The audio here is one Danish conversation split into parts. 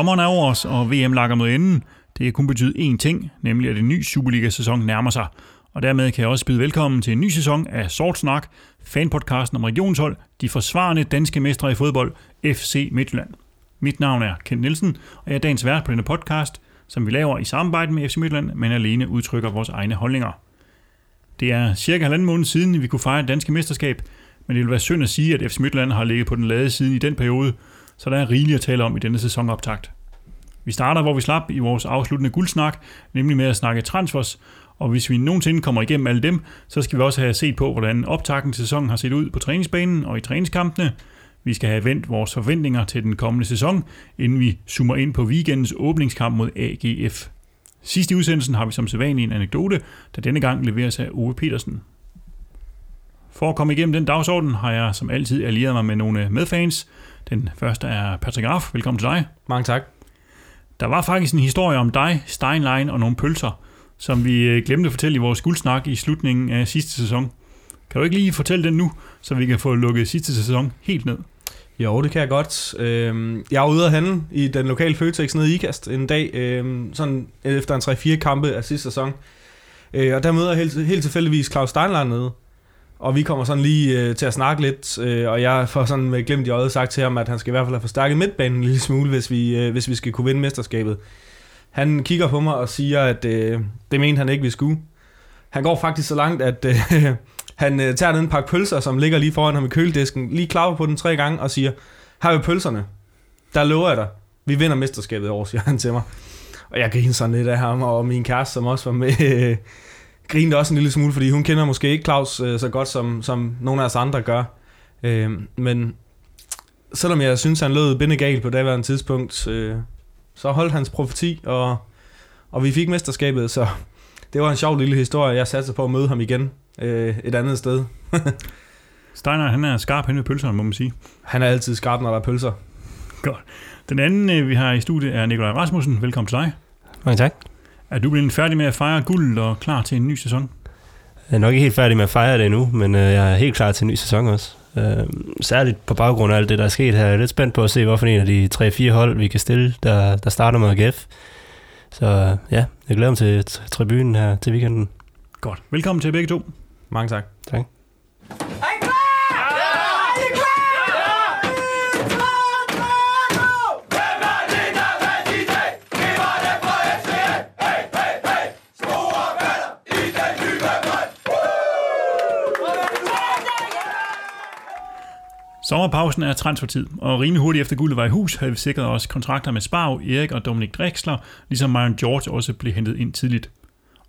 Sommeren er over os, og VM lakker mod enden. Det kan kun betyde én ting, nemlig at en ny Superliga-sæson nærmer sig. Og dermed kan jeg også byde velkommen til en ny sæson af Sort Snak, fanpodcasten om regionshold, de forsvarende danske mestre i fodbold, FC Midtjylland. Mit navn er Kent Nielsen, og jeg er dagens vært på denne podcast, som vi laver i samarbejde med FC Midtjylland, men alene udtrykker vores egne holdninger. Det er cirka halvanden måned siden, vi kunne fejre et danske mesterskab, men det vil være synd at sige, at FC Midtjylland har ligget på den lade side i den periode, så der er rigeligt at tale om i denne sæsonoptakt. Vi starter, hvor vi slap i vores afsluttende guldsnak, nemlig med at snakke transfers, og hvis vi nogensinde kommer igennem alle dem, så skal vi også have set på, hvordan optakten til sæsonen har set ud på træningsbanen og i træningskampene. Vi skal have vendt vores forventninger til den kommende sæson, inden vi zoomer ind på weekendens åbningskamp mod AGF. Sidst i udsendelsen har vi som sædvanlig en anekdote, der denne gang leveres af Ove Petersen. For at komme igennem den dagsorden har jeg som altid allieret mig med nogle medfans. Den første er Patrick Raff. Velkommen til dig. Mange tak. Der var faktisk en historie om dig, Steinlein og nogle pølser, som vi øh, glemte at fortælle i vores guldsnak i slutningen af sidste sæson. Kan du ikke lige fortælle den nu, så vi kan få lukket sidste sæson helt ned? Jo, det kan jeg godt. Øhm, jeg var ude at handle i den lokale Føtex nede i Ikast en dag, øhm, sådan efter en 3-4 kampe af sidste sæson. Øh, og der møder jeg helt, helt tilfældigvis Claus Steinlein nede. Og vi kommer sådan lige øh, til at snakke lidt, øh, og jeg får sådan med glemt i øjet sagt til ham, at han skal i hvert fald have forstærket midtbanen en lille smule, hvis vi, øh, hvis vi skal kunne vinde mesterskabet. Han kigger på mig og siger, at øh, det mente han ikke, vi skulle. Han går faktisk så langt, at øh, han øh, tager den pakke pølser, som ligger lige foran ham i køledisken, lige klapper på den tre gange og siger, her er pølserne. Der lover jeg dig. Vi vinder mesterskabet i år, siger han til mig. Og jeg griner sådan lidt af ham, og min kæreste, som også var med, øh, grinede også en lille smule, fordi hun kender måske ikke Claus øh, så godt, som, som nogle af os andre gør. Øh, men selvom jeg synes, han lød bindegal på daværende tidspunkt, øh, så holdt hans profeti, og, og vi fik mesterskabet, så det var en sjov lille historie. Jeg satte på at møde ham igen øh, et andet sted. Steiner, han er skarp hen ved pølserne, må man sige. Han er altid skarp, når der er pølser. Godt. Den anden, øh, vi har i studiet, er Nikolaj Rasmussen. Velkommen til dig. Mange tak. Er du blevet færdig med at fejre guld og klar til en ny sæson? Jeg er nok ikke helt færdig med at fejre det endnu, men øh, jeg er helt klar til en ny sæson også. Øh, særligt på baggrund af alt det, der er sket her. Jeg er lidt spændt på at se, hvorfor en af de 3-4 hold, vi kan stille, der, der starter med AGF. Så ja, jeg glæder mig til tribunen her til weekenden. Godt. Velkommen til begge to. Mange tak. Tak. Sommerpausen er transfertid, og rimelig hurtigt efter guldet var i hus, havde vi sikret os kontrakter med Sparv, Erik og Dominik Drexler, ligesom Myron George også blev hentet ind tidligt.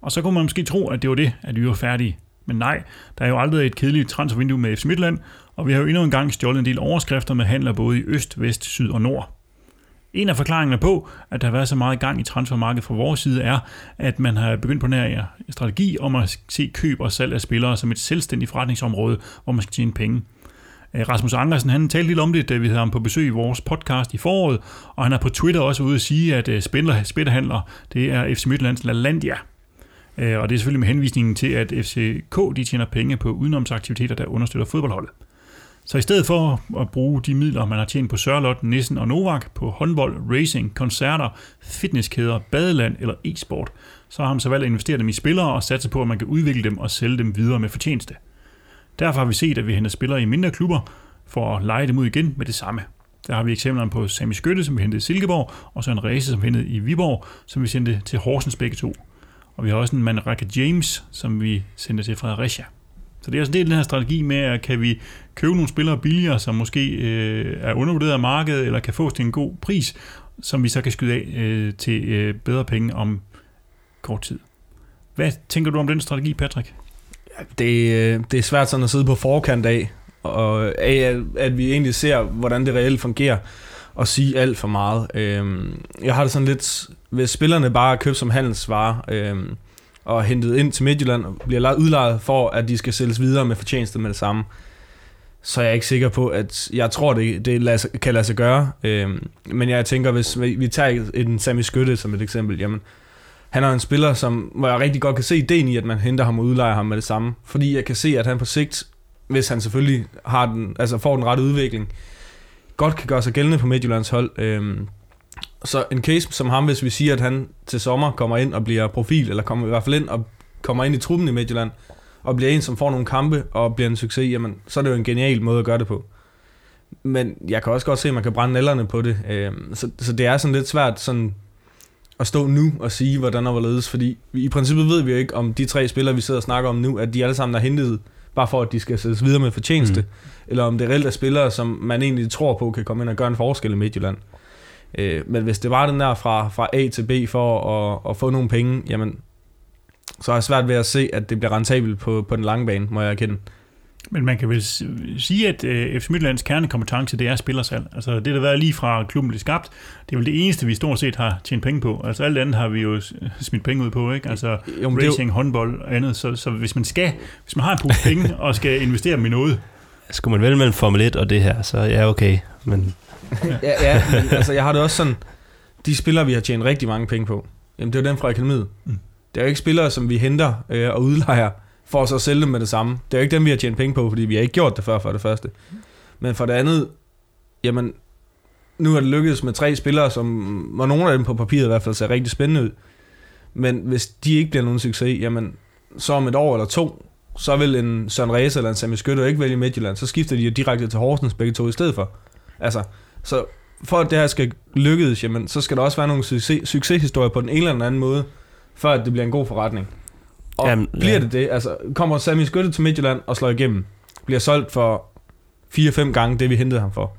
Og så kunne man måske tro, at det var det, at vi var færdige. Men nej, der er jo aldrig et kedeligt transfervindue med FC Midtland, og vi har jo endnu en gang stjålet en del overskrifter med handler både i øst, vest, syd og nord. En af forklaringerne på, at der har været så meget gang i transfermarkedet fra vores side, er, at man har begyndt på den her strategi om at se køb og salg af spillere som et selvstændigt forretningsområde, hvor man skal tjene penge. Øh, Rasmus Andersen, han talte lidt om det, da vi havde ham på besøg i vores podcast i foråret, og han er på Twitter også ude at sige, at øh, spillerhandler, det er FC Midtlands LaLandia. Øh, og det er selvfølgelig med henvisningen til, at FCK de tjener penge på udenomsaktiviteter, der understøtter fodboldholdet. Så i stedet for at bruge de midler, man har tjent på Sørlot, Nissen og Novak, på håndbold, racing, koncerter, fitnesskæder, badeland eller e-sport, så har han så valgt at investere dem i spillere og satse på, at man kan udvikle dem og sælge dem videre med fortjeneste. Derfor har vi set, at vi henter spillere i mindre klubber for at lege dem ud igen med det samme. Der har vi eksempler på Sami Skytte, som vi hentede i Silkeborg, og så en race, som vi hentede i Viborg, som vi sendte til Horsens begge to. Og vi har også en mand, Raka James, som vi sendte til Fredericia. Så det er også en del af den her strategi med, at kan vi købe nogle spillere billigere, som måske øh, er undervurderet af markedet, eller kan få til en god pris, som vi så kan skyde af øh, til øh, bedre penge om kort tid. Hvad tænker du om den strategi, Patrick? Det, øh, det er svært sådan at sidde på forkant af, og af, at vi egentlig ser, hvordan det reelt fungerer, og sige alt for meget. Øhm, jeg har det sådan lidt, hvis spillerne bare køber som handelsvarer, øhm, og hentet ind til Midtjylland, og bliver udlejet for, at de skal sælges videre med fortjeneste med det samme, så jeg er jeg ikke sikker på, at jeg tror, det, det kan lade sig gøre. Øhm, men jeg tænker, hvis vi tager en Sami Skytte som et eksempel, jamen, han er en spiller, som, hvor jeg rigtig godt kan se ideen i, at man henter ham og udlejer ham med det samme. Fordi jeg kan se, at han på sigt, hvis han selvfølgelig har den, altså får den rette udvikling, godt kan gøre sig gældende på Midtjyllands hold. Øhm, Så en case som ham, hvis vi siger, at han til sommer kommer ind og bliver profil, eller kommer i hvert fald ind og kommer ind i truppen i Midtjylland, og bliver en, som får nogle kampe og bliver en succes, jamen, så er det jo en genial måde at gøre det på. Men jeg kan også godt se, at man kan brænde nælderne på det. Øh, så, så det er sådan lidt svært sådan at stå nu og sige, hvordan og hvorledes, fordi i princippet ved vi jo ikke, om de tre spillere, vi sidder og snakker om nu, at de alle sammen er hentet bare for, at de skal sættes videre med fortjeneste, mm. eller om det reelt er spillere, som man egentlig tror på, kan komme ind og gøre en forskel i Midtjylland. Øh, men hvis det var den der fra, fra A til B for at, at få nogle penge, jamen, så er jeg svært ved at se, at det bliver rentabelt på, på den lange bane, må jeg erkende. Men man kan vel sige, at øh, FC Midtlands kernekompetence, det er spillersalg. Altså det, der har været lige fra klubben blev skabt, det er vel det eneste, vi stort set har tjent penge på. Altså alt andet har vi jo smidt penge ud på, ikke? Altså jo, racing, jo... håndbold og andet. Så, så hvis man skal, hvis man har en pose penge og skal investere dem i noget, skulle man vælge mellem Formel 1 og det her, så ja, okay. Men... ja, ja men, altså jeg har det også sådan, de spillere, vi har tjent rigtig mange penge på, jamen det er jo dem fra akademiet. Mm. Det er jo ikke spillere, som vi henter øh, og udlejer for så at sælge dem med det samme. Det er jo ikke dem, vi har tjent penge på, fordi vi har ikke gjort det før for det første. Men for det andet, jamen, nu er det lykkedes med tre spillere, som var nogle af dem på papiret i hvert fald ser rigtig spændende ud. Men hvis de ikke bliver nogen succes, jamen, så om et år eller to, så vil en Søren Reza eller en Sami Skytte ikke vælge Midtjylland, så skifter de jo direkte til Horsens begge to i stedet for. Altså, så for at det her skal lykkes, jamen, så skal der også være nogle succes, succeshistorier på den ene eller anden måde, før at det bliver en god forretning. Og Jamen, bliver ja. det det, altså kommer Sami Skytte til Midtjylland og slår igennem, bliver solgt for 4-5 gange det, vi hentede ham for,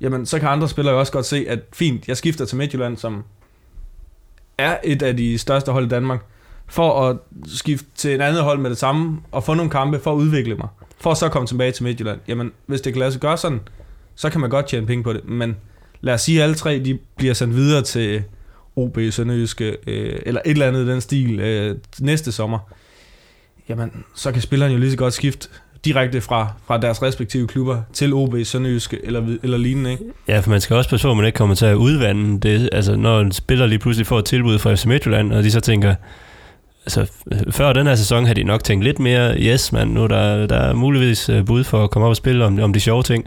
jamen så kan andre spillere jo også godt se, at fint, jeg skifter til Midtjylland, som er et af de største hold i Danmark, for at skifte til et andet hold med det samme, og få nogle kampe for at udvikle mig, for at så komme tilbage til Midtjylland. Jamen, hvis det kan lade sig gøre sådan, så kan man godt tjene penge på det, men lad os sige, at alle tre de bliver sendt videre til OB Sønderjyske, øh, eller et eller andet i den stil øh, næste sommer, jamen, så kan spilleren jo lige så godt skifte direkte fra, fra deres respektive klubber til OB, Sønderjyske eller, eller lignende, ikke? Ja, for man skal også passe på, at man ikke kommer til at udvande det. Altså, når en spiller lige pludselig får et tilbud fra FC Midtjylland, og de så tænker, altså, før den her sæson havde de nok tænkt lidt mere, yes, man, nu der, der er muligvis øh, bud for at komme op og spille om, om de sjove ting.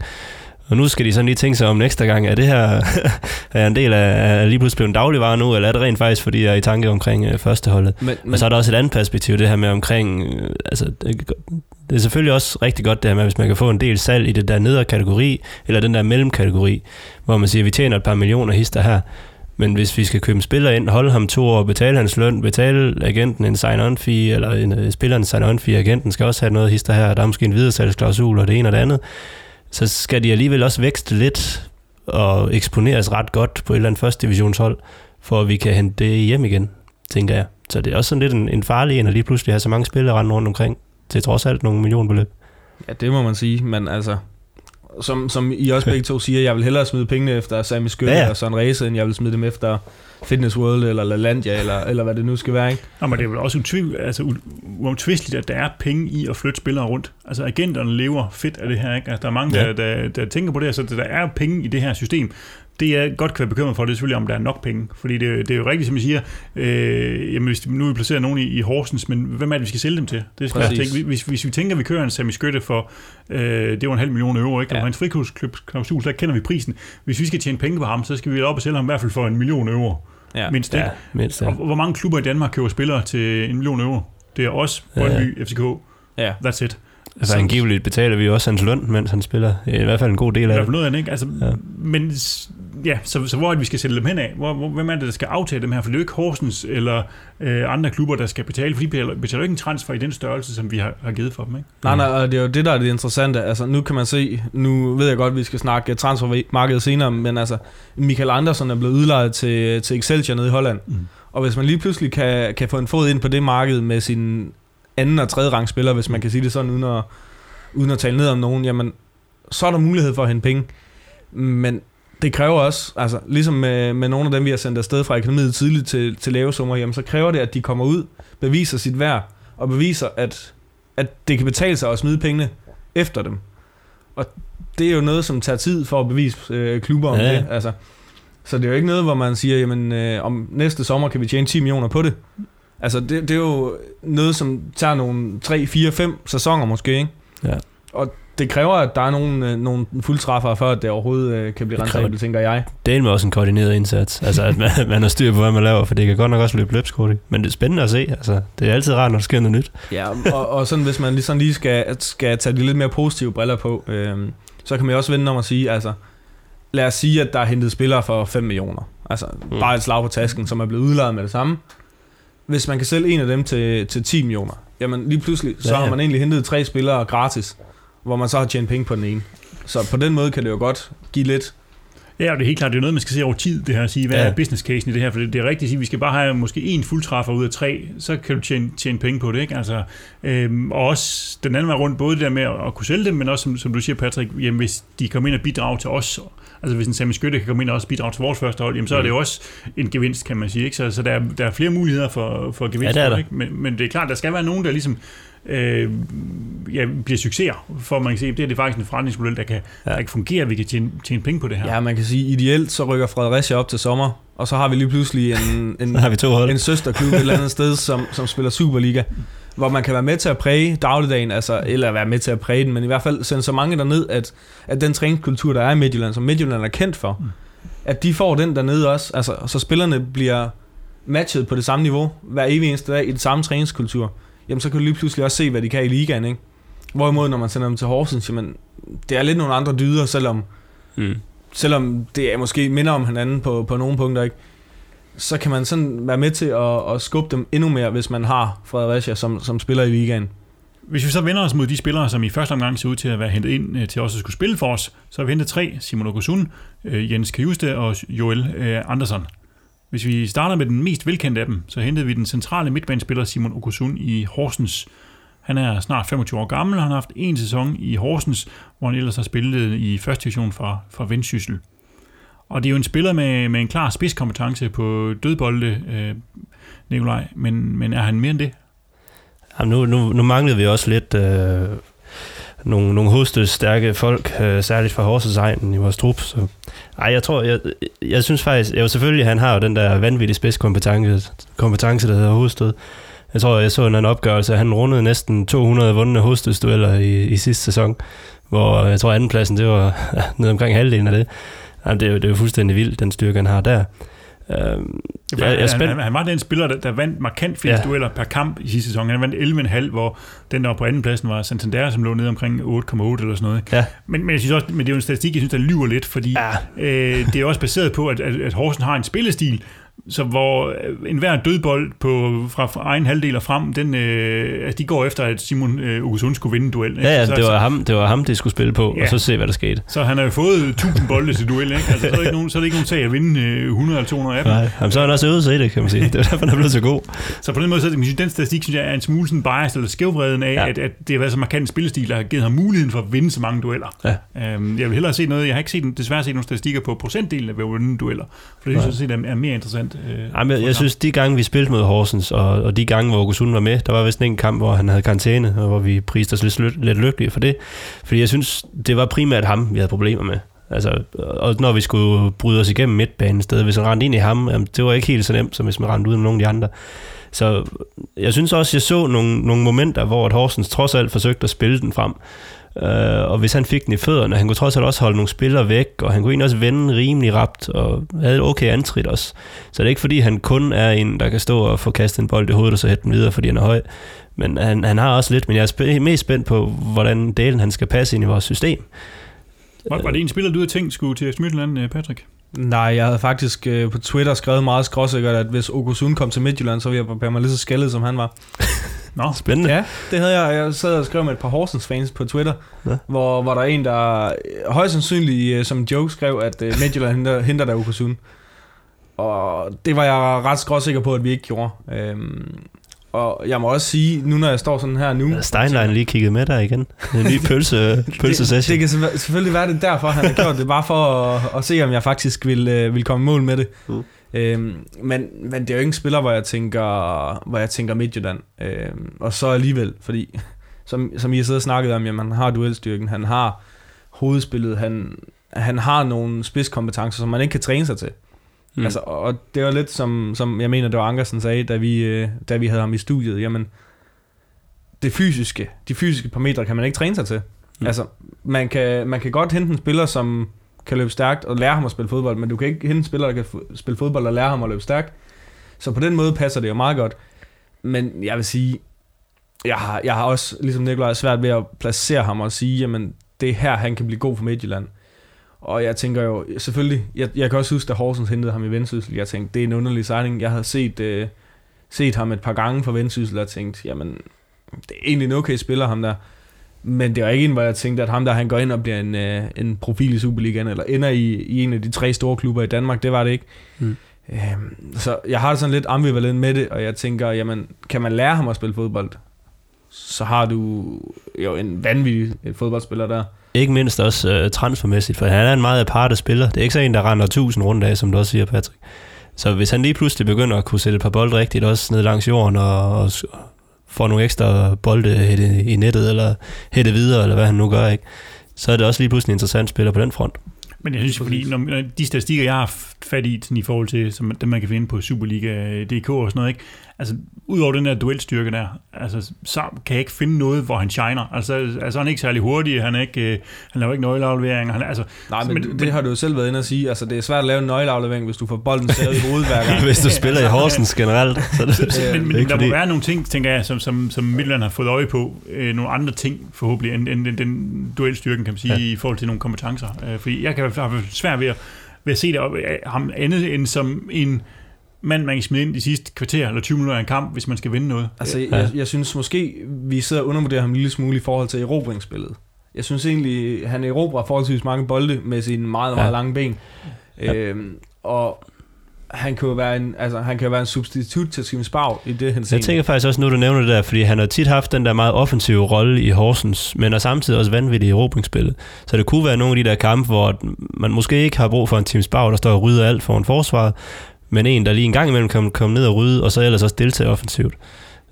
Og nu skal de sådan lige tænke sig om næste gang, er det her er en del af, lige pludselig blevet en dagligvare nu, eller er det rent faktisk, fordi jeg er i tanke omkring øh, førsteholdet? Men, men, og så er der også et andet perspektiv, det her med omkring, øh, altså det, det er selvfølgelig også rigtig godt det her med, hvis man kan få en del salg i det der nedre kategori, eller den der mellemkategori, hvor man siger, at vi tjener et par millioner hister her, men hvis vi skal købe en spiller ind, holde ham to år, betale hans løn, betale agenten en sign-on fee, eller en, uh, spilleren en sign-on fee, agenten skal også have noget hister her, der er måske en videresalgsklausul og det ene og det andet, så skal de alligevel også vækste lidt og eksponeres ret godt på et eller andet første divisionshold, for at vi kan hente det hjem igen, tænker jeg. Så det er også sådan lidt en, en farlig en, at lige pludselig have så mange spillere rundt omkring, til trods alt nogle millionbeløb. Ja, det må man sige, men altså, som, som I også begge to siger, jeg vil hellere smide pengene efter Sami Skytte ja, ja. og Søren Race, end jeg vil smide dem efter Fitness World eller LaLandia, eller, eller hvad det nu skal være. Ikke? Nå, men det er vel også utvivl, altså, uomtvisteligt, at der er penge i at flytte spillere rundt. Altså agenterne lever fedt af det her. Ikke? Altså, der er mange, ja. der, der, der, tænker på det, så der er penge i det her system det jeg godt kan være bekymret for, det er selvfølgelig, om der er nok penge. Fordi det, det er jo rigtigt, som jeg siger, øh, jamen, hvis nu vi placerer nogen i, i Horsens, men hvem er det, vi skal sælge dem til? Det skal tænke. Hvis, hvis vi tænker, at vi kører en Sami Skytte for, øh, det var en halv million euro, ikke? Ja. Og en friklubsklausul, så kender vi prisen. Hvis vi skal tjene penge på ham, så skal vi op og sælge ham i hvert fald for en million euro. Ja. Mindst, ikke? Ja, mindst, ja. Og hvor mange klubber i Danmark køber spillere til en million euro? Det er os, Brøndby, ja. FCK. Ja. That's it. Altså angiveligt betaler vi også hans løn, mens han spiller. I hvert fald en god del af det. I hvert fald noget af det, ikke? Altså, ja. Men ja, så, så hvor er det, vi skal sætte dem hen af? Hvor, hvor, hvem er det, der skal aftale dem her? For det er jo ikke Horsens eller øh, andre klubber, der skal betale, for de betaler, betaler ikke en transfer i den størrelse, som vi har, har givet for dem, ikke? Nej, nej, og det er jo det, der er det interessante. Altså, nu kan man se, nu ved jeg godt, at vi skal snakke transfermarkedet senere, men altså, Michael Andersen er blevet udlejet til, til Excelsior nede i Holland. Mm. Og hvis man lige pludselig kan, kan få en fod ind på det marked med sin anden og tredje rang spiller, hvis man kan sige det sådan, uden at, uden at tale ned om nogen, jamen, så er der mulighed for at hente penge. Men det kræver også, altså ligesom med, med nogle af dem, vi har sendt afsted fra akademiet tidligt til, til lave summer, jamen, så kræver det, at de kommer ud, beviser sit værd, og beviser, at, at det kan betale sig at smide pengene efter dem. Og det er jo noget, som tager tid for at bevise øh, klubber om ja. det. Altså, så det er jo ikke noget, hvor man siger, jamen øh, om næste sommer kan vi tjene 10 millioner på det. Altså det, det er jo noget, som tager nogle 3, 4, 5 sæsoner måske, ikke? Ja. Og det kræver, at der er nogle, øh, nogle fuldtræffere, før at det overhovedet øh, kan blive rentabelt, tænker jeg. Det er med også en koordineret indsats. Altså, at man, man har styr på, hvad man laver, for det kan godt nok også løbe løbsk hurtigt. Men det er spændende at se. Altså, det er altid rart, når der sker noget nyt. Ja, og, og sådan, hvis man ligesom lige skal, skal tage de lidt mere positive briller på, øhm, så kan man jo også vende om at sige, altså, lad os sige, at der er hentet spillere for 5 millioner. Altså, mm. bare et slag på tasken, som er blevet udlejet med det samme. Hvis man kan sælge en af dem til, til 10 millioner, jamen lige pludselig, så Ja, har ja. man egentlig hentet tre spillere gratis, hvor man så har tjent penge på den ene. Så på den måde kan det jo godt give lidt. Ja, og det er helt klart, det er noget, man skal se over tid, det her at sige, hvad Ja. er business casen i det her, for det, det er rigtigt at sige, vi skal bare have måske en fuldtræffer ud af tre, så kan du tjene, tjene penge på det, ikke? Altså, øhm, og også den anden vej rundt, både det der med at, at kunne sælge dem, men også, som, som du siger, Patrick, jamen, hvis de kommer ind og bidrager til os, altså hvis en Sami Skytte kan komme ind og også bidrage til vores første hold, jamen, så er det jo også en gevinst, kan man sige, ikke? Så, så der, er, der er flere muligheder for, for gevinst, Ja, det er der. Ikke? Men, men det er klart, der skal være nogen, der ligesom øh, ja, bliver succeser, for man kan se, at det er det faktisk en forretningsmodel, der kan, Ja. der kan fungere, vi kan tjene, tjene penge på det her. Ja, man kan sige, ideelt så rykker Fredericia op til sommer, og så har vi lige pludselig en, en, har vi to hold. en søsterklub et eller andet sted, som, som spiller Superliga, hvor man kan være med til at præge dagligdagen, altså, eller være med til at præge den, men i hvert fald sende så mange derned, at, at den træningskultur, der er i Midtjylland, som Midtjylland er kendt for, Mm. at de får den dernede også, altså, så spillerne bliver matchet på det samme niveau, hver evig eneste dag i det samme træningskultur, jamen så kan du lige pludselig også se, hvad de kan i ligaen, ikke? Hvorimod, når man sender dem til Horsens, jamen, det er lidt nogle andre dyder, selvom Mm. selvom det er måske minder om hinanden på, på nogle punkter, ikke? så kan man sådan være med til at, at skubbe dem endnu mere, hvis man har Fredericia som, som spiller i ligaen. Hvis vi så vender os mod de spillere, som i første omgang ser ud til at være hentet ind øh, til også at skulle spille for os, så har vi hentet tre, Simon Ogusun, øh, Jens Kajuste og Joel øh, Andersson. Hvis vi starter med den mest velkendte af dem, så hentede vi den centrale midtbanespiller Simon Okusun i Horsens. Han er snart 25 år gammel, og han har haft en sæson i Horsens, hvor han ellers har spillet i første division fra, fra Vendsyssel. Og det er jo en spiller med, med en klar spidskompetence på dødbolde, øh, Nikolaj, men, men er han mere end det? Jamen, nu, nu, nu manglede vi også lidt øh, nogle, nogle hovedstødstærke folk, øh, særligt fra Horsens egen i vores trup. Så. Ej, jeg tror, jeg, jeg synes faktisk, jo selvfølgelig, han har jo den der vanvittige spidskompetence, kompetence, der hedder hovedstød. Jeg tror, jeg så en anden opgørelse, at han rundede næsten 200 vundne hovedstødsdueller i, i sidste sæson, hvor jeg tror andenpladsen, det var ja, ned omkring halvdelen af det. Jamen, det, er jo, det er jo fuldstændig vildt, den styrke, han har der. Øhm, jeg, jeg er han, spændt. han, han var den spiller, der, der vandt markant flest Ja. dueller per kamp i sidste sæson. Han vandt 11,5, hvor den der på anden pladsen var Santander, som lå nede omkring 8,8 eller sådan noget. Ja. Men, men, jeg synes også, men det er jo en statistik, jeg synes, der lyver lidt, fordi Ja, øh, det er også baseret på, at, at, at Horsen har en spillestil, så hvor øh, enhver dødbold på, fra, fra egen halvdel og frem, den, øh, altså de går efter, at Simon øh, Ugesund skulle vinde en duel. ikke? Ja, ja, så, det var ham, det var ham, de skulle spille på, ja. Og så se, hvad der skete. så han har jo fået 1000 bolde til duel, ikke? Altså, så, er det ikke nogen, så er det ikke nogen sag at vinde øh, 100 eller 200 af dem. Nej. Jamen, så har han også øvet sig i det, kan man sige. Det var derfor, han er blevet så god. Så på den måde, så det, synes, den statistik, synes jeg, er en smule sådan biased eller skævvreden af, Ja. at, at det har været så markant en spillestil, der har givet ham muligheden for at vinde så mange dueller. Ja. Øhm, jeg vil hellere se noget, jeg har ikke set, desværre set nogle statistikker på procentdelen af vinde dueller, for det synes jeg er mere interessant. Øh, Jamen, jeg, for jeg ham. synes, de gange, vi spillede mod Horsens, og, og de gange, hvor Augustin var med, der var vist en kamp, hvor han havde karantæne, og hvor vi priste os lidt, lidt lykkelige for det. Fordi jeg synes, det var primært ham, vi havde problemer med. Altså, og når vi skulle bryde os igennem midtbanen sted, hvis han rendte ind i ham, jamen, det var ikke helt så nemt, som hvis man rendte ud med nogle af de andre. Så jeg synes også, jeg så nogle, nogle momenter, hvor at Horsens trods alt forsøgte at spille den frem. Uh, og hvis han fik den i fødderne, han kunne trods alt også holde nogle spillere væk, og han kunne egentlig også vende rimelig rapt, og havde et okay antrit også. Så det er ikke fordi, han kun er en, der kan stå og få kastet en bold i hovedet, og så hætte den videre, fordi han er høj. Men han, han har også lidt, men jeg er spæ- mest spændt på, hvordan delen han skal passe ind i vores system. Var, var det en spiller, du havde tænkt skulle til Midtjylland, øh, Patrick? Nej, jeg havde faktisk øh, på Twitter skrevet meget skråsikkert, at hvis Okosun kom til Midtjylland, så ville jeg mig lige så skaldet, som han var. Nå, Spændende. Ja, det havde jeg. Jeg sad og skrev med et par Horsens fans på Twitter, Ja. hvor, hvor der er en, der øh, højst sandsynligt øh, som en joke skrev, at øh, Midtjylland henter, henter der Okosun. Og det var jeg ret skråsikker på, at vi ikke gjorde. Øhm, og jeg må også sige, nu når jeg står sådan her nu... Steinlein lige kigget med der igen. En ny pølse, pølsesession. Det, det kan selvfø- selvfølgelig være, det er derfor, han har gjort det. Bare for at, at se, om jeg faktisk vil, vil komme i mål med det. Mm. Øhm, men, men det er jo ikke en spiller, hvor jeg tænker, hvor jeg tænker Midtjylland. Øhm, og så alligevel, fordi som, som I har siddet og snakket om, jamen, han har duelstyrken, han har hovedspillet, han, han har nogle spidskompetencer, som man ikke kan træne sig til. Mm. Altså, og det var lidt som, som jeg mener, det var Ankersen sagde, da vi, øh, da vi havde ham i studiet, jamen, det fysiske, de fysiske parametre kan man ikke træne sig til. Mm. Altså, man kan, man kan godt hente en spiller, som kan løbe stærkt og lære ham at spille fodbold, men du kan ikke hente en spiller, der kan spille fodbold og lære ham at løbe stærkt. Så på den måde passer det jo meget godt. Men jeg vil sige, jeg har, jeg har også, ligesom Nikolaj, svært ved at placere ham og sige, jamen, det er her, han kan blive god for Midtjylland. Og jeg tænker jo, selvfølgelig, jeg, jeg kan også huske, da Horsens hentede ham i Vendsyssel, jeg tænkte, det er en underlig signing. Jeg havde set, øh, set ham et par gange for Vendsyssel og tænkt, jamen, det er egentlig en okay spiller, ham der. Men det var ikke en, hvor jeg tænkte, at ham der, han går ind og bliver en, øh, en profil i Superligaen, eller ender i, i en af de tre store klubber i Danmark. Det var det ikke. Mm. Øhm, så jeg har det sådan lidt ambivalent med det, og jeg tænker, jamen, kan man lære ham at spille fodbold? Så har du jo en vanvittig fodboldspiller der. Ikke mindst også uh, transfermæssigt, for han er en meget aparte spiller. Det er ikke så en, der render 1000 rundt af, som du også siger, Patrick. Så hvis han lige pludselig begynder at kunne sætte et par bolde rigtigt, også ned langs jorden, og, og får nogle ekstra bolde hætte i nettet, eller hætte videre, eller hvad han nu gør, ikke? så er det også lige pludselig en interessant spiller på den front. Men jeg synes, fordi når, når de statistikker, jeg har fat i sådan i forhold til som dem, man kan finde på Superliga.dk og sådan noget, ikke? Altså udover den der duelstyrke der, altså, så kan jeg ikke finde noget, hvor han shiner. Altså, altså han er ikke særlig hurtig, han, er ikke, øh, han laver ikke nøgleafleveringer. Han, altså, Nej, men, men det, det, har du jo selv været inde at sige. Altså, det er svært at lave en nøgleaflevering, hvis du får bolden stadig i hovedet hver gang. hvis du spiller i Horsens generelt. Så det, men, men der fordi... må være nogle ting, tænker jeg, som, som, som Midtland har fået øje på. Øh, nogle andre ting forhåbentlig, end, end, end den duelstyrken, kan man sige, ja. i forhold til nogle kompetencer. Øh, fordi jeg kan have svært ved at, ved at se det, øh, ham andet end som en mand, man kan smide ind de sidste kvarter eller 20 minutter af en kamp, hvis man skal vinde noget. Altså, ja. jeg, jeg synes måske, vi sidder og undervurderer ham en lille smule i forhold til erobringsspillet. Jeg synes egentlig, han erobrer forholdsvis mange bolde med sine meget, meget ja. lange ben. Ja. Øhm, og han kan jo være en, altså, han kan jo være en substitut til Simon Spau i det, han Jeg tænker faktisk også, nu du nævner det der, fordi han har tit haft den der meget offensive rolle i Horsens, men er samtidig også vanvittig i erobringsspillet. Så det kunne være nogle af de der kampe, hvor man måske ikke har brug for en Tim Spau, der står og rydder alt for en forsvar, men en, der lige en gang imellem kan komme ned og rydde, og så ellers også deltage offensivt.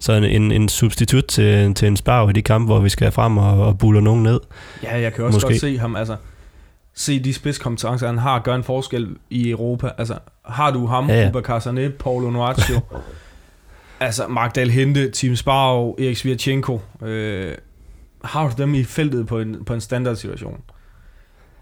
Så en, en, en substitut til, til en spar i de kampe, hvor vi skal frem og, og buller nogen ned. Ja, jeg kan også Måske. godt se ham, altså se de spidskompetencer, han har, gør en forskel i Europa. Altså, har du ham, ja, ja. Uber Sané, Paulo Noaccio, altså Mark Dahl Hente, Team Sparrow, Erik Svirchenko, øh, har du dem i feltet på en, på en standard situation,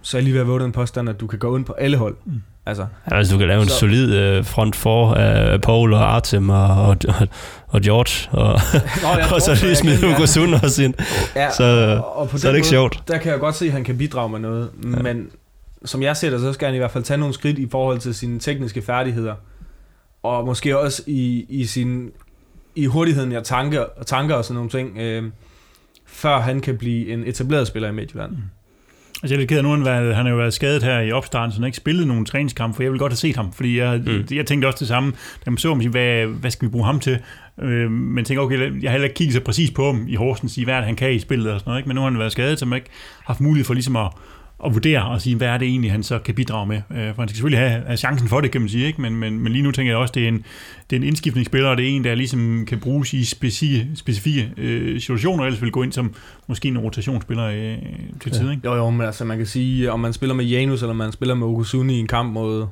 så er jeg lige ved at våge den påstand, at du kan gå ind på alle hold. Mm. Altså, altså du kan lave så, en solid uh, front for af Paul og Artem og, og, og George, og, Nå, ja, og så lige smide Hugo Sund også ind. Ja, så, og på så er det ikke måde, sjovt. Der kan jeg godt se, at han kan bidrage med noget, ja. men som jeg ser det, så skal han i hvert fald tage nogle skridt i forhold til sine tekniske færdigheder, og måske også i, i sin i hurtigheden af tanker, tanker og sådan nogle ting, øh, før han kan blive en etableret spiller i Midtjylland. Mm. Altså jeg er lidt ked af nu, han har jo været skadet her i opstarten, så han har ikke spillet nogen træningskamp, for jeg vil godt have set ham, fordi jeg, mm. jeg tænkte også det samme, da man så ham, hvad, hvad skal vi bruge ham til? Øh, men tænker, okay, jeg har heller ikke kigget så præcis på ham i Horsens, sige, hvad han kan i spillet og sådan noget, ikke? men nu har han været skadet, så man ikke haft mulighed for ligesom at, at vurdere og sige, hvad er det egentlig, han så kan bidrage med. Øh, for han skal selvfølgelig have, have chancen for det, kan man sige, ikke? Men, men, men lige nu tænker jeg også, det er en, det er en indskiftningsspiller, og det er en, der ligesom kan bruges i specifikke, specifikke øh, situationer, ellers vil gå ind som måske en rotationsspiller øh, til tid. Ikke? Jo, jo, men altså man kan sige, om man spiller med Janus, eller man spiller med Okusuni i en kamp mod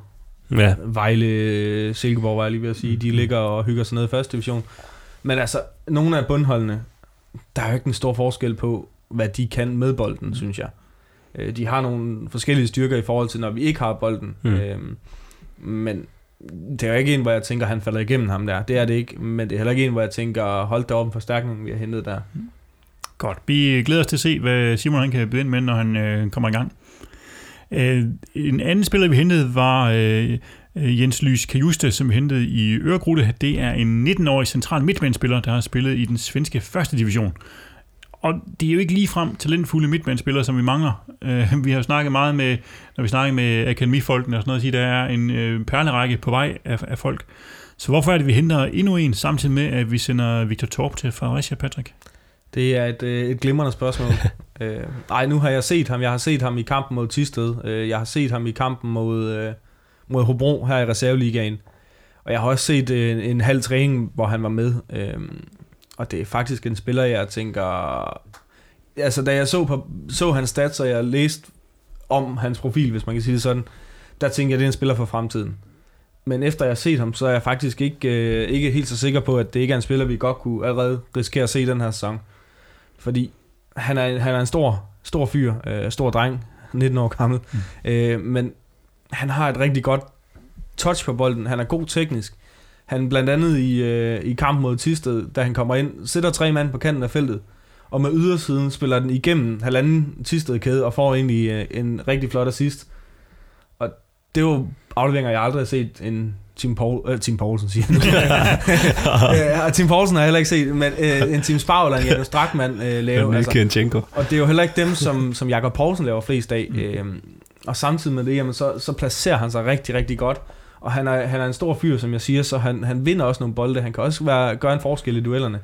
ja. Vejle, Silkeborg, var jeg lige ved at sige, de mm. ligger og hygger sig ned i første division. Men altså, nogle af bundholdene, der er jo ikke en stor forskel på, hvad de kan med bolden, mm. synes jeg. Øh, de har nogle forskellige styrker i forhold til, når vi ikke har bolden. Mm. Øhm, men det er jo ikke en, hvor jeg tænker, han falder igennem ham der. Det er det ikke. Men det er heller ikke en, hvor jeg tænker, hold da op en forstærkning, vi har hentet der. Godt. Vi glæder os til at se, hvad Simon han kan byde ind med, når han øh, kommer i gang. Øh, en anden spiller, vi hentede, var øh, Jens Lys Kajuste, som vi hentede i Øregrutte. Det er en 19-årig central midtbanespiller, der har spillet i den svenske første division og det er jo ikke ligefrem talentfulde midtbanespillere, som vi mangler. Uh, vi har jo snakket meget med, når vi snakker med akademifolkene og sådan noget, at der er en uh, perlerække på vej af, af folk. Så hvorfor er det, vi henter endnu en, samtidig med, at vi sender Victor Torp til Fredericia, Patrick? Det er et, øh, et glimrende spørgsmål. uh, ej, nu har jeg set ham. Jeg har set ham i kampen mod Tisted. Uh, jeg har set ham i kampen mod, uh, mod Hobro her i reserveligaen. Og jeg har også set en, en halv træning, hvor han var med. Uh, og det er faktisk en spiller, jeg tænker... Altså, da jeg så, på, så hans stats, og jeg læste om hans profil, hvis man kan sige det sådan, der tænkte jeg, at det er en spiller for fremtiden. Men efter jeg har set ham, så er jeg faktisk ikke, øh, ikke helt så sikker på, at det ikke er en spiller, vi godt kunne allerede risikere at se den her sæson. Fordi han er, han er en stor, stor fyr, øh, stor dreng, 19 år gammel. Mm. Øh, men han har et rigtig godt touch på bolden. Han er god teknisk. Han blandt andet i, øh, i kampen mod Tisted, da han kommer ind, sætter tre mand på kanten af feltet, og med ydersiden spiller den igennem halvanden Tisted kæde og får egentlig øh, en rigtig flot assist. Og det er jo afleveringer, jeg aldrig har set en Tim, Paul, øh, Tim Poulsen, siger han. ja, Tim Poulsen har jeg heller ikke set, men øh, en Tim Spau eller en Janus Strakman øh, lave. Altså, og det er jo heller ikke dem, som, som Jakob Poulsen laver flest af. Mm. Øh, og samtidig med det, jamen, så, så placerer han sig rigtig, rigtig godt. Og han er, han er en stor fyr, som jeg siger, så han, han vinder også nogle bolde. Han kan også være, gøre en forskel i duellerne.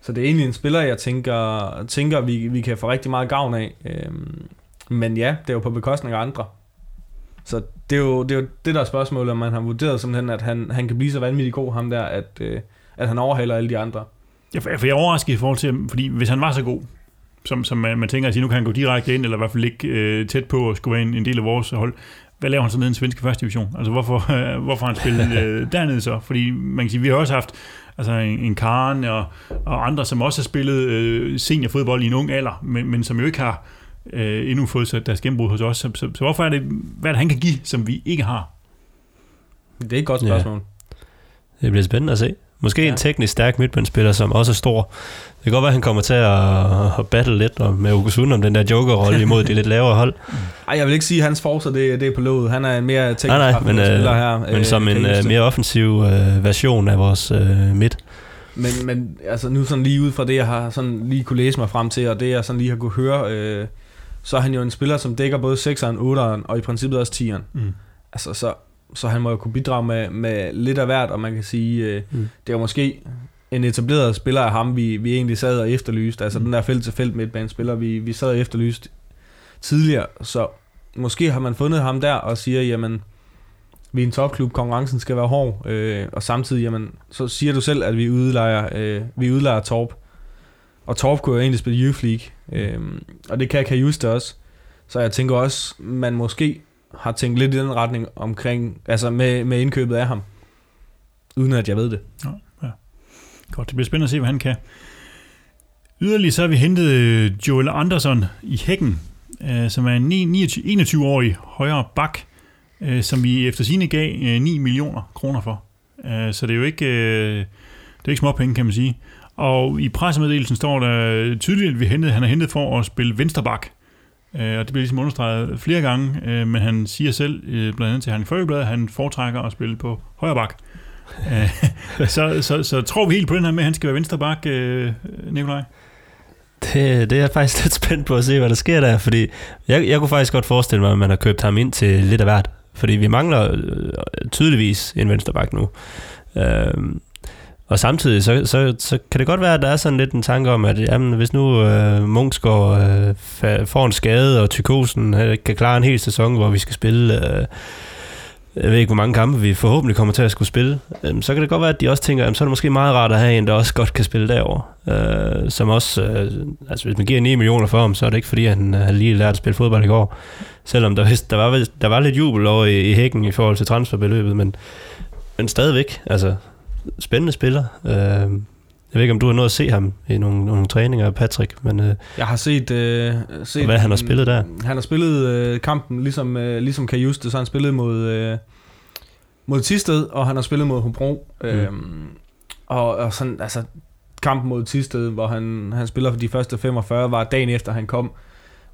Så det er egentlig en spiller, jeg tænker, tænker vi, vi kan få rigtig meget gavn af. Øhm, men ja, det er jo på bekostning af andre. Så det er jo det, er jo det der er spørgsmålet, om man har vurderet simpelthen, at han, han kan blive så vanvittig god, ham der, at, øh, at han overhaler alle de andre. Ja, for jeg er overrasket i forhold til, fordi hvis han var så god, som, som man, man tænker at sige, nu kan han gå direkte ind, eller i hvert fald ikke øh, tæt på at skulle være en, en del af vores hold. Hvad laver han så nede i den svenske første division? Altså hvorfor, øh, hvorfor han spillet øh, dernede så? Fordi man kan sige, vi har også haft altså en, en Karen og, og andre, som også har spillet øh, seniorfodbold i en ung alder, men, men som jo ikke har øh, endnu fået så deres gennembrud hos os. Så, så, så hvorfor er det, hvad er det, han kan give, som vi ikke har? Det er et godt spørgsmål. Ja. Det bliver spændende at se. Måske ja. en teknisk stærk midtbandspiller, som også er stor. Det kan godt være, at han kommer til at, at battle lidt med Okusund om den der joker-rolle imod de lidt lavere hold. Ej, jeg vil ikke sige, at hans forser det, det er på låget. Han er en mere teknisk nej, nej, men, spiller øh, her. Men øh, som en uh, mere offensiv uh, version af vores uh, midt. Men, men altså nu sådan lige ud fra det, jeg har sådan lige kunne læse mig frem til, og det jeg sådan lige har kunne høre, øh, så er han jo en spiller, som dækker både 6'eren, 8'eren og i princippet også 10'eren. Mm. Altså, så, så han må jo kunne bidrage med, med lidt af hvert, og man kan sige, øh, mm. det er måske en etableret spiller af ham, vi, vi egentlig sad og efterlyste. Altså mm. den der felt-til-felt midtbanespiller, vi, vi sad og efterlyste tidligere. Så måske har man fundet ham der og siger, jamen, vi er en topklub, konkurrencen skal være hård, øh, og samtidig, jamen, så siger du selv, at vi udlejer, øh, vi udlejer Torp. Og Torp kunne jo egentlig spille Youth League, øh, og det kan Kajuste også. Så jeg tænker også, man måske har tænkt lidt i den retning omkring, altså med, med indkøbet af ham, uden at jeg ved det. Ja, ja. Godt, det bliver spændende at se, hvad han kan. Yderligere så har vi hentet øh, Joel Andersson i hækken, øh, som er en 21-årig højre bak, øh, som vi efter sine gav øh, 9 millioner kroner for. Øh, så det er jo ikke, det er ikke småpenge, kan man sige. Og i pressemeddelelsen står der tydeligt, at vi hentede, han er hentet for at spille vensterbak. og det bliver ligesom understreget flere gange, men han siger selv, blandt andet til Herning Folkeblad, at han foretrækker at spille på højre bak. Øh, så, så, så tror vi helt på den her med, at han skal være venstreback, øh, Nikolaj? Det, det er jeg faktisk lidt spændt på at se, hvad der sker der, fordi jeg, jeg kunne faktisk godt forestille mig, at man har købt ham ind til lidt af hvert, fordi vi mangler øh, tydeligvis en venstreback nu. Øhm, og samtidig så, så, så kan det godt være, at der er sådan lidt en tanke om, at jamen, hvis nu øh, Munchsgaard øh, får en skade, og Tykosen øh, kan klare en hel sæson, hvor vi skal spille... Øh, jeg ved ikke, hvor mange kampe vi forhåbentlig kommer til at skulle spille, øhm, så kan det godt være, at de også tænker, at så er det måske meget rart at have en, der også godt kan spille derover. Øh, som også, øh, altså hvis man giver 9 millioner for ham, så er det ikke fordi, at han, øh, han lige lærte at spille fodbold i går. Selvom der, der, var, der var lidt jubel over i, i hækken i forhold til transferbeløbet, men, men stadigvæk, altså spændende spiller. Øh, jeg ved ikke, om du har nået at se ham i nogle, nogle træninger, Patrick, men... Øh, jeg har set... Øh, set hvad han har spillet der? Han har spillet øh, kampen, ligesom, øh, ligesom Kajuste, så han spillet mod, øh, mod Tisted, og han har spillet mod Hobro. Mm. Øh, og, og sådan, altså, kampen mod Tisted, hvor han, han spiller for de første 45, var dagen efter han kom.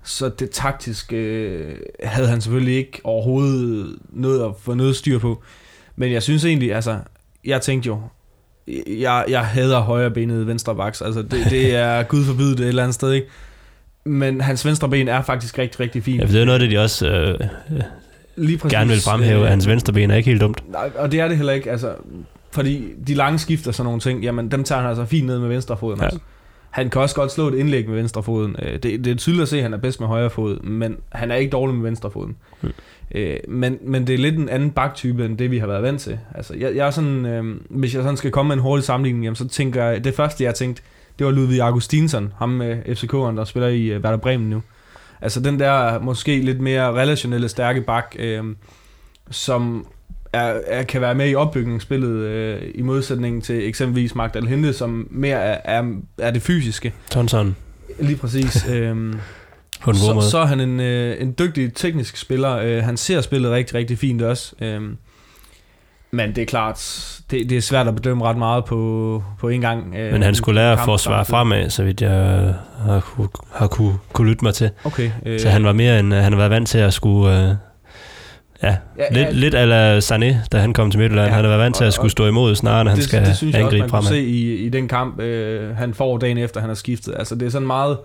Så det taktisk øh, havde han selvfølgelig ikke overhovedet noget at få noget styr på. Men jeg synes egentlig, altså, jeg tænkte jo, jeg, jeg hader højrebenet venstre baks. Altså, det, det er gud forbyde det et eller andet sted, ikke? Men hans venstre ben er faktisk rigtig, rigtig fint. Ja, det er noget, det de også øh, Lige præcis, gerne vil fremhæve, at hans venstre ben er ikke helt dumt. Nej, og det er det heller ikke. Altså, fordi de lange skifter sådan nogle ting, jamen dem tager han altså fint ned med venstre foden. Ja. Han kan også godt slå et indlæg med venstre foden. Øh, det, det er tydeligt at se, at han er bedst med højre fod, men han er ikke dårlig med venstre foden. Mm. Øh, men, men det er lidt en anden baktype, end det vi har været vant til. Altså, jeg, jeg er sådan, øh, hvis jeg sådan skal komme med en hurtig sammenligning, jamen, så tænker jeg, det første jeg tænkte, det var Ludvig Augustinsson, ham med FCK'eren, der spiller i uh, Werder Bremen nu. Altså den der måske lidt mere relationelle stærke bak, øh, som er, er, kan være med i opbygningsspillet øh, i modsætning til eksempelvis Magdal Hente, som mere er, er, er det fysiske. Tonson. Lige præcis. øh, på en god så, måde. så er han en, øh, en dygtig teknisk spiller. Øh, han ser spillet rigtig, rigtig fint også. Øh, men det er klart, det, det er svært at bedømme ret meget på, på en gang. Øh, Men han skulle lære at forsvare fremad, så vidt jeg har, kunne, har kunne, kunne lytte mig til. Okay. Øh, Så han var mere end, han har været vant til at skulle... Øh, ja, ja, lidt, ja, lidt ala Sané, da han kom til Midtjylland. Ja, han har været vant til at skulle stå imod, snarere end han det, skal det synes jeg også, man kunne fremad. se i, i den kamp, øh, han får dagen efter, han har skiftet. Altså, det er sådan meget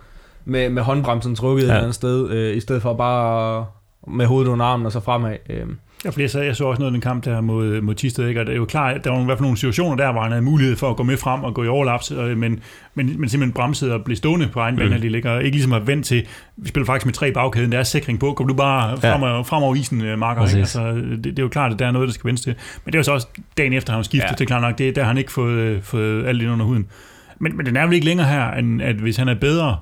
med, med håndbremsen trukket ja. et eller andet sted, øh, i stedet for bare med hovedet under armen og så fremad. Øh. Ja, fordi jeg, så, jeg så også noget af den kamp der mod, mod Tisted, ikke? og det er jo klart, at der var i hvert fald nogle situationer der, hvor han havde mulighed for at gå med frem og gå i overlaps, øh, men, men, men simpelthen bremsede og blev stående på egen Mm. bane, mm. de ligger ikke ligesom at vente til, vi spiller faktisk med tre bagkæden, der er sikring på, kom du bare frem, ja. frem over isen, øh, Marker, ikke? Altså, det, det, er jo klart, at der er noget, der skal vendes til, men det er jo så også dagen efter, han skiftet, Ja. ja. det er klart nok, det, der har han ikke fået, øh, fået alt ind under huden. Men, men den er vel ikke længere her, end at hvis han er bedre,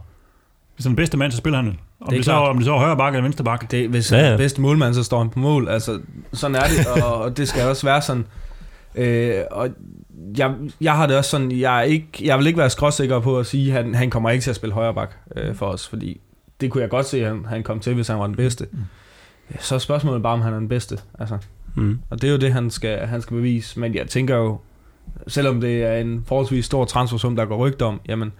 hvis han er den bedste mand, så spiller han den. Om Det er det, så, klart. om det så er højre bakke eller venstre bakke. Det, hvis Ja, ja, ja. ja. bedste målmand, så står han på mål. Altså, sådan er det, og, og det skal også være sådan. Øh, og jeg, jeg har det også sådan, jeg, er ikke, jeg vil ikke være skråsikker på at sige, at han, han kommer ikke til at spille højre bak øh, for os, fordi det kunne jeg godt se, at han, han kom til, hvis han var den bedste. Mm. Så er spørgsmålet bare, om han er den bedste. Altså, Mm. og det er jo det, han skal, han skal bevise. Men jeg tænker jo, selvom det er en forholdsvis stor transfersum, der går rygt om, jamen,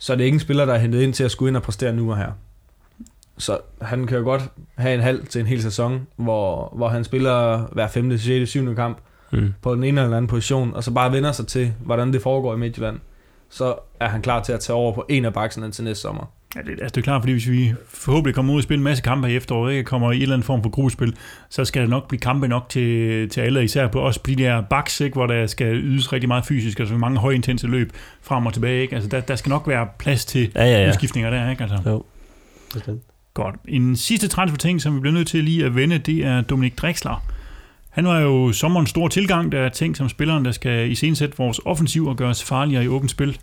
så er det ikke en spiller, der er hentet ind til at skulle ind og præstere nu og her. Så han kan jo godt have en halv til en hel sæson, hvor, hvor han spiller hver 5., 6., 7. kamp Mm. på den ene eller anden position, og så bare vender sig til, hvordan det foregår i Midtjylland. Så er han klar til at tage over på en af bakserne til næste sommer. Ja, det, altså det er klart, fordi hvis vi forhåbentlig kommer ud og spiller en masse kampe i efteråret, ikke kommer i en eller anden form for gruppespil, så skal der nok blive kampe nok til, til alle, især på også på de der baks, ikke, hvor der skal ydes rigtig meget fysisk, altså mange højintense løb frem og tilbage. Ikke? Altså der, der skal nok være plads til Ja, ja, ja. udskiftninger der. Ikke? Altså. Jo. Bestemt. Godt. En sidste transfer ting, som vi bliver nødt til lige at vende, det er Dominik Drexler. Han var jo sommerens store tilgang, der er ting som spilleren, der skal iscenesætte vores offensiv og gøre os farligere i åbent spil.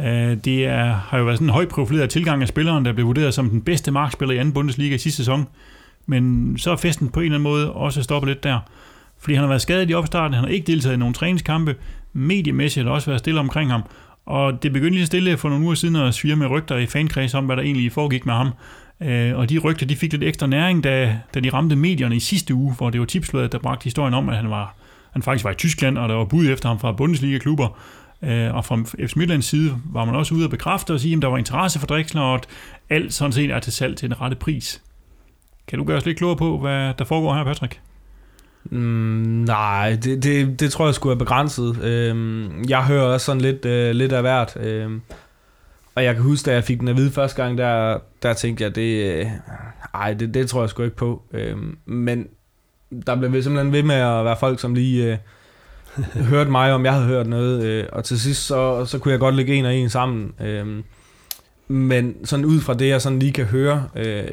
Øh, det er, har jo været sådan en højt profileret tilgang af spilleren, der blev vurderet som den bedste markspiller i anden Bundesliga i sidste sæson. Men så er festen på en eller anden måde også stoppet lidt der. Fordi han har været skadet i opstarten, han har ikke deltaget i nogen træningskampe. Mediemæssigt har der også været stille omkring ham. Og det begyndte lige stille for nogle uger siden at svire med rygter i fankreds om, hvad der egentlig foregik med ham. Øh, og de rygter, de fik lidt ekstra næring, da, da de ramte medierne i sidste uge, hvor det var tipsbladet, der bragte historien om, at han, var, han faktisk var i Tyskland, og der var bud efter ham fra Bundesliga-klubber. Øh, og fra FC Midtlands side var man også ude at bekræfte og sige, at der var interesse for Drexler, og at alt sådan set er til salg til den rette pris. Kan du gøre os lidt klogere på, hvad der foregår her, Patrick? Mm, nej, det, det, det tror jeg skulle er begrænset. Øhm, jeg hører også sådan lidt, øh, lidt af hvert. Øhm, og jeg kan huske, da jeg fik den at vide første gang, der, der tænkte jeg, det, øh, ej, det, det tror jeg sgu ikke på. Øhm, men der blev simpelthen ved med at være folk, som lige øh, hørte mig, om jeg havde hørt noget. Øh, og til sidst, så, så kunne jeg godt lægge en og en sammen. Øhm, men sådan ud fra det, jeg sådan lige kan høre, øh,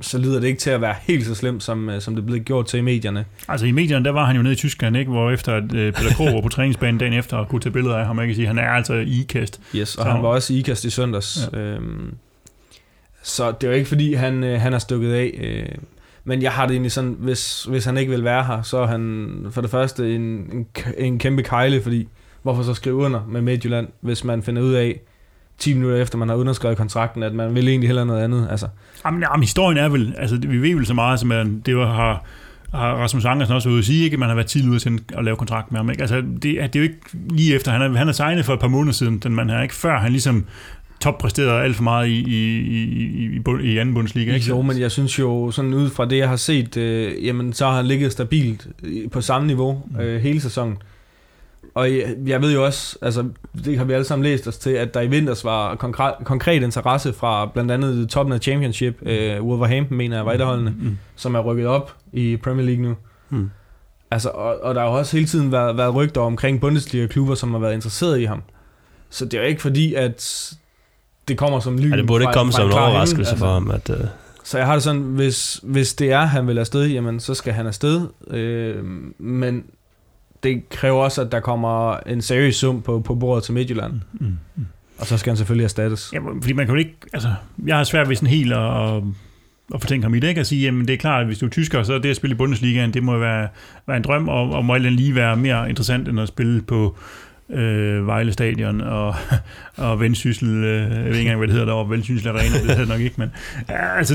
så lyder det ikke til at være helt så slemt, som, øh, som det blev gjort til i medierne. Altså i medierne, der var han jo nede i Tyskland, ikke? hvor efter at øh, Peter Krog var på træningsbanen dagen efter og kunne tage billeder af ham, kan sige, han er altså i ikast. Yes, og Så- han var også i IKAST i søndags. Ja. Øhm, så det er jo ikke fordi, han, øh, han er stukket af. Øh, men jeg har det egentlig sådan, hvis, hvis han ikke vil være her, så er han for det første en, en, en kæmpe kejle, fordi hvorfor så skrive under med Midtjylland, hvis man finder ud af 10 minutter efter man har underskrevet kontrakten, at man vil egentlig hellere noget andet. Altså, Jamen, jamen, historien er vel, altså vi ved vel så meget, som at det var, har, har Rasmus Angersen også ude at sige, ikke? at man har været tidlig ude til at lave kontrakt med ham. Ikke? Altså, det, det er jo ikke lige efter, han er, han er signet for et par måneder siden, den man her, ikke før han ligesom toppræsterede alt for meget i, i, i, i, i, bund- i anden bundsliga. Ikke? jo, men jeg synes jo, sådan ud fra det, jeg har set, øh, jamen så har han ligget stabilt øh, på samme niveau øh, hele sæsonen. Og jeg, jeg ved jo også, altså det har vi alle sammen læst os til, at der i vinters var konkret, konkret interesse fra blandt andet toppen af Championship, øh, Wolverhampton mener jeg var et holdene, Mm. som er rykket op i Premier League nu. Mm. Altså, og, og der har jo også hele tiden været, været rygter omkring Bundesliga-klubber, som har været interesseret i ham. Så det er jo ikke fordi, at det kommer som lyn Ja, det burde ikke komme fra som en overraskelse altså. for ham, at... Uh, Så jeg har det sådan, hvis, hvis det er, han vil afsted, jamen så skal han afsted. Øh, men det kræver også, at der kommer en seriøs sum på, på bordet til Midtjylland. Mm. Mm. Og så skal han selvfølgelig erstattes. Ja, fordi man kan jo ikke, altså, jeg har svært ved sådan helt at, at fortænke ham i det, ikke? At sige, jamen det er klart, at hvis du er tysker, så er det at spille i Bundesligaen, det må være, være en drøm, og, og må lige være mere interessant, end at spille på øh, Vejle Stadion og, og Vendsyssel, øh, jeg ved ikke engang, hvad det hedder derovre, Vendsyssel Arena, det hedder nok ikke, men ja, altså,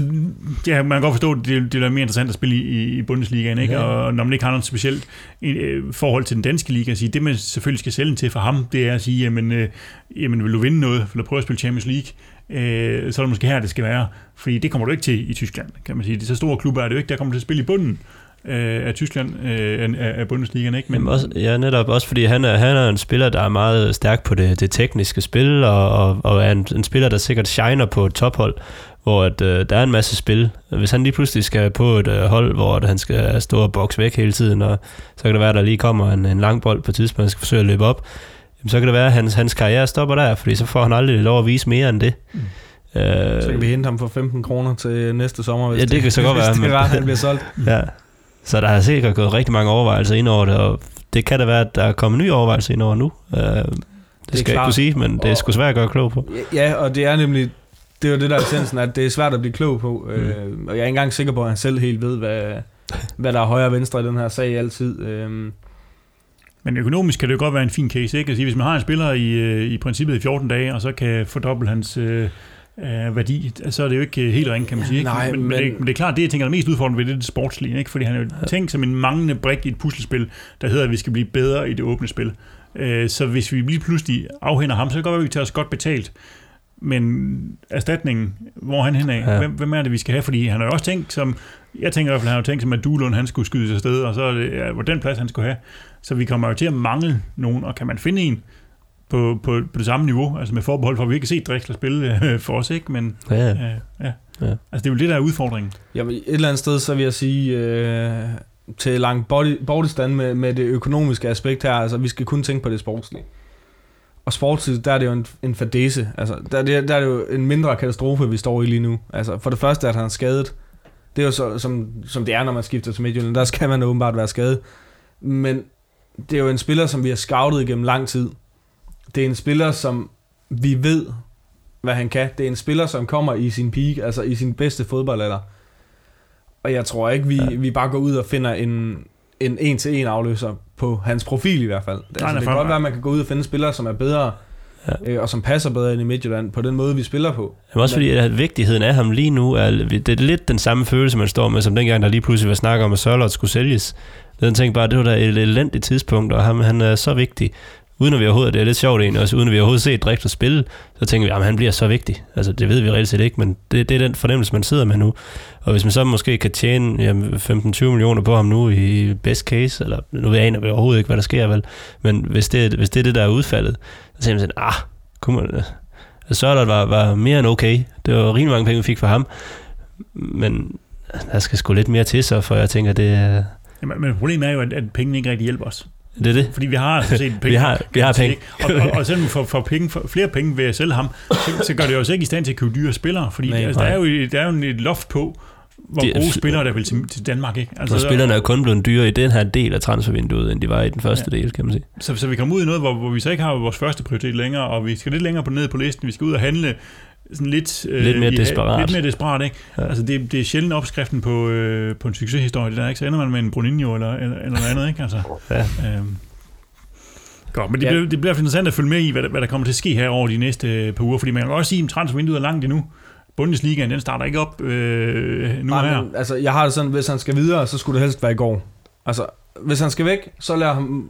ja, man kan godt forstå, at det, det er mere interessant at spille i, i Bundesligaen, ikke? Ja. og når man ikke har noget specielt øh, forhold til den danske liga, at sige, det man selvfølgelig skal sælge til for ham, det er at sige, jamen, øh, jamen vil du vinde noget, vil du prøve at spille Champions League, øh, så er det måske her, det skal være, fordi det kommer du ikke til i Tyskland, kan man sige. De så store klubber er det jo ikke, der kommer til at spille i bunden øh, af Tyskland, øh, af, af Bundesligaen, ikke? Men også, ja, netop også fordi han er, han er en spiller, der er meget stærk på det, det tekniske spil, og, og, og er en, en spiller, der sikkert shiner på et tophold, hvor at, øh, der er en masse spil. Hvis han lige pludselig skal på et øh, hold, hvor at han skal stå og bokse væk hele tiden, og så kan det være, at der lige kommer en, en lang bold på et tidspunkt, han skal forsøge at løbe op, jamen, så kan det være, at hans, hans karriere stopper der, fordi så får han aldrig lov at vise mere end det. Mm. Øh, Så kan vi hente ham for 15 kroner til næste sommer, hvis Ja, det kan så godt hvis være, det er, han bliver solgt. Ja. Så der har sikkert gået rigtig mange overvejelser ind over det, og det kan da være, at der er kommet nye overvejelser ind over nu. Uh, det, det skal jeg ikke kunne sige, men det er sgu svært at gøre klog på. Ja, og det er nemlig, det er jo det der er essensen, at det er svært at blive klog på. Mm. Øh, og jeg er ikke engang sikker på, at han selv helt ved, hvad, hvad der er højre og venstre i den her sag altid. Øh, Men økonomisk kan det jo godt være en fin case, ikke? Altså, hvis man har en spiller i, øh, i princippet i 14 dage, og så kan fordoble hans øh, øh, værdi, så er det jo ikke øh, helt ringe, kan man sige. Ikke? Nej, men, men, men- det, men det er klart, det jeg tænker er mest udfordrende ved det, det sportslige, ikke? fordi han er jo tænkt som en manglende brik i et puslespil, der hedder, at vi skal blive bedre i det åbne spil. Øh, så hvis vi lige pludselig afhænder ham, så kan det godt være, at vi tager os godt betalt. Men erstatningen, hvor han hen af? Ja. Ja. Hvem, hvem er det, vi skal have? Fordi han har jo også tænkt som, jeg tænker i hvert fald, han har tænkt som, at Duelund, han skulle skydes afsted, og så er det, ja, hvor den plads, han skulle have. Så vi kommer jo til at mangle nogen, og kan man finde en på, på, på det samme niveau, altså med forbehold for, at vi ikke har set Drexler spille øh, for os, ikke? Men Ja, ja. øh, ja. Ja. Altså det er jo det, der er udfordringen. Jamen, et eller andet sted, så vil jeg sige, øh, til langt body, bortstand med, med det økonomiske aspekt her, altså vi skal kun tænke på det sportslige. Og sportsligt, der er det jo en, en fadese. Altså, der, er det, der er det jo en mindre katastrofe, vi står i lige nu. Altså, for det første, at han er skadet. Det er jo så, som, som det er, når man skifter til Midtjylland. Der skal man åbenbart være skadet. Men det er jo en spiller, som vi har scoutet igennem lang tid. Det er en spiller, som vi ved, hvad han kan. Det er en spiller, som kommer i sin peak, altså i sin bedste fodboldalder. Og jeg tror ikke, vi, Ja. vi bare går ud og finder en, en en-til-en afløser på hans profil i hvert fald. Det, Nej, altså, det kan godt være, at man kan gå ud og finde spillere, som er bedre, Ja. øh, og som passer bedre ind i Midtjylland, på den måde, vi spiller på. Jamen også fordi, at vigtigheden af ham lige nu, er, det er lidt den samme følelse, man står med, som dengang, der lige pludselig var snak om, at Sørlot skulle sælges. Den tænkte bare, det var da et elendigt tidspunkt, og ham, han er så vigtig. Uden at vi overhovedet, det er lidt sjovt egentlig også, uden at vi overhovedet set Drexler spille, så tænker vi, at han bliver så vigtig. Altså det ved vi reelt set ikke, men det, det er den fornemmelse, man sidder med nu. Og hvis man så måske kan tjene jamen, 15-20 millioner på ham nu i best case, eller nu ved jeg aner vi overhovedet ikke, hvad der sker vel, men hvis det, hvis det er det, der er udfaldet, så tænker man sådan, ah, kunne man, øh, Sørlot var, var mere end okay. Det var rimelig mange penge, vi fik for ham. Men der skal sgu lidt mere til så, for jeg tænker, det er Jamen, men problemet er jo, at, at pengene ikke rigtig hjælper os det. Er det. Fordi vi har set penge. Vi har- vi har penge. Og, og, og selvom vi får, får penge, for, flere penge ved at sælge ham, så, så gør det os ikke i stand til at købe dyre spillere. Fordi Nej. altså, der, er jo, der er jo et loft på, hvor er- gode spillere der vil til, til Danmark. Ikke? Altså, så spillerne er jo kun blevet dyre i den her del af transfervinduet, end de var i den første ja. del, kan man sige. Så, så vi kommer ud i noget, hvor, hvor vi så ikke har vores første prioritet længere, og vi skal lidt længere på ned på listen. Vi skal ud og handle sådan lidt... øh, Lidt mere i- desperat. Lidt mere desperat, ikke? Ja. Altså, det, det er sjældent opskriften på, øh, på en succeshistorie, det der, ikke? Så ender man med en Bruninho eller, eller, eller noget andet, ikke? Altså, Ja. øhm. Godt, men det, Ja. bliver, det bliver interessant at følge med i, hvad der, hvad der kommer til at ske her over de næste øh, par uger, fordi man kan også sige, at transfervinduet er langt endnu. Bundesligaen, den starter ikke op øh, nu Nej, her. men, altså, jeg har det sådan, hvis han skal videre, så skulle det helst være i går. Altså, hvis han skal væk, så lad ham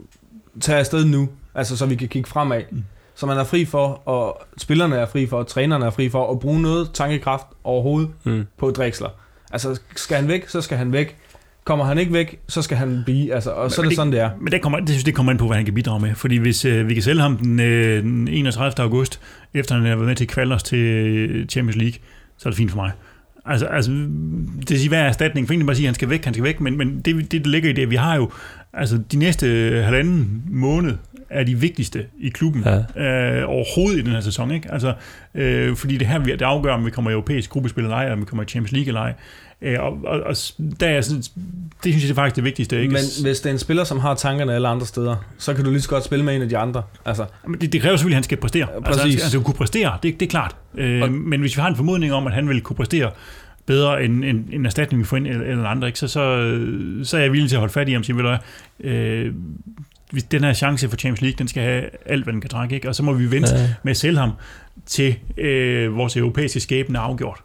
tage afsted nu, altså så vi kan kigge fremad. Mm. Så man er fri for, og spillerne er fri for, og trænerne er fri for at bruge noget tankekraft overhovedet Mm. på Drexler. Altså, skal han væk, så skal han væk. Kommer han ikke væk, så skal han blive, altså, og så er Men det sådan, det er. Men det, kommer, det synes det kommer ind på, hvad han kan bidrage med. Fordi hvis øh, vi kan sælge ham den, øh, den 31. august, efter han har været med til kvalers til øh, Champions League, så er det fint for mig. Altså, altså det vil sige, hvad er erstatningen? For egentlig bare at sige, at han skal væk, han skal væk, men, men det, det, der ligger i det, vi har jo, altså de næste halvanden måned er de vigtigste i klubben Ja. øh, overhovedet i den her sæson. Ikke? Altså, øh, fordi det her vi- det afgør, om vi kommer i europæisk gruppespil eller ej, eller om vi kommer i Champions League eller ej. Øh, og, og, og der er sådan, det synes jeg det er faktisk det vigtigste. Ikke? Men hvis det er en spiller, som har tankerne alle andre steder, så kan du lige så godt spille med en af de andre. Altså, Men det, det kræver selvfølgelig, at han skal præstere. Ja, Altså, han, præcis. skal, han skal kunne præstere, det, det er klart. Øh, Og- men hvis vi har en formodning om, at han vil kunne præstere bedre end en, en erstatning, vi får ind eller, eller andre, ikke, så, så, så er jeg villig til at holde fat i ham og sige, ved du øh, vi, den her chance for Champions League, den skal have alt, hvad den kan trække, ikke? og så må vi vente Ja. med at sælge ham til øh, vores europæiske skæbne er afgjort.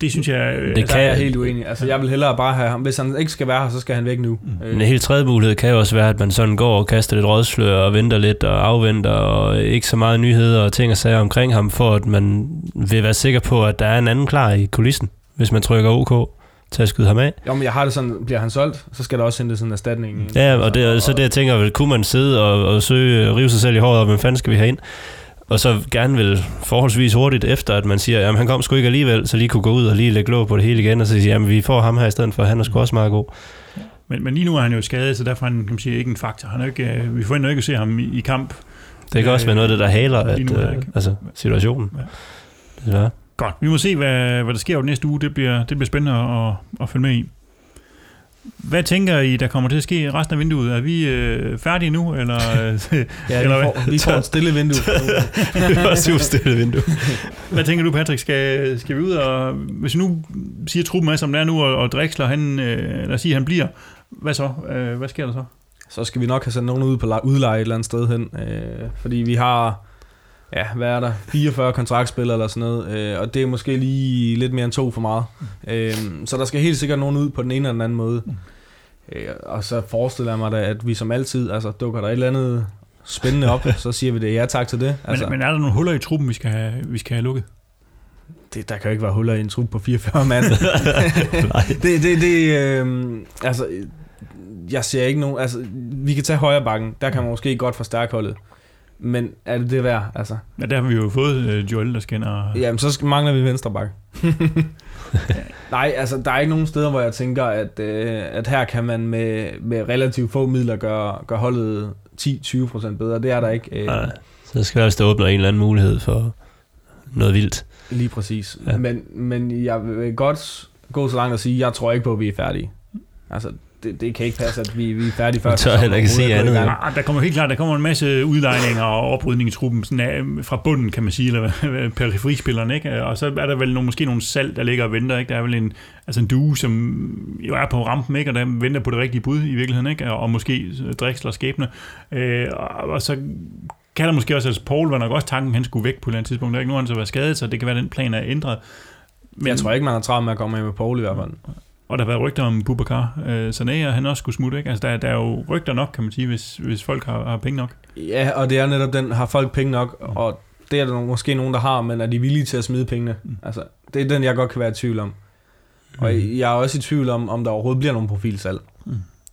Det synes jeg... Øh, Det Det kan- kan jeg er helt uenig. Altså, jeg vil hellere bare have ham. Hvis han ikke skal være her, så skal han væk nu. Mm. Øh, En helt tredje mulighed kan jo også være, at man sådan går og kaster lidt rådslør og venter lidt og afventer og ikke så meget nyheder og ting og sager omkring ham, for at man vil være sikker på, at der er en anden klar i kulissen, hvis man trykker OK til at skyde ham af. Jo, men jeg har det sådan, bliver han solgt, så skal der også hentes en erstatning. Ja, og det, er så det, jeg tænker, vel, kunne man sidde og, og søge, rive sig selv i håret, og hvem fanden skal vi have ind? Og så gerne vil forholdsvis hurtigt efter, at man siger, at han kom sgu ikke alligevel, så lige kunne gå ud og lige lægge låg på det hele igen, og så sige, at vi får ham her i stedet for, han er sgu også meget god. men, men lige nu er han jo skadet, så derfor er han kan man sige, ikke en faktor. Han er ikke, øh, vi forventer jo ikke at se ham i, i kamp. Det kan også være noget af det, der haler at, nu er det øh, altså, situationen. Ja. Desværre. Godt. Vi må se, hvad, hvad der sker over den næste uge. Det bliver, det bliver spændende at, at følge med i. Hvad tænker I, der kommer til at ske i resten af vinduet? Er vi øh, færdige nu, eller... øh, Ja, Eller vi får, vi får et stille vindue. det var super stille vindue. hvad tænker du, Patrick? Skal, skal vi ud og... Hvis vi nu siger truppen er, som den er nu, og, og Drexler, han, øh, lad os sige, han bliver, hvad så? Øh, hvad sker der så? så skal vi nok have sendt nogen ud på udleje et eller andet sted hen. Øh, fordi vi har, ja, hvad er der, 44 kontraktspillere eller sådan noget. Øh, og det er måske lige lidt mere end to for meget. Øh, så der skal helt sikkert nogen ud på den ene eller den anden måde. Øh, og så forestiller jeg mig da, at vi som altid, altså dukker der et eller andet spændende op, så siger vi det ja tak til det. Altså. Men, men er der nogle huller i truppen, vi skal have, vi skal have lukket? det, der kan jo ikke være huller i en trup på 44 mand. det, det, det, øh, altså, jeg ser ikke nogen, altså, vi kan tage højre bakken, der kan man måske godt forstærke holdet. Men er det det værd? Altså, Ja, der har vi jo fået øh, Joel, der skinner... jamen, så mangler vi venstre bakke. Nej, altså, der er ikke nogen steder, hvor jeg tænker, at, øh, at her kan man med, med relativt få midler gøre, gøre holdet 10-20% bedre. Det er der ikke. Øh, Nej, så skal der også åbne en eller anden mulighed for noget vildt. Lige præcis. Ja. Men, men jeg vil godt gå så langt og sige, at jeg tror ikke på, at vi er færdige. Altså, det, det kan ikke passe, at vi, vi er færdige før. Man tør heller ikke sige andet, gang. Ah, der kommer helt klart der kommer en masse udlejninger og oprydning i truppen sådan af, fra bunden, kan man sige, eller periferispillerne, ikke? Og så er der vel nogle, måske nogle salg, der ligger og venter, ikke? Der er vel en, altså en due, som jo er på rampen, ikke? Og der venter på det rigtige bud i virkeligheden, ikke? Og måske Drexler skæbne. Øh, og, og, så kan der måske også, altså Paul var nok også tanken, han skulle væk på et eller andet tidspunkt. Der er ikke nogen, der har været skadet, så det kan være, at den plan er ændret. Men jeg tror ikke, man har travlt med at komme af med Paul i hvert fald. Og der har været rygter om Bubakar øh, Sané, og han også skulle smutte, ikke? Altså, der, der er jo rygter nok, kan man sige, hvis, hvis folk har, har penge nok. Ja, og det er netop den, har folk penge nok, og det er der måske nogen, der har, men er de villige til at smide pengene? Mm. Altså, det er den, jeg godt kan være i tvivl om. Og jeg er også i tvivl om, om der overhovedet bliver nogen profilsalg. Mm.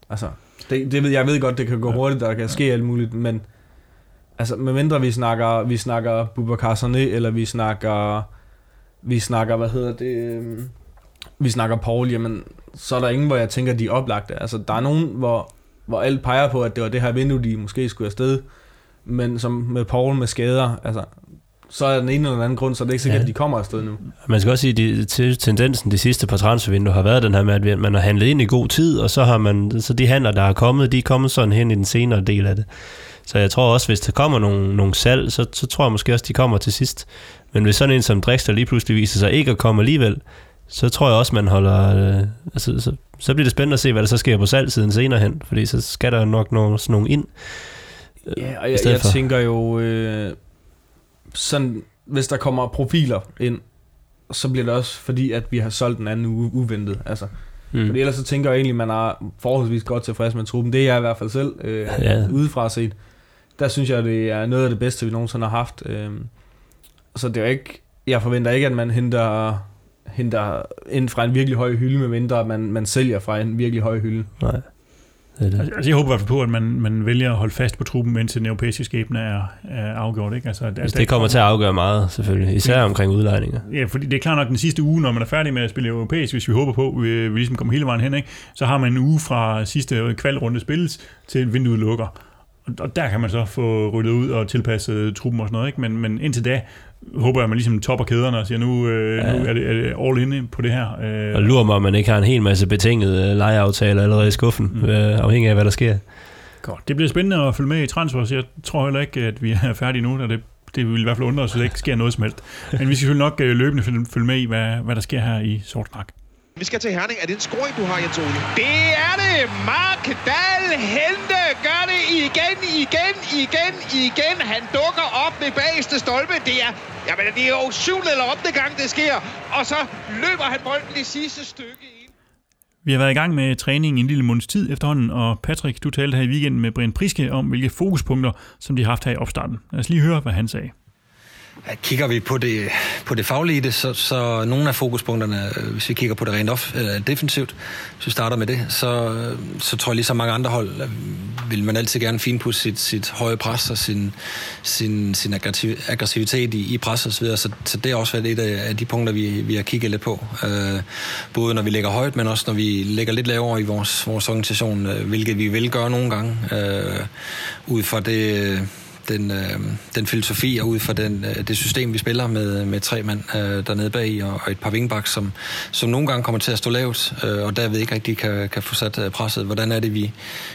Altså, det, det ved, jeg ved godt, det kan gå hurtigt, der kan ske alt muligt, men altså, medmindre vi snakker, vi snakker Bubakar Sané, eller vi snakker, vi snakker, hvad hedder det, øhm, vi snakker Paul, jamen, så er der ingen, hvor jeg tænker, de er oplagte. Altså, der er nogen, hvor, hvor alt peger på, at det var det her vindue, de måske skulle afsted, men som med Paul med skader, altså, så er den ene eller den anden grund, så er det ikke sikkert, Ja. at de kommer afsted nu. Man skal også sige, at tendensen de sidste par transfervinduer har været den her med, at man har handlet ind i god tid, og så har man, så de handler, der er kommet, de er kommet sådan hen i den senere del af det. Så jeg tror også, hvis der kommer nogle, nogle salg, så, så tror jeg måske også, de kommer til sidst. Men hvis sådan en som Drexler lige pludselig viser sig ikke at komme alligevel, så tror jeg også, man holder... Øh, altså, så, så bliver det spændende at se, hvad der så sker på salgsiden senere hen, fordi så skal der nok nogle, sådan nogle ind. øh, Ja, og jeg, jeg for. tænker jo, øh, sådan, hvis der kommer profiler ind, så bliver det også fordi, at vi har solgt den anden uge uventet. Altså, mm. Fordi ellers så tænker jeg egentlig, at man er forholdsvis godt tilfreds med truppen. Det er jeg i hvert fald selv, øh, Ja. ja. udefra set. Der synes jeg, det er noget af det bedste, vi nogensinde har haft. Øh, så det er jo ikke, jeg forventer ikke, at man henter, henter ind fra en virkelig høj hylde, medmindre man, man sælger fra en virkelig høj hylde. Nej, det det. Altså, altså, jeg håber i hvert fald på, at man, man vælger at holde fast på truppen, indtil den europæiske skæbne er, er afgjort. Ikke? Altså, at, Altså, det kommer til at afgøre meget, selvfølgelig. Især omkring udlejninger. Ja, fordi det er klart nok den sidste uge, når man er færdig med at spille europæisk, hvis vi håber på, at vi, vi ligesom kommer hele vejen hen, ikke? så har man en uge fra sidste kvalrunde spilles til vinduet lukker. Og, og der kan man så få ryddet ud og tilpasset truppen og sådan noget. Ikke? Men, men indtil da håber jeg, at man ligesom topper kæderne og siger, nu, øh, Ja. nu er, det, er det all in på det her. Øh, Og lurer mig, om man ikke har en hel masse betingede øh, lejeaftaler allerede i skuffen, Mm. øh, afhængig af, hvad der sker. Godt. Det bliver spændende at følge med i transfer, så jeg tror heller ikke, at vi er færdige nu, og det, det vil i hvert fald undre os, at der ikke sker noget som helst. Men vi skal selvfølgelig nok øh, løbende følge med i, hvad, hvad der sker her i Sort Snak. Vi skal til Herning. Er det en scoring, du har, Jens Ole? Det er det! Mark Dahl Hente gør det igen, igen, igen, igen. Han dukker op ved bageste stolpe. Det er, jamen, det er jo syvende eller ottende gang, det sker. Og så løber han bolden i sidste stykke ind. Vi har været i gang med træning en lille måneds tid efterhånden, og Patrick, du talte her i weekenden med Brian Priske om, hvilke fokuspunkter, som de har haft her i opstarten. Lad os lige høre, hvad han sagde. Kigger vi på det, på det faglige, så, så nogle af fokuspunkterne, øh, hvis vi kigger på det rent off, øh, defensivt, hvis vi starter med det, så, øh, så tror jeg ligesom mange andre hold, øh, vil man altid gerne finpudse sit, sit høje pres og sin, sin, sin aggressivitet i, i pres og så videre. Så, så det har også været et af de punkter, vi, vi har kigget lidt på. Øh, både når vi ligger højt, men også når vi ligger lidt lavere i vores, vores organisation, hvilket vi vil gøre nogle gange, øh, ud fra det den, øh, den filosofi og ud fra den, øh, det system, vi spiller med, med tre mand øh, dernede bag og, og et par vingbaks, som, som nogle gange kommer til at stå lavt, øh, og derved ikke rigtig kan, kan få sat øh, presset. Hvordan er det, vi,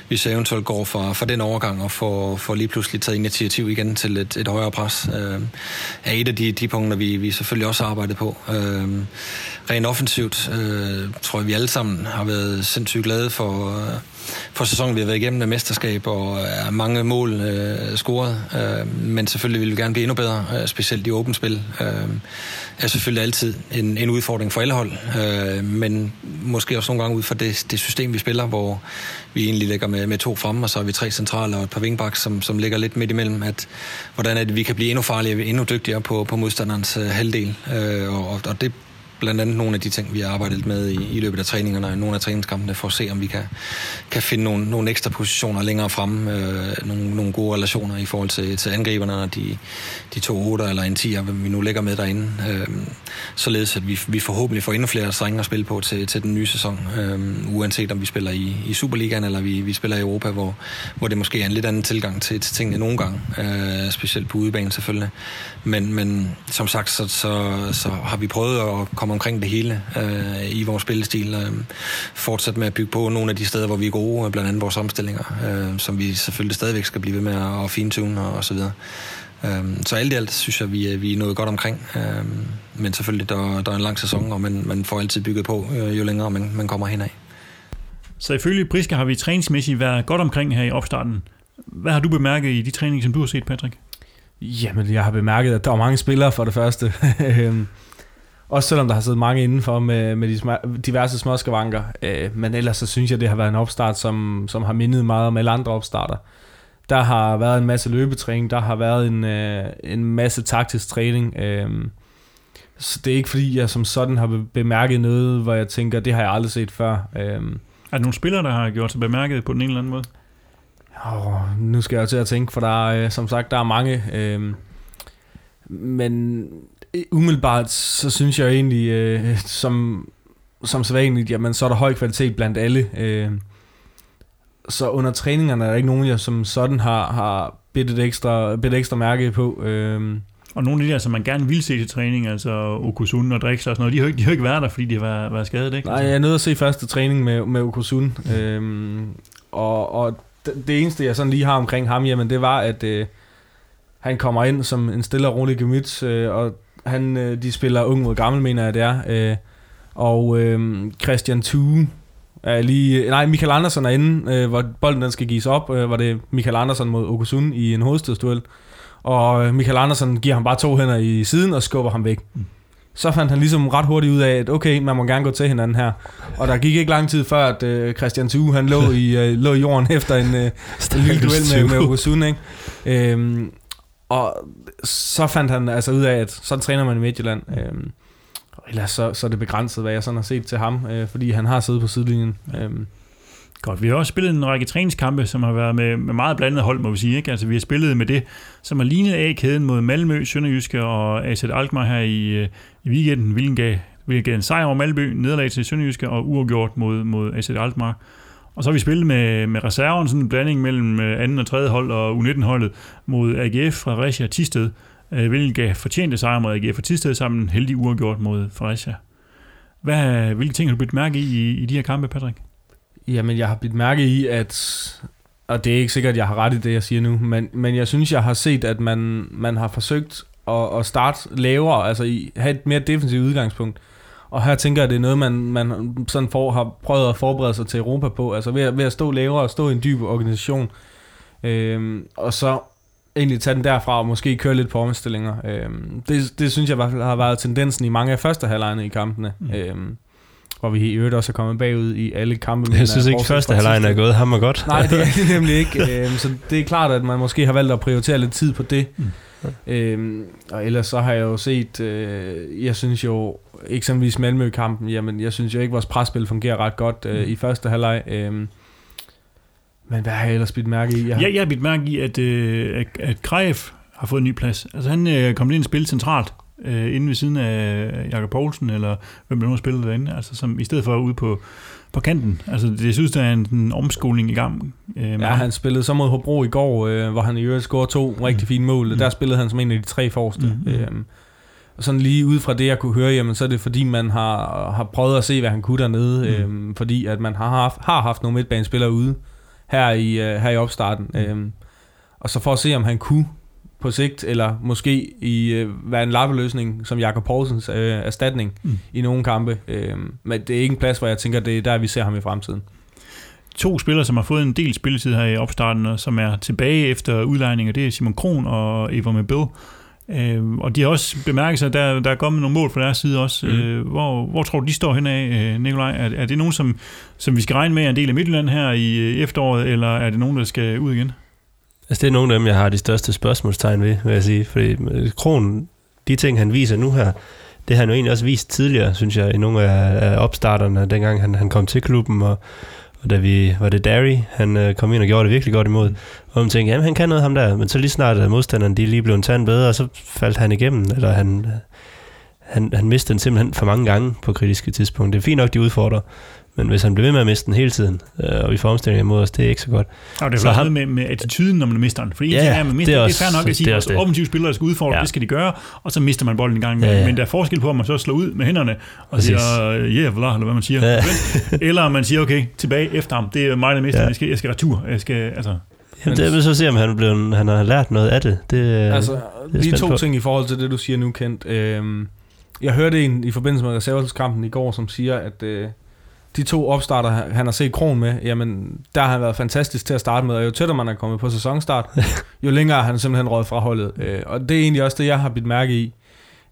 vi så eventuelt går fra, fra den overgang og får, får lige pludselig taget initiativ igen til et, et højere pres, øh, er et af de, de punkter, vi, vi selvfølgelig også har arbejdet på. Øh, rent offensivt øh, tror jeg, vi alle sammen har været sindssygt glade for... Øh, for sæsonen, vi har været igennem med mesterskab og er mange mål øh, scoret. Øh, men selvfølgelig vil vi gerne blive endnu bedre, øh, specielt i åbent spil. Øh, er selvfølgelig altid en, en udfordring for alle hold, øh, men måske også nogle gange ud fra det, det system, vi spiller, hvor vi egentlig ligger med, med to fremme, og så har vi tre centrale og et par vingbaks, som, som ligger lidt midt imellem, at hvordan er det, vi kan blive endnu farligere, endnu dygtigere på, på modstanderens øh, halvdel. Øh, og, og det blandt andet nogle af de ting, vi har arbejdet med i, i løbet af træningerne og nogle af træningskampene, for at se, om vi kan, kan finde nogle, nogle ekstra positioner længere frem, øh, nogle, nogle gode relationer i forhold til, til angriberne, og de, de to 8 eller en 10, vi nu ligger med derinde. Øh, således at vi, vi forhåbentlig får endnu flere strenge at spille på til, til den nye sæson, øh, uanset om vi spiller i, i Superligaen eller vi, vi spiller i Europa, hvor, hvor det måske er en lidt anden tilgang til, til tingene nogle gange, øh, specielt på udebane selvfølgelig. Men, men som sagt, så, så, så har vi prøvet at komme omkring det hele øh, i vores spillestil. Øh, fortsat med at bygge på nogle af de steder, hvor vi er gode, blandt andet vores omstillinger, øh, som vi selvfølgelig stadigvæk skal blive ved med at, at fintune og, og så videre. Øh, så alt i alt synes jeg, vi, vi er nået godt omkring. Øh, men selvfølgelig, der, der er en lang sæson, og man, man får altid bygget på, øh, jo længere man, man kommer henad. Så ifølge Priska har vi træningsmæssigt været godt omkring her i opstarten. Hvad har du bemærket i de træninger, som du har set, Patrick? Jamen, jeg har bemærket, at der er mange spillere for det første. Også selvom der har siddet mange indenfor med, med de sma- diverse småskavanker. Øh, men ellers så synes jeg, det har været en opstart, som, som har mindet meget om alle andre opstarter. Der har været en masse løbetræning, der har været en, øh, en masse taktisk træning. Øh, så det er ikke fordi, jeg som sådan har bemærket noget, hvor jeg tænker, det har jeg aldrig set før. Øh, er der nogle spillere, der har gjort sig bemærket på den ene eller anden måde? Oh, nu skal jeg til at tænke, for der er, øh, som sagt, der er mange. Øh, men umiddelbart, så synes jeg egentlig, øh, som, som sædvanligt, jamen så er der høj kvalitet blandt alle. Øh, så under træningerne er der ikke nogen, jeg som sådan har, har bedt et ekstra, bedt ekstra mærke på. Øh, og nogle af de der, som man gerne vil se til træning, altså Okusun og Drexler og sådan noget, de har ikke, de har ikke været der, fordi de været, været skadet, ikke? Nej, jeg er nødt at se første træning med, med Okusun. Øh, og, og det, det eneste, jeg sådan lige har omkring ham, jamen det var, at øh, han kommer ind som en stille og rolig gemyt, øh, og han, øh, de spiller ung mod gammel, mener jeg det er. Øh, og øh, Christian Thue er lige... Nej, Michael Andersen er inde, øh, hvor bolden den skal gives op, øh, hvor det Michael Andersen mod Okusun i en hovedstødsduel. Og Michael Andersen giver ham bare to hænder i siden og skubber ham væk. Mm. Så fandt han ligesom ret hurtigt ud af, at okay, man må gerne gå til hinanden her. Og der gik ikke lang tid før, at øh, Christian Thue, han lå i, øh, lå i jorden efter en, øh, en lille duel med, med Okusun, ikke? Øhm, og så fandt han altså ud af, at sådan træner man i Midtjylland. Øhm, ellers så, så er det begrænset, hvad jeg sådan har set til ham, øh, fordi han har siddet på sidelinjen. Øhm. Godt, vi har også spillet en række træningskampe, som har været med, med meget blandet hold, må vi sige. Ikke? Altså, vi har spillet med det, som har lignet A-kæden mod Malmø, Sønderjyske og AZ Alkmaar her i, øh, i weekenden, hvilken gav, hvilken gav en sejr over Malmø, nederlag til Sønderjyske og uafgjort mod, mod AZ Alkmaar. Og så har vi spillet med, med reserven, sådan en blanding mellem øh, anden og tredje hold og U19-holdet mod AGF, Fredericia og Tisted, hvilken øh, hvilket gav fortjente sejr mod AGF og Tisted sammen en heldig uafgjort mod Fredericia. Hvad, hvilke ting har du blivet mærke i, i, i de her kampe, Patrick? Jamen, jeg har blivet mærke i, at og det er ikke sikkert, at jeg har ret i det, jeg siger nu, men, men jeg synes, jeg har set, at man, man har forsøgt at, at starte lavere, altså i, have et mere defensivt udgangspunkt. Og her tænker jeg, det er noget, man, man sådan for, har prøvet at forberede sig til Europa på. Altså ved, at- ved at stå lavere og stå i en dyb organisation. Øhm, og så egentlig tage den derfra og måske køre lidt på omstillinger. Øhm, det, det synes jeg i hvert fald har været tendensen i mange af første halvlejene i kampene. Mm. Øhm, hvor vi i øvrigt også er kommet bagud i alle kampe. Jeg synes ikke, første fra halvlejen er gået hammer godt. Nej, det er det nemlig ikke. Øhm, så det er klart, at man måske har valgt at prioritere lidt tid på det. Mm. Øhm, og ellers så har jeg jo set, øh, jeg synes jo, eksempelvis Malmø-kampen, jamen jeg synes jo ikke, vores presspil fungerer ret godt øh, i første halvleg. Øhm, men hvad har jeg ellers bidt mærke i? Jeg, Jeg, jeg har bidt mærke i, at, øh, at, at Krejf har fået en ny plads. Altså han øh, kom ind og spille centralt, øh, inde ved siden af Jakob Poulsen, eller hvem der nu har spillet derinde, altså som, i stedet for ude på, på kanten. Altså det synes, der er en, en omskoling i gang. Øh, Ja, ham. han spillede så mod Hobro i går, øh, hvor han i øvrigt scorede to rigtig fine mål. Mm. Der spillede han som en af de tre forreste. Mm, mm. Øhm, og sådan lige ud fra det, jeg kunne høre, jamen, så er det fordi, man har, har prøvet at se, hvad han kunne dernede. Mm. Øhm, fordi at man har haft, har haft nogle midtbanespillere ude her i, øh, her i opstarten. Mm. Øhm, og så for at se, om han kunne på sigt, eller måske i øh, være en lappeløsning som Jakob Poulsens øh, erstatning Mm. i nogle kampe. Øhm, men det er ikke en plads, hvor jeg tænker, det er der, vi ser ham i fremtiden. to spillere, som har fået en del spilletid her i opstarten, og som er tilbage efter udlejninger, det er Simon Kron og Eva med Bill. Øh, og de har også bemærket sig, at der, der er kommet nogle mål fra deres side også. Mm. Mm. Øh, hvor, hvor tror du, de står henad, øh, Nikolaj? Er, er det nogen, som, som vi skal regne med er en del af Midtjylland her i øh, efteråret, eller er det nogen, der skal ud igen? Altså, det er nogle af dem, jeg har de største spørgsmålstegn ved, vil jeg sige. Fordi øh, Kron, de ting, han viser nu her, det har han jo egentlig også vist tidligere, synes jeg, i nogle af, af opstarterne, dengang han, han kom til klubben, og, og da vi, var det Derry, han øh, kom ind og gjorde det virkelig godt imod. Og man tænkte, jamen han kan noget ham der, men så lige snart at modstanderen, de lige blev en tand bedre, og så faldt han igennem, eller han, øh, han, han mistede den simpelthen for mange gange på kritiske tidspunkter. Det er fint nok, de udfordrer, men hvis han bliver ved med at miste den hele tiden, øh, og vi får omstillinger imod os, det er ikke så godt. Og det er ham- noget med, med attituden, når man mister den. For en Ja, ting er, at man mister det er det, også- det er fair nok at sige, det er at også det. offensive spillere der skal udfordre, Ja. det skal de gøre, og så mister man bolden en gang. Ja, ja. Men der er forskel på, om man så slår ud med hænderne og Præcis. siger, yeah, blah, eller hvad man siger. Ja. eller om man siger, okay, tilbage efter ham. Det er mig, der mister Ja. jeg, skal, jeg skal retur. Jeg skal, altså, Jamen, det vil så se, om han, blev, han har lært noget af det. det øh, Altså, er lige to på. ting i forhold til det, du siger nu, Kent. Øhm, jeg hørte en i forbindelse med reservelskampen i går, som siger, at øh, de to opstarter, han har set Kron med, jamen, der har han været fantastisk til at starte med, og jo tættere man er kommet på sæsonstart, jo længere har han simpelthen røget fra holdet. Øh, og det er egentlig også det, jeg har bidt mærke i.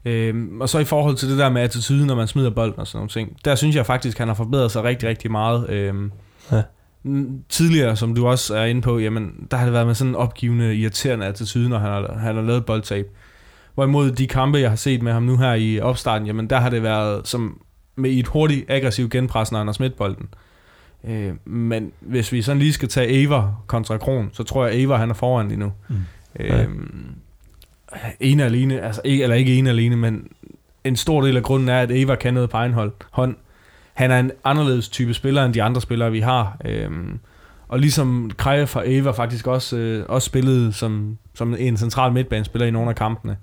Øhm, og så i forhold til det der med attitude, når man smider bolden og sådan nogle ting, der synes jeg faktisk, han har forbedret sig rigtig, rigtig meget. Ja. n- Tidligere, som du også er inde på, jamen, der har det været med sådan en opgivende, irriterende attitude, når han har, han har lavet boldtab. Hvorimod de kampe, jeg har set med ham nu her i opstarten, jamen der har det været som med et hurtigt, aggressivt genpres, når han har smidt bolden. Øh, men hvis vi sådan lige skal tage Aver kontra Kron, så tror jeg, Aver han er foran lige nu. Mm. Øh, en alene, altså ikke, eller ikke en alene, men en stor del af grunden er, at Aver kan noget på egen hold, hånd. Han er en anderledes type spiller end de andre spillere, vi har. Øhm, og ligesom Kreje fra Ava faktisk også, øh, også spillede som, som en central midtbanespiller i nogle af kampene.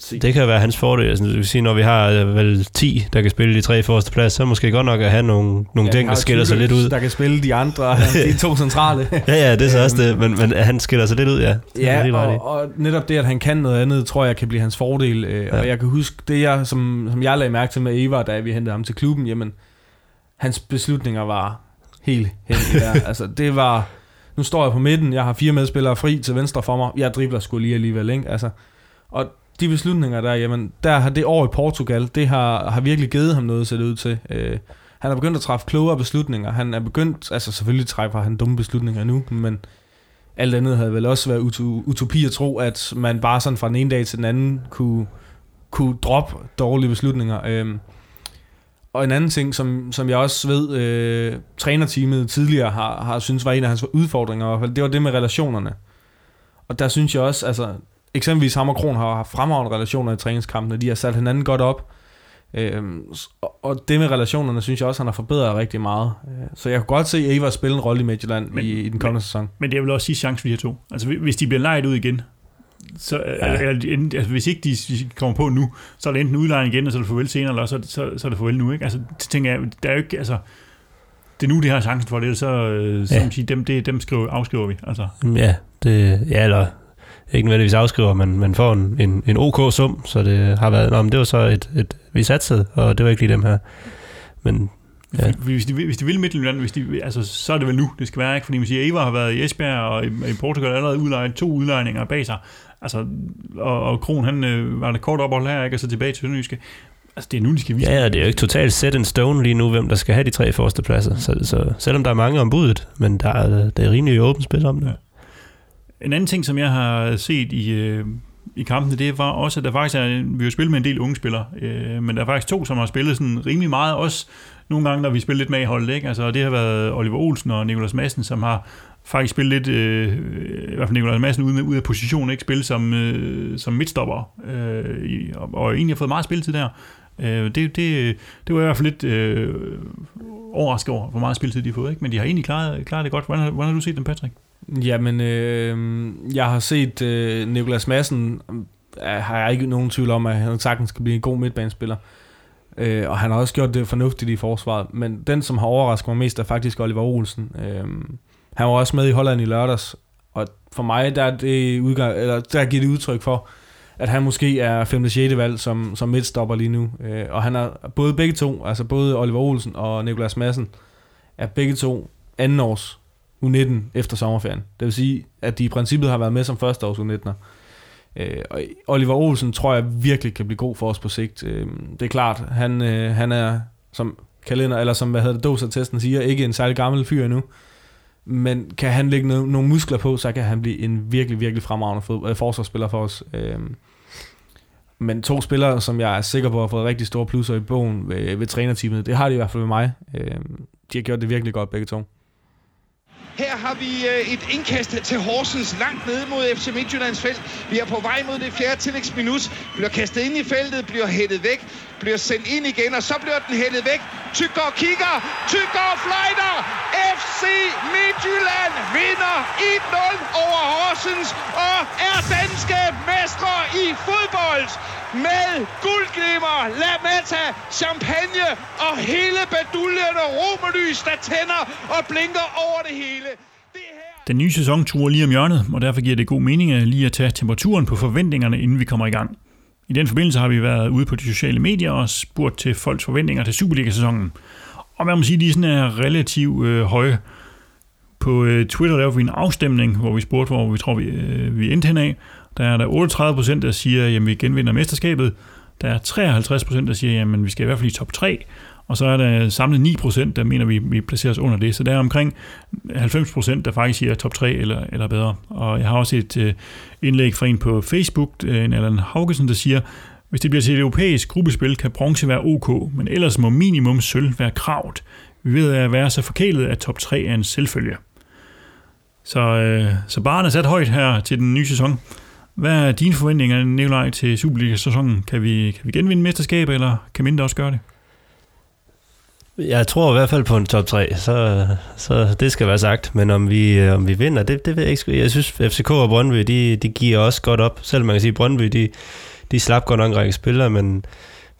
Så, Det kan være hans fordel. Altså, det vil sige, når vi har øh, vel 10, der kan spille de tre forreste plads, så måske godt nok at have nogle, nogle vi ting, der skiller sig lidt ud. Der kan spille de andre, de to centrale. Ja, ja, det er så også det, men, men han skiller sig lidt ud, ja. Ja, og, og netop det, at han kan noget andet, tror jeg kan blive hans fordel. Øh, Ja. Og jeg kan huske, det jeg, som, som jeg lagde mærke til med Eva, da vi hentede ham til klubben, jamen, hans beslutninger var helt hen i der. altså, det var, nu står jeg på midten, jeg har fire medspillere fri til venstre for mig, jeg dribler sgu lige alligevel, ikke? Altså, og de beslutninger der, jamen, der har det år i Portugal, det har, har virkelig givet ham noget, ser det ud til. Øh, han er begyndt at træffe klogere beslutninger. Han er begyndt, altså selvfølgelig træffer han dumme beslutninger nu, men alt andet havde vel også været utopi at tro, at man bare sådan fra den ene dag til den anden kunne, kunne droppe dårlige beslutninger. Øhm, og en anden ting, som, som jeg også ved, øh, trænerteamet tidligere har, har synes var en af hans udfordringer, i hvert fald, det var det med relationerne. Og der synes jeg også, altså eksempelvis ham og Kron har haft fremragende relationer i træningskampene, de har sat hinanden godt op. Øhm, og- det med relationerne, synes jeg også, han har forbedret rigtig meget. Øh, Så jeg kunne godt se Eva spille en rolle i Midtjylland Men- i, i den kommende sæson. Men det er vel også sige chance for de her to. Altså hvis- de bliver lejet ud igen, så, Ja. ja. eller, altså, hvis ikke de, hvis de kommer på nu, så er det enten udlejning igen, og så er det farvel senere, eller så, det- så, så er det farvel nu. Ikke? Altså, det tænker jeg, der er jo ikke, altså, det er nu, de har chancen for det, så, øh, så Ja. ja. sige, dem, det, dem skriver, afskriver vi. Altså. Ja, det, ja, eller ikke nødvendigvis afskriver, men man får en, en, en OK sum, så det har været, nå, men det var så et, et vi satsede, og det var ikke lige dem her. Men Ja. Hvis, de, hvis de vil Midtjylland, hvis de, altså, så er det vel nu, det skal være, ikke? Fordi man siger, Eva har været i Esbjerg og i, i Portugal allerede udlejet to udlejninger bag sig. Altså, og, og Kron, han øh, var der kort ophold her, ikke? Og så tilbage til Sønderjyske. Altså, det er nu, de skal vise. Ja, ja, det er jo ikke totalt set in stone lige nu, hvem der skal have de tre første pladser. Så, så selvom der er mange om budet, men der er, der er rimelig åbent spil om det. Ja. En anden ting, som jeg har set i, øh, i kampene, det var også, at der faktisk er, vi har spillet med en del unge spillere, øh, men der er faktisk to, som har spillet sådan rimelig meget, også nogle gange, når vi spiller lidt med i holdet, ikke? Altså, det har været Oliver Olsen og Nikolas Madsen, som har faktisk spillet lidt, øh, i hvert fald Nikolas Madsen ude, ude af position, ikke spillet som, øh, som midtstopper, øh, i, og, og egentlig har fået meget spilletid der. Øh, det, det, det var i hvert fald lidt øh, overrasket over, hvor meget spilletid de har fået, ikke? men de har egentlig klaret, klaret det godt. Hvordan, hvordan har du set dem, Patrick? Jamen, øh, jeg har set øh, Nikolas Madsen, øh, har jeg ikke nogen tvivl om, at han sagtens skal blive en god midtbanespiller. Øh, og han har også gjort det fornuftigt i forsvaret. Men den, som har overrasket mig mest, er faktisk Oliver Olsen. Øh, han var også med i Holland i lørdags, og for mig, der, er det udgang, eller, der giver det udtryk for, at han måske er 5. 6. valg som, som midtstopper lige nu. Øh, og han er både begge to, altså både Oliver Olsen og Nikolas Madsen, er begge to andenårs U19 efter sommerferien. Det vil sige, at de i princippet har været med som første års U19'er. Øh, og Oliver Olsen tror jeg virkelig kan blive god for os på sigt. Øh, det er klart, han, øh, han er, som kalender, eller som hvad hedder det, doser-testen siger, ikke en særlig gammel fyr endnu. Men kan han lægge no- nogle muskler på, så kan han blive en virkelig, virkelig fremragende fod- øh, forsvarsspiller for os. Øh, men to spillere, som jeg er sikker på har fået rigtig store plusser i bogen ved, ved trænerteamet, det har de i hvert fald ved mig. Øh, de har gjort det virkelig godt begge to. Her har vi øh, et indkast til Horsens langt nede mod FC Midtjyllands felt. Vi er på vej mod det fjerde tillægsminut. Bliver kastet ind i feltet, bliver hættet væk, bliver sendt ind igen, og så bliver den hældet væk. Tykker kigger, tykker fløjter. FC Midtjylland vinder 1-0 over Horsens og er danske mestre i fodbold med guldglimmer, lametta, champagne og hele baduljen og romerlys, der tænder og blinker over det hele. Den nye sæson turer lige om hjørnet, og derfor giver det god mening at lige at tage temperaturen på forventningerne, inden vi kommer i gang. I den forbindelse har vi været ude på de sociale medier og spurgt til folks forventninger til Superliga-sæsonen. Og man må sige, at de sådan er relativt øh, høje. På øh, Twitter lavede vi en afstemning, hvor vi spurgte, hvor vi tror, vi, øh, vi endte henad. Der er der 38 procent, der siger, at vi genvinder mesterskabet. Der er 53 procent, der siger, at vi skal i hvert fald i top 3. Og så er der samlet 9 procent, der mener, vi, vi placerer os under det. Så der er omkring 90 procent, der faktisk siger top 3 eller, eller bedre. Og jeg har også et øh, indlæg fra en på Facebook, øh, en Allan Haugesen, der siger, hvis det bliver til et europæisk gruppespil, kan bronze være ok, men ellers må minimum sølv være kravt. Vi ved at være så forkælet, at top 3 er en selvfølge. Så, øh, så barnet er sat højt her til den nye sæson. Hvad er dine forventninger, Nikolaj, til Superliga-sæsonen? Kan vi, kan vi genvinde mesterskabet, eller kan mindre også gøre det? Jeg tror i hvert fald på en top 3, så, så det skal være sagt. Men om vi, øh, om vi vinder, det, det ved jeg ikke. Jeg synes, FCK og Brøndby, de, de giver også godt op. Selvom man kan sige, at Brøndby, de, de slap godt nok en række spillere, men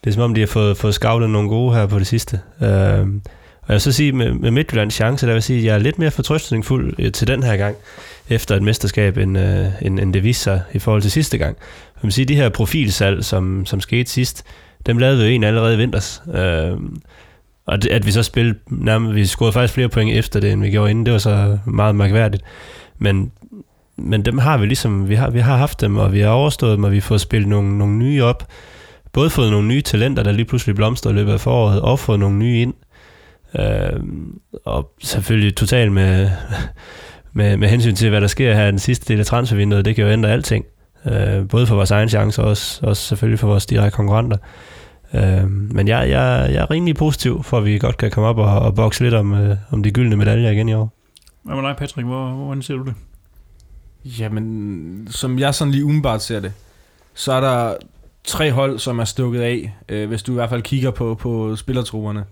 det er som om, de har fået, fået skavlet nogle gode her på det sidste. Uh, og jeg vil så sige, med, med Midtjyllands chance, der vil sige, at jeg er lidt mere fortrøstningsfuld øh, til den her gang, efter et mesterskab, end, uh, end, end det viste sig i forhold til sidste gang. Jeg vil sige, de her profilsalg, som, som skete sidst, dem lavede vi en allerede i vinters. Uh, og det, at vi så spillede, nærmest, vi scorede faktisk flere point efter det, end vi gjorde inden, det var så meget mærkværdigt. Men, men dem har vi ligesom, vi har, vi har haft dem, og vi har overstået dem, og vi har fået spillet nogle, nogle nye op. Både fået nogle nye talenter, der lige pludselig blomstrer i løbet af foråret, og fået nogle nye ind. Øh, og selvfølgelig totalt med, med, med hensyn til, hvad der sker her i den sidste del af transfervinduet, det kan jo ændre alting. Øh, både for vores egen chance, og også, også selvfølgelig for vores direkte konkurrenter. Øh, men jeg, jeg, jeg er rimelig positiv for, at vi godt kan komme op og, og bokse lidt om, øh, om de gyldne medaljer igen i år. Hvad med dig, Patrick? Hvor, hvordan ser du det? Jamen, som jeg sådan lige umiddelbart ser det, så er der tre hold, som er stukket af, øh, hvis du i hvert fald kigger på, på spillertrupperne,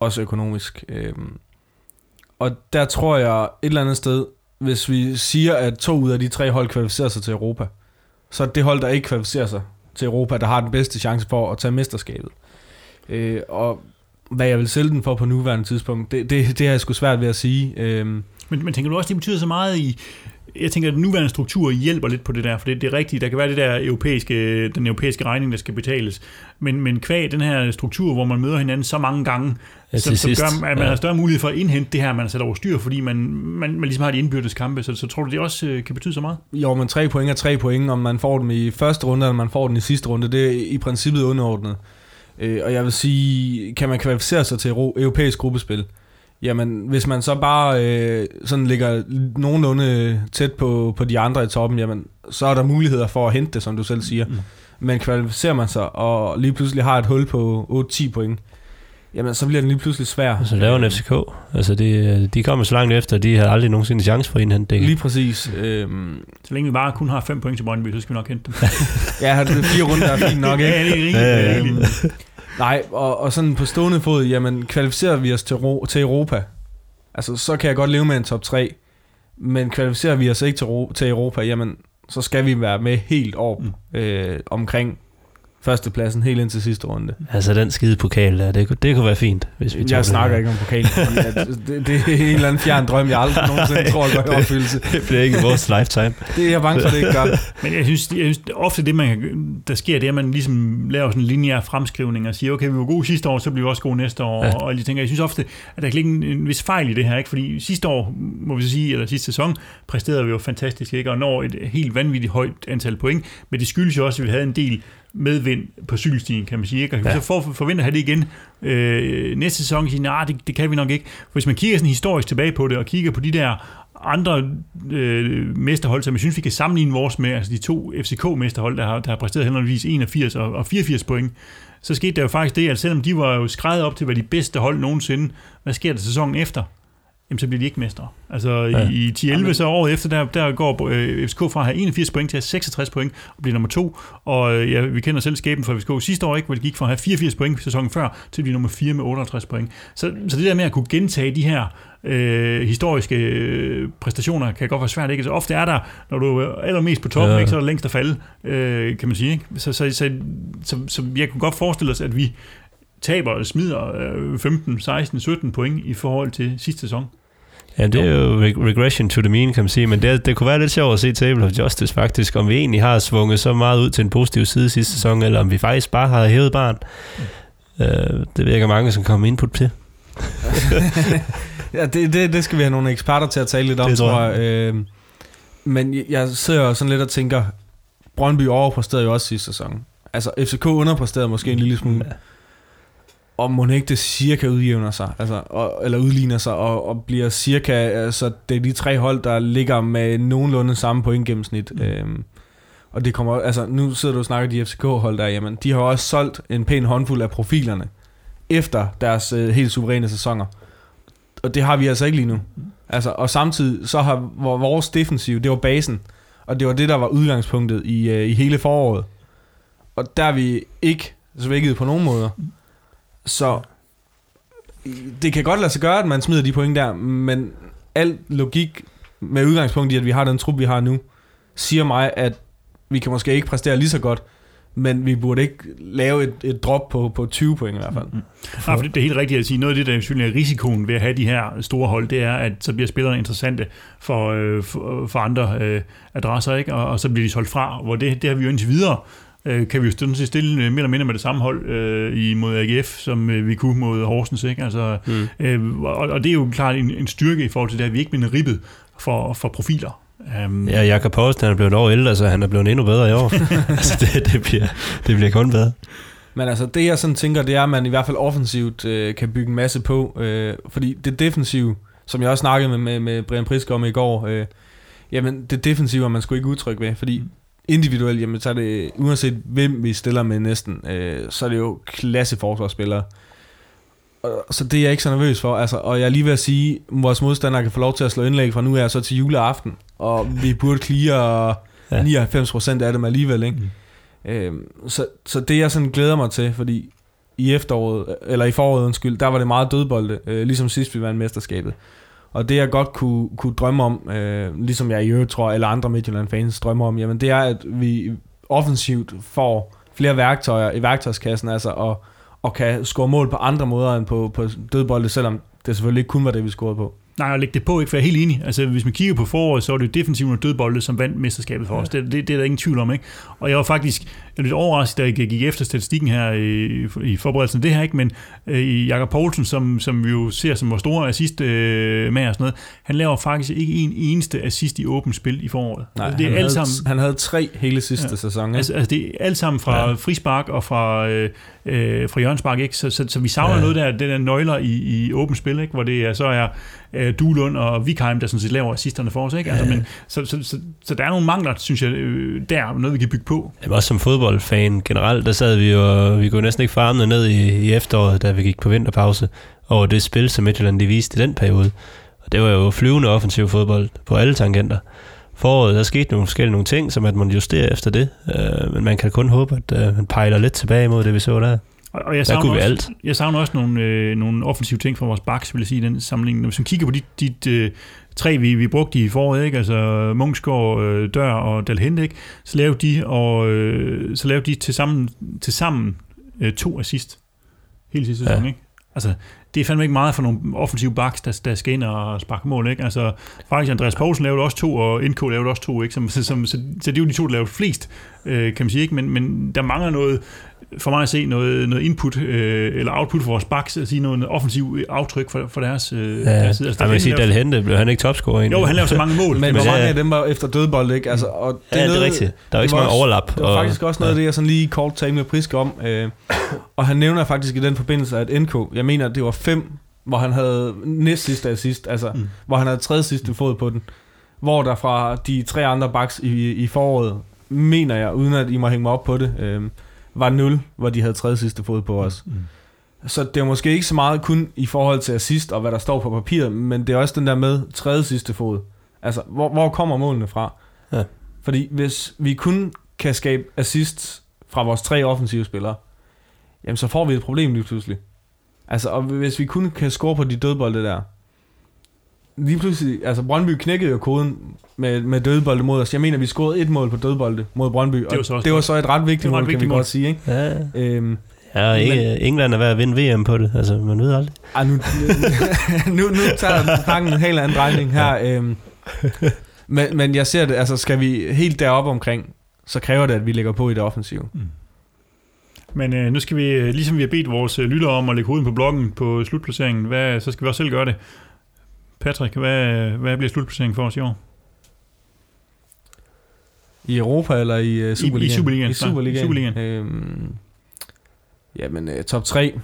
også økonomisk. Øh, og der tror jeg et eller andet sted, hvis vi siger, at to ud af de tre hold kvalificerer sig til Europa, så er det hold, der ikke kvalificerer sig til Europa, der har den bedste chance for at tage mesterskabet. Øh, og hvad jeg vil sælge den for på nuværende tidspunkt, det, det, det er jeg sgu svært ved at sige. Øh, men, men tænker du også, det betyder så meget i, jeg tænker, at den nuværende struktur hjælper lidt på det der, for det, det er rigtigt, der kan være det der europæiske, den europæiske regning, der skal betales, men, men kvæg den her struktur, hvor man møder hinanden så mange gange, Ja, som sidst. gør, at man Ja. har større mulighed for at indhente det her, man har sat over styr, fordi man, man, man ligesom har de indbyrdes kampe, så, så tror du, det også øh, kan betyde så meget? Jo, men tre point er tre point, om man får dem i første runde, eller man får den i sidste runde, det er i princippet underordnet. Øh, og jeg vil sige, kan man kvalificere sig til ro- europæisk gruppespil, jamen hvis man så bare øh, sådan ligger nogenlunde tæt på, på de andre i toppen, jamen så er der muligheder for at hente det, som du selv siger. Mm. Men kvalificerer man sig, og lige pludselig har et hul på 8-10 point, jamen så bliver den lige pludselig svær. Så laver en FCK. Altså, de, de kommer så langt efter, de har aldrig nogensinde chance for at indhente det. Lige præcis. Øhm, Så længe vi bare kun har fem point til Brøndby, så skal vi nok hente dem. ja, det er fire runder er fint nok, ikke? ja, det er rigeligt. Nej, og, og sådan på stående fod, jamen kvalificerer vi os til, ro, til Europa, altså så kan jeg godt leve med en top 3, men kvalificerer vi os ikke til, ro, til Europa, jamen så skal vi være med helt op mm. øh, omkring førstepladsen helt ind til sidste runde. Altså, den skide pokal der, det, kunne- det kunne være fint, hvis vi tog Jeg snakker her. ikke om pokalen, fordi at det, det er en eller anden fjern drøm, jeg aldrig nogensinde tror, går i opfyldelse. Det bliver ikke vores lifetime. Det er jeg bange for, det ikke gør. Men jeg synes, jeg synes ofte det, man, der sker, det er, at man ligesom laver sådan en lineær fremskrivning og siger, okay, vi var gode sidste år, så bliver vi også gode næste år. Ja. Og jeg tænker, jeg synes ofte, at der kan ligge en, en vis fejl i det her, ikke? fordi sidste år, må vi sige, eller sidste sæson, præsterede vi jo fantastisk, ikke? og når et helt vanvittigt højt antal point, men det skyldes jo også, at vi havde en del medvind på cykelstien, kan man sige. Ikke? Og Ja. så for, forvente at have det igen øh, næste sæson, og sige, nej, det, det kan vi nok ikke. For hvis man kigger sådan historisk tilbage på det, og kigger på de der andre øh, mesterhold, som jeg synes, vi kan sammenligne vores med, altså de to FCK-mesterhold, der har, der har præsteret henholdsvis 81 og, og 84 point, så skete der jo faktisk det, at selvom de var jo skrevet op til at være de bedste hold nogensinde, hvad sker der sæsonen efter? Jamen, så bliver de ikke mestre. Altså Ja. ja. i 10-11, så året efter, der, der går øh, FCK fra at have 81 point til at have 66 point og blive nummer to. Og øh, ja, vi kender selv skæben for FCK sidste år, ikke, hvor de gik fra at have 84 point sæsonen før, til at blive nummer 4 med 58 point. Så, så det der med at kunne gentage de her øh, historiske øh, præstationer, kan godt være svært. Ikke? Så ofte er der, når du er allermest på toppen, Ja. ja. ikke, så er der længst at falde, øh, kan man sige. Ikke? Så, så, så, så, så jeg kunne godt forestille os, at vi taber og smider øh, 15, 16, 17 point i forhold til sidste sæson. Ja, det er jo reg- regression to the mean, kan man sige, men det, det kunne være lidt sjovt at se Table of Justice faktisk, om vi egentlig har svunget så meget ud til en positiv side sidste sæson, eller om vi faktisk bare har hævet barn. Det ved jeg ikke, om mange som kommer input til. Ja, det, det, det skal vi have nogle eksperter til at tale lidt om, Det tror tror jeg. Øh, men jeg- jeg sidder jo sådan lidt og tænker, Brøndby overpræsterede jo også sidste sæson. Altså, FCK underpræsterede måske en lille smule. Ja. Og må ikke det cirka udjævner sig, altså, og, eller udligner sig, og, og bliver cirka, altså det er de tre hold, der ligger med nogenlunde samme pointgennemsnit. Mm. Øhm, og det kommer, altså nu sidder du og snakker de FCK-hold der, jamen de har også solgt en pæn håndfuld af profilerne, efter deres øh, helt suveræne sæsoner. Og det har vi altså ikke lige nu. Altså, og samtidig så har vor- vores defensiv, det var basen, og det var det, der var udgangspunktet i, øh, i hele foråret. Og der er vi ikke svækket på nogen måder. Så det kan godt lade sig gøre, at man smider de point der, men al logik med udgangspunkt i, at vi har den trup, vi har nu, siger mig, at vi kan måske ikke præstere lige så godt, men vi burde ikke lave et, et drop på, på 20 point i hvert fald. Mm, mm. Nej, for det, det er helt rigtigt at sige. Noget af det, der selvfølgelig er risikoen ved at have de her store hold, det er, at så bliver spillerne interessante for, øh, for, for andre øh, adresser, ikke? Og, og så bliver de solgt fra, hvor det, det har vi jo indtil videre øh, kan vi jo stille, stille øh, mere eller mindre med det samme hold øh, i, mod AGF, som øh, vi kunne mod Horsens. Ikke? Altså, Mm. øh, og, og det er jo klart en, en styrke i forhold til det, at vi ikke bliver ribbet for, for profiler. Um, Ja, Jakob Post, han er blevet et år ældre, så han er blevet endnu bedre i år. altså, det, det, bliver, det bliver kun bedre. Men altså, det jeg sådan tænker, det er, at man i hvert fald offensivt øh, kan bygge en masse på. Øh, fordi det defensive, som jeg også snakkede med, med, med Brian Prisk om i går, øh, jamen det defensive er man sgu ikke utryg ved, fordi individuelt, jamen så er det, uanset hvem vi stiller med næsten, øh, så er det jo klasse forsvarsspillere. Og, så det er jeg ikke så nervøs for, altså, og jeg er lige ved at sige, at vores modstandere kan få lov til at slå indlæg fra nu af så til juleaften, og vi burde clear Ja. 99% af dem alligevel, ikke? Mm. Øhm, så, så det jeg sådan glæder mig til, fordi i efteråret, eller i foråret, undskyld, der var det meget dødbolde, øh, ligesom sidst vi vandt mesterskabet. Og det jeg godt kunne, kunne drømme om, øh, ligesom jeg i øvrigt tror, eller andre Midtjylland-fans drømmer om, jamen det er, at vi offensivt får flere værktøjer i værktøjskassen, altså, og, og kan score mål på andre måder end på, på dødbolde, selvom det selvfølgelig ikke kun var det, vi scorede på. Nej, jeg lægger det på, ikke, for jeg er helt enig. Altså, hvis man kigger på foråret, så var det defensivt og dødbolde, som vandt mesterskabet for os. Det, det, det, er der ingen tvivl om, ikke? Og jeg var faktisk jeg var lidt overrasket, da jeg gik efter statistikken her i, i forberedelsen af det her, ikke? Men øh, i Jakob Poulsen, som, som vi jo ser som vores store assist øh, med og sådan noget, han laver faktisk ikke en eneste assist i åbent spil i foråret. Nej, altså, det er han, alt havde, sammen, han havde tre hele sidste Ja. sæson. Ikke? Altså, altså det er alt sammen fra ja. frispark og fra, øh, øh, fra Jørgenspark, ikke? Så, så, så vi savner ja. Ja. noget der, den der nøgler i, i åbent spil, ikke? Hvor det er, så er øh, Duelund og Vikheim, der sådan set laver assisterne for os, ikke? Altså, men, så, så, så, så, der er nogle mangler, synes jeg, øh, der, noget vi kan bygge på. Jamen, også som fodboldfan generelt, der sad vi jo, vi kunne næsten ikke få armene ned i, i efteråret, da vi gik på vinterpause, over det spil, som Midtjylland de viste i den periode. Og det var jo flyvende offensiv fodbold på alle tangenter. Foråret, der skete nogle forskellige nogle ting, som at man justerer efter det, øh, men man kan kun håbe, at øh, man pejler lidt tilbage imod det, vi så der. Og, jeg savner også, alt. Jeg savner også nogle, øh, nogle offensive ting fra vores backs, vil jeg sige, i den sammenligning. Hvis man kigger på de, de øh, tre, vi, vi brugte i foråret, ikke? altså Munchsgaard, øh, Dør og Dalhente, ikke? så lavede de, og, øh, så lavede de til sammen, til sammen øh, to assist hele sidste sæson. Ja. Ikke? Altså, det er fandme ikke meget for nogle offensive backs, der, der skal ind og sparke mål. Ikke? Altså, faktisk Andreas Poulsen lavede også to, og NK lavede også to. Ikke? Som, som, som, så, så det er jo de to, der lavede flest, øh, kan man sige. Ikke? Men, men der mangler noget, for mig at se, noget, noget input øh, eller output for vores backs, at sige noget offensiv aftryk for, for deres, øh, Ja, deres side. altså, man kan sige, lavede- Dalhente, blev han ikke topscorer egentlig? jo, han lavede så mange mål. Men, hvor ja, mange ja. af dem var efter dødbold, ikke? Altså, og ja, det er noget- rigtigt. Der er ikke så meget overlap. Det var og- faktisk også noget af det, jeg sådan lige kort talte med Priske om. Øh, og han nævner faktisk i den forbindelse, at NK, jeg mener, at det var fem, hvor han havde næst sidste assist, altså Mm. mm. hvor han havde tredje sidste fod på den. Hvor der fra de tre andre backs i, i foråret, mener jeg, uden at I må hænge mig op på det, øh, var 0, hvor de havde tredje sidste fod på os. Mm. Så det er måske ikke så meget kun i forhold til assist og hvad der står på papiret, men det er også den der med tredje sidste fod. Altså, hvor, hvor kommer målene fra? Ja. Fordi hvis vi kun kan skabe assist fra vores tre offensive spillere, jamen så får vi et problem lige pludselig. Altså, og hvis vi kun kan score på de dødbolde der, lige pludselig, altså Brøndby knækkede jo koden med, med dødbolde mod os. Jeg mener, vi scorede et mål på dødbolde mod Brøndby, og var så det var så et ret vigtigt Det mål, kan vigtigt vi mål. godt sige, ikke? Ja, Øhm, ja og ikke, England er ved at vinde VM på det. Altså, man ved aldrig. Ej, nu, nu, nu tager pakken en helt anden drejning her. Øhm, men, men jeg ser det, altså skal vi helt deroppe omkring, så kræver det, at vi lægger på i det offensive. Men øh, nu skal vi, øh, ligesom vi har bedt vores øh, lyttere om at lægge hovedet på bloggen på slutplaceringen, hvad, så skal vi også selv gøre det. Patrick, hvad, hvad bliver slutplaceringen for os i år? I Europa eller i uh, Superligaen? i Superligaen, I klar. Superligaen. I Superligaen. Øhm, jamen, uh, top 3.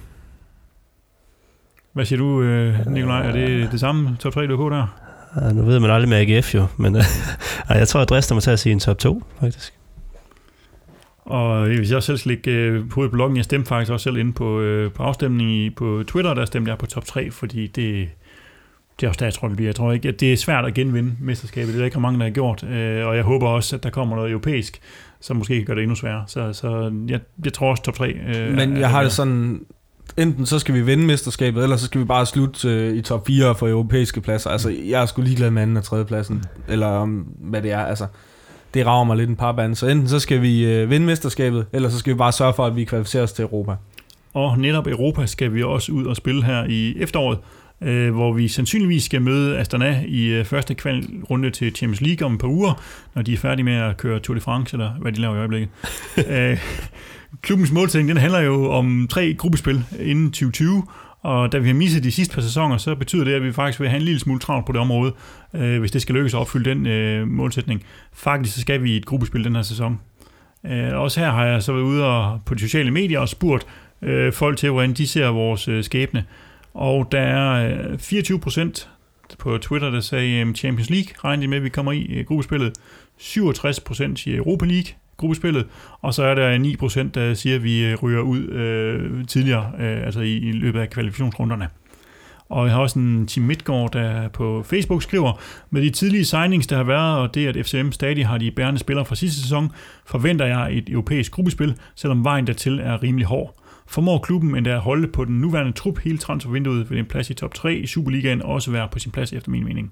Hvad siger du, øh, Nikolaj? Er det det samme top 3, du er på der? Ja, nu ved man aldrig med AGF jo, men øh, jeg tror, jeg drister mig til at sige en top 2, faktisk. Og hvis jeg selv skal lægge øh, hovedet på bloggen, jeg stemte faktisk også selv inde på, øh, på afstemning i, på Twitter, der stemte jeg på top 3, fordi det, det er også der, jeg tror, det bliver. Jeg tror ikke, at det er svært at genvinde mesterskabet. Det er der ikke mange, der har gjort. Øh, og jeg håber også, at der kommer noget europæisk, som måske kan gøre det endnu sværere. Så, så jeg, jeg tror også top 3. Øh, Men jeg har det sådan, enten så skal vi vinde mesterskabet, eller så skal vi bare slutte øh, i top 4 for europæiske pladser. Altså, jeg er sgu ligeglad med anden og tredje pladsen, eller om, hvad det er. Altså, det rager mig lidt en par band. Så enten så skal vi øh, vinde mesterskabet, eller så skal vi bare sørge for, at vi kvalificerer os til Europa. Og netop Europa skal vi også ud og spille her i efteråret, øh, hvor vi sandsynligvis skal møde Astana i øh, første kvalrunde til Champions League om et par uger, når de er færdige med at køre Tour de France, eller hvad de laver i øjeblikket. øh, klubbens målsætning, den handler jo om tre gruppespil inden 2020, og da vi har misset de sidste par sæsoner, så betyder det, at vi faktisk vil have en lille smule travlt på det område, øh, hvis det skal lykkes at opfylde den øh, målsætning. Faktisk så skal vi i et gruppespil den her sæson. Øh, også her har jeg så været ude og, på de sociale medier og spurgt øh, folk til, hvordan de ser vores øh, skæbne. Og der er øh, 24 procent på Twitter, der sagde Champions League, regner de med, at vi kommer i øh, gruppespillet. 67 procent siger Europa League, gruppespillet. Og så er der 9 procent, der siger, at vi øh, ryger ud øh, tidligere, øh, altså i, i løbet af kvalifikationsrunderne. Og jeg har også en Tim Midtgaard, der på Facebook skriver, med de tidlige signings, der har været, og det, at FCM stadig har de bærende spillere fra sidste sæson, forventer jeg et europæisk gruppespil, selvom vejen dertil er rimelig hård. Formår klubben endda at holde på den nuværende trup hele transfervinduet, vil en plads i top 3 i Superligaen også være på sin plads efter min mening.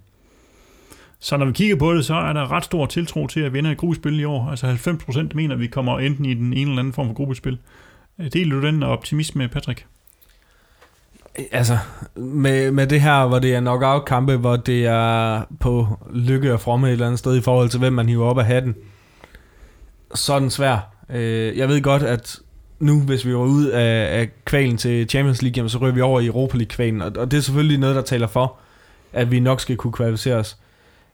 Så når vi kigger på det, så er der ret stor tiltro til at vinde et gruppespil i år. Altså 90% mener, at vi kommer enten i den ene eller anden form for gruppespil. Øh, deler du den optimisme, Patrick? Altså, med, med det her, hvor det er knockout-kampe, hvor det er på lykke og fromme et eller andet sted i forhold til, hvem man hiver op af hatten, så er den svær. Øh, jeg ved godt, at nu, hvis vi var ud af, af kvalen til Champions League, jamen, så ryger vi over i Europa League-kvalen, og, og det er selvfølgelig noget, der taler for, at vi nok skal kunne kvalificere os.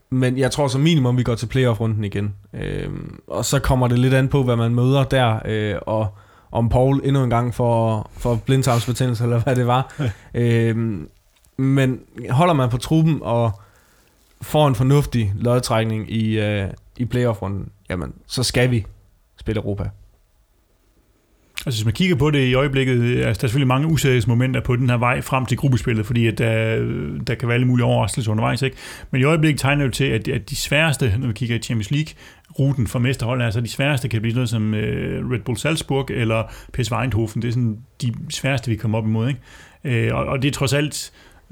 Men jeg tror som minimum, vi går til playoff-runden igen. Øh, og så kommer det lidt an på, hvad man møder der, øh, og om Paul endnu en gang for, for blindtarmsbetændelse, eller hvad det var. øh, men holder man på truppen og får en fornuftig lodtrækning i, øh, i playoff-runden, jamen, så skal vi spille Europa. Altså hvis man kigger på det i øjeblikket, altså, der er selvfølgelig mange useriøse momenter på den her vej frem til gruppespillet, fordi at der, der kan være alle mulige overraskelser undervejs. Ikke? Men i øjeblikket tegner det til, at, at de sværeste, når vi kigger i Champions League, ruten for mesterhold, altså de sværeste kan blive noget som øh, Red Bull Salzburg eller PSV Eindhoven. Det er sådan de sværeste, vi kommer op imod. Ikke? Øh, og, og det er trods alt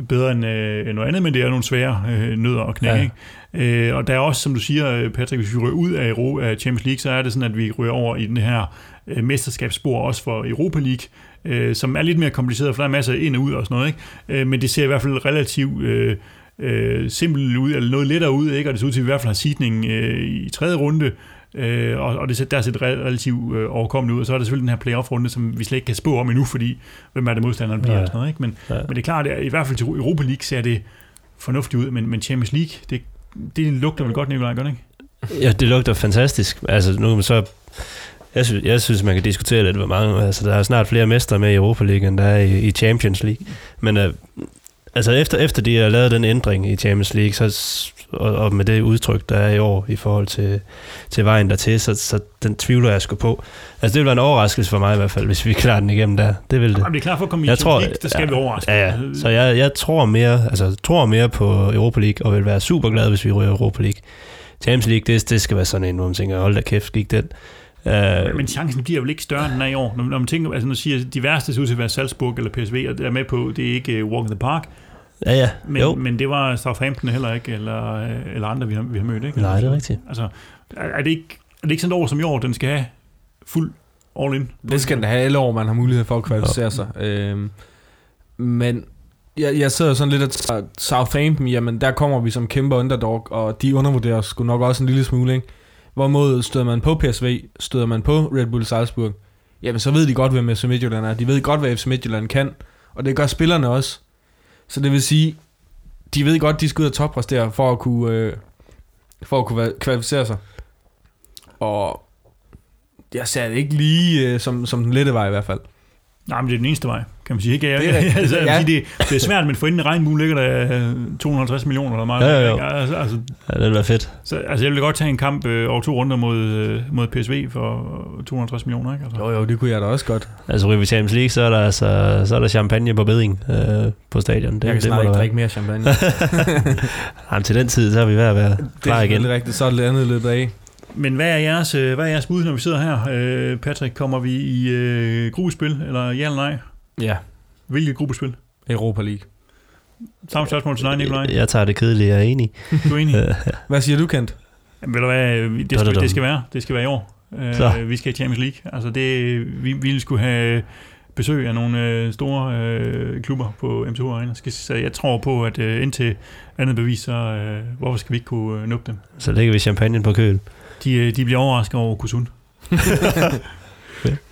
bedre end øh, noget andet, men det er nogle svære øh, nødder og knække. Ja. Øh, og der er også, som du siger, Patrick, hvis vi ryger ud af, af Champions League, så er det sådan, at vi ryger over i den her øh, mesterskabsspor også for Europa League, øh, som er lidt mere kompliceret, for der er masser ind og ud og sådan noget. Ikke? Øh, men det ser i hvert fald relativt øh, øh, simpelt ud, eller noget lettere ud, ikke? og det ser ud til, at vi i hvert fald har sidning øh, i tredje runde, øh, og, og det der ser relativt øh, overkommende ud, og så er der selvfølgelig den her playoff-runde, som vi slet ikke kan spå om endnu, fordi hvem er det modstanderen bliver ja. og sådan noget. Ikke? Men, ja. men det er klart, at i hvert fald til Europa League ser det fornuftigt ud, men, men Champions League, det, det lugter vel godt, Nikolaj, gør det ikke? Ja, det lugter fantastisk. Altså nu så jeg synes, jeg synes, man kan diskutere lidt, hvor mange... Altså, der er snart flere mestre med i Europa League, end der er i, i Champions League. Men uh, altså, efter, efter de har lavet den ændring i Champions League, så, og, og med det udtryk, der er i år i forhold til, til vejen dertil, så, så den tvivler jeg sgu på. Altså, det vil være en overraskelse for mig i hvert fald, hvis vi klarer den igennem der. Det vil det. Jamen, det er klart for at komme i jeg tror, League, der skal ja, vi overraske. Ja, ja. Så jeg, jeg tror mere, altså, tror mere på Europa League, og vil være super glad, hvis vi ryger Europa League. Champions League, det, det skal være sådan en, hvor man tænker, hold da kæft, gik den. Uh, men chancen bliver vel ikke større, end den er i år. Når, når man tænker, altså når siger, de værste ser ud til at være Salzburg eller PSV, og det er med på, det er ikke uh, Walk in the Park. Ja, ja. Men, jo. men det var Southampton heller ikke, eller, øh, eller andre, vi har, vi har mødt, ikke? Nej, det er rigtigt. Altså, er, er, det ikke, er det ikke sådan et år som i år, den skal have fuld all in? Det skal den have alle år, man har mulighed for at kvalificere ja. sig. Øhm, men jeg, jeg sidder sådan lidt af Southampton, jamen der kommer vi som kæmpe underdog, og de undervurderer sgu nok også en lille smule, ikke? Hvorimod støder man på PSV, støder man på Red Bull Salzburg, jamen så ved de godt, hvem FC Midtjylland er. De ved godt, hvad FC Midtjylland kan, og det gør spillerne også. Så det vil sige, de ved godt, de skal ud og toppræstere for at kunne, øh, for at kunne kvalificere sig. Og jeg ser det ikke lige øh, som, som den lette vej i hvert fald. Nej, men det er den eneste vej, kan man sige. Ikke? Jeg, det, er, altså, ja. det, det er svært, men for inden regnbue ligger der 250 øh, millioner eller meget. Ja, ja, ja. Altså, altså, ja, det ville være fedt. Så, altså, jeg ville godt tage en kamp øh, over to runder mod, øh, mod PSV for 250 millioner. Ikke? Altså. Jo, jo, det kunne jeg da også godt. Altså, ryger vi Champions League, så er der, altså, så er der champagne på beding øh, på stadion. Det, jeg kan det snart ikke drikke mere champagne. Jamen, til den tid, så er vi ved at være klar igen. Det er rigtigt, så er det andet løbet af. Men hvad er jeres, øh, hvad er jeres bud, når vi sidder her? Øh, Patrick, kommer vi i øh, gruppespil, eller ja eller nej? Ja. Hvilket gruppespil? Europa League. Samme spørgsmål til dig, Nikolaj. Jeg tager det kedelige, jeg er enig. Du er enig? hvad siger du, Kent? Jamen, ved du hvad, det skal, det skal være. Det skal være i år. Uh, vi skal i Champions League. Altså det, vi, vi skulle have besøg af nogle uh, store uh, klubber på M2 Arena. Så jeg tror på, at uh, indtil andet bevis, så uh, hvorfor skal vi ikke kunne uh, nuppe dem? Så lægger vi champagne på køl. De, de bliver overrasket over Kusun.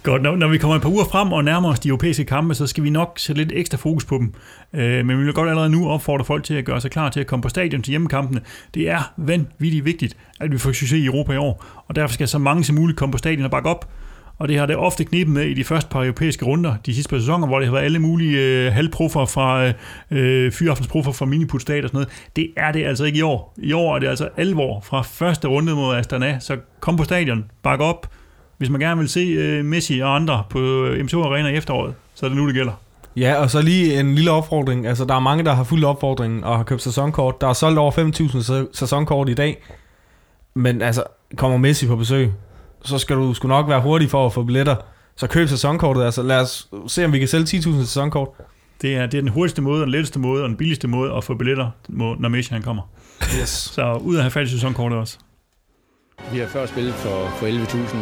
Godt, når, når vi kommer et par uger frem og nærmer os de europæiske kampe, så skal vi nok sætte lidt ekstra fokus på dem. Øh, men vi vil godt allerede nu opfordre folk til at gøre sig klar til at komme på stadion til hjemmekampene. Det er vanvittigt vigtigt, at vi får succes i Europa i år, og derfor skal så mange som muligt komme på stadion og bakke op. Og det har det ofte knibet med i de første par europæiske runder, de sidste par sæsoner, hvor det har været alle mulige øh, halvproffer fra øh, øh fyraftensproffer fra miniputstat og sådan noget. Det er det altså ikke i år. I år er det altså alvor fra første runde mod Astana, så kom på stadion, bak op, hvis man gerne vil se uh, Messi og andre på øh, M2 Arena i efteråret, så er det nu, det gælder. Ja, og så lige en lille opfordring. Altså, der er mange, der har fuldt opfordringen og har købt sæsonkort. Der er solgt over 5.000 sæsonkort i dag. Men altså, kommer Messi på besøg, så skal du sgu nok være hurtig for at få billetter. Så køb sæsonkortet. Altså, lad os se, om vi kan sælge 10.000 sæsonkort. Det er, det er den hurtigste måde, den letteste måde og den billigste måde at få billetter, når Messi han kommer. Yes. så ud af at have fat i sæsonkortet også. Vi har før spillet for, for 11.000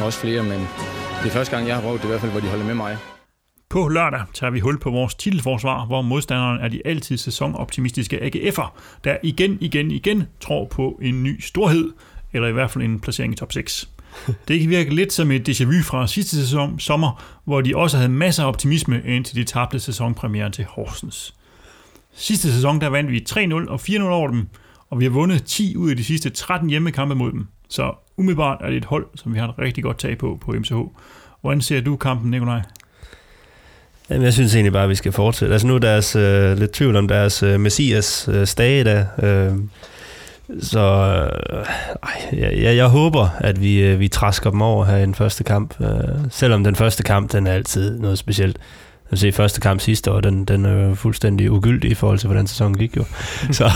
og også flere, men det er første gang, jeg har prøvet det i hvert fald, hvor de holder med mig. På lørdag tager vi hul på vores titelforsvar, hvor modstanderen er de altid sæsonoptimistiske AGF'er, der igen, igen, igen tror på en ny storhed, eller i hvert fald en placering i top 6. Det kan virke lidt som et déjà vu fra sidste sæson, sommer, hvor de også havde masser af optimisme, indtil de tabte sæsonpremieren til Horsens. Sidste sæson der vandt vi 3-0 og 4-0 over dem, og vi har vundet 10 ud af de sidste 13 hjemmekampe mod dem. Så umiddelbart er det et hold, som vi har et rigtig godt tag på på MCH. Hvordan ser du kampen, Nikolaj? Jamen, jeg synes egentlig bare, at vi skal fortsætte. Altså nu er deres øh, lidt tvivl om deres øh, Messias øh, stage der. Øh, så øh, jeg, jeg, jeg håber, at vi, øh, vi træsker dem over her i den første kamp. Øh, selvom den første kamp, den er altid noget specielt. Jeg se, første kamp sidste år, den, den er jo fuldstændig ugyldig i forhold til, hvordan sæsonen gik jo. Så,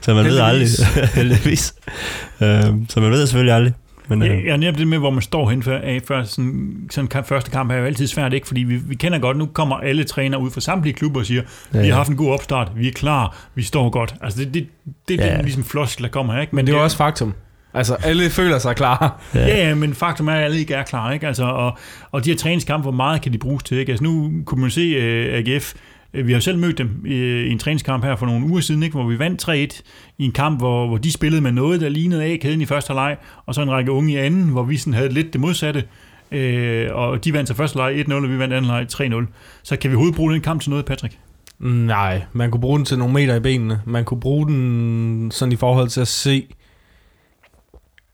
så man ved aldrig, heldigvis. Øh, så man ved selvfølgelig aldrig. Men, Ja, øh, jeg er netop det med, hvor man står hen før, af, før sådan, sådan kamp, første kamp er jo altid svært, ikke? Fordi vi, vi kender godt, nu kommer alle trænere ud fra samtlige klubber og siger, Ja, vi har ja. haft en god opstart, vi er klar, vi står godt. Altså det, det, det er Ja. den ligesom floskel, der kommer her, ikke? Men det er jo også faktum. Altså, alle føler sig klar. Ja. ja, ja, men faktum er, at alle ikke er klar, ikke? Altså, og, og de her træningskampe, hvor meget kan de bruges til, ikke? Altså nu kunne man se uh, AGF, øh, vi har selv mødt dem i, i en træningskamp her for nogle uger siden, ikke? hvor vi vandt 3-1 i en kamp, hvor, hvor de spillede med noget, der lignede A-kæden i første leg, og så en række unge i anden, hvor vi sådan havde lidt det modsatte. Øh, og de vandt så første leg 1-0, og vi vandt anden leg 3-0. Så kan vi overhovedet bruge den kamp til noget, Patrick? Nej, man kunne bruge den til nogle meter i benene. Man kunne bruge den sådan i forhold til at se,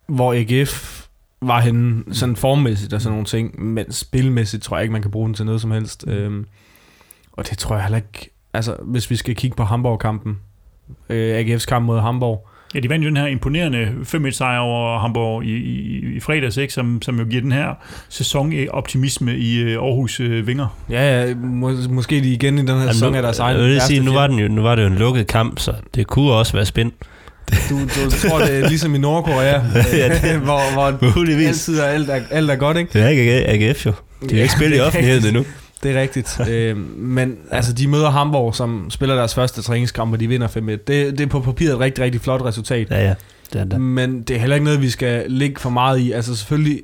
hvor AGF var henne sådan formmæssigt og sådan nogle ting. Men spilmæssigt tror jeg ikke, man kan bruge den til noget som helst. Øhm, og det tror jeg heller ikke... Altså, hvis vi skal kigge på Hamburg-kampen. Øh, AGF's kamp mod Hamburg. Ja, de vandt jo den her imponerende 5-1 sejr over Hamburg i, i, i fredags, ikke? Som, som jo giver den her sæson øh, optimisme i øh, Aarhus øh, vinger. Ja, ja må, måske de igen i den her Jamen, sæson nu, af deres egen jeg vil sige, nu var, den jo, nu var det jo en lukket kamp, så det kunne også være spændt. Du, du tror, det er ligesom i Nordkorea, Ja, det- hvor, hvor Muligvis. altid er alt, er alt er godt, ikke? Det er ikke AGF jo. De har Ja, ikke spillet i er offentligheden endnu. Det er rigtigt. øh, men altså, de møder Hamburg, som spiller deres første træningskamp, og de vinder 5-1. Det, det er på papiret et rigtig, rigtig flot resultat. Ja, ja. Det er det. Men det er heller ikke noget, vi skal ligge for meget i. Altså selvfølgelig,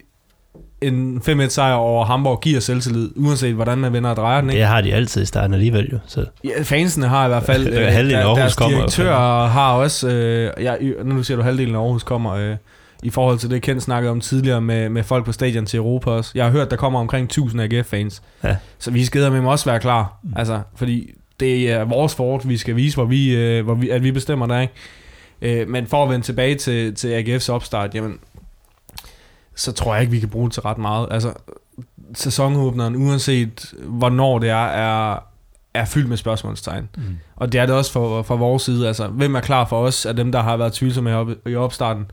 en 5-1 sejr over Hamburg giver selvtillid, uanset hvordan man vinder og drejer den. Ikke? Det har de altid i starten alligevel jo. Så. Ja, fansene har i hvert fald... Ja, halvdelen af Aarhus deres kommer direktør har også... Øh, ja, nu siger du, halvdelen af Aarhus kommer... Øh, i forhold til det, Kent snakkede om tidligere med, med folk på stadion til Europa også. Jeg har hørt, der kommer omkring 1000 AGF-fans. Ja. Så vi skal med også være klar. Mm. Altså, fordi det er vores fort, vi skal vise, hvor vi, øh, hvor vi, at vi bestemmer der, ikke? Øh, men for at vende tilbage til, til AGF's opstart, jamen, så tror jeg ikke, vi kan bruge det til ret meget. Altså, sæsonåbneren, uanset hvornår det er, er, er fyldt med spørgsmålstegn. Mm. Og det er det også for, fra vores side. Altså, hvem er klar for os af dem, der har været tvivlsomme i, op, i opstarten?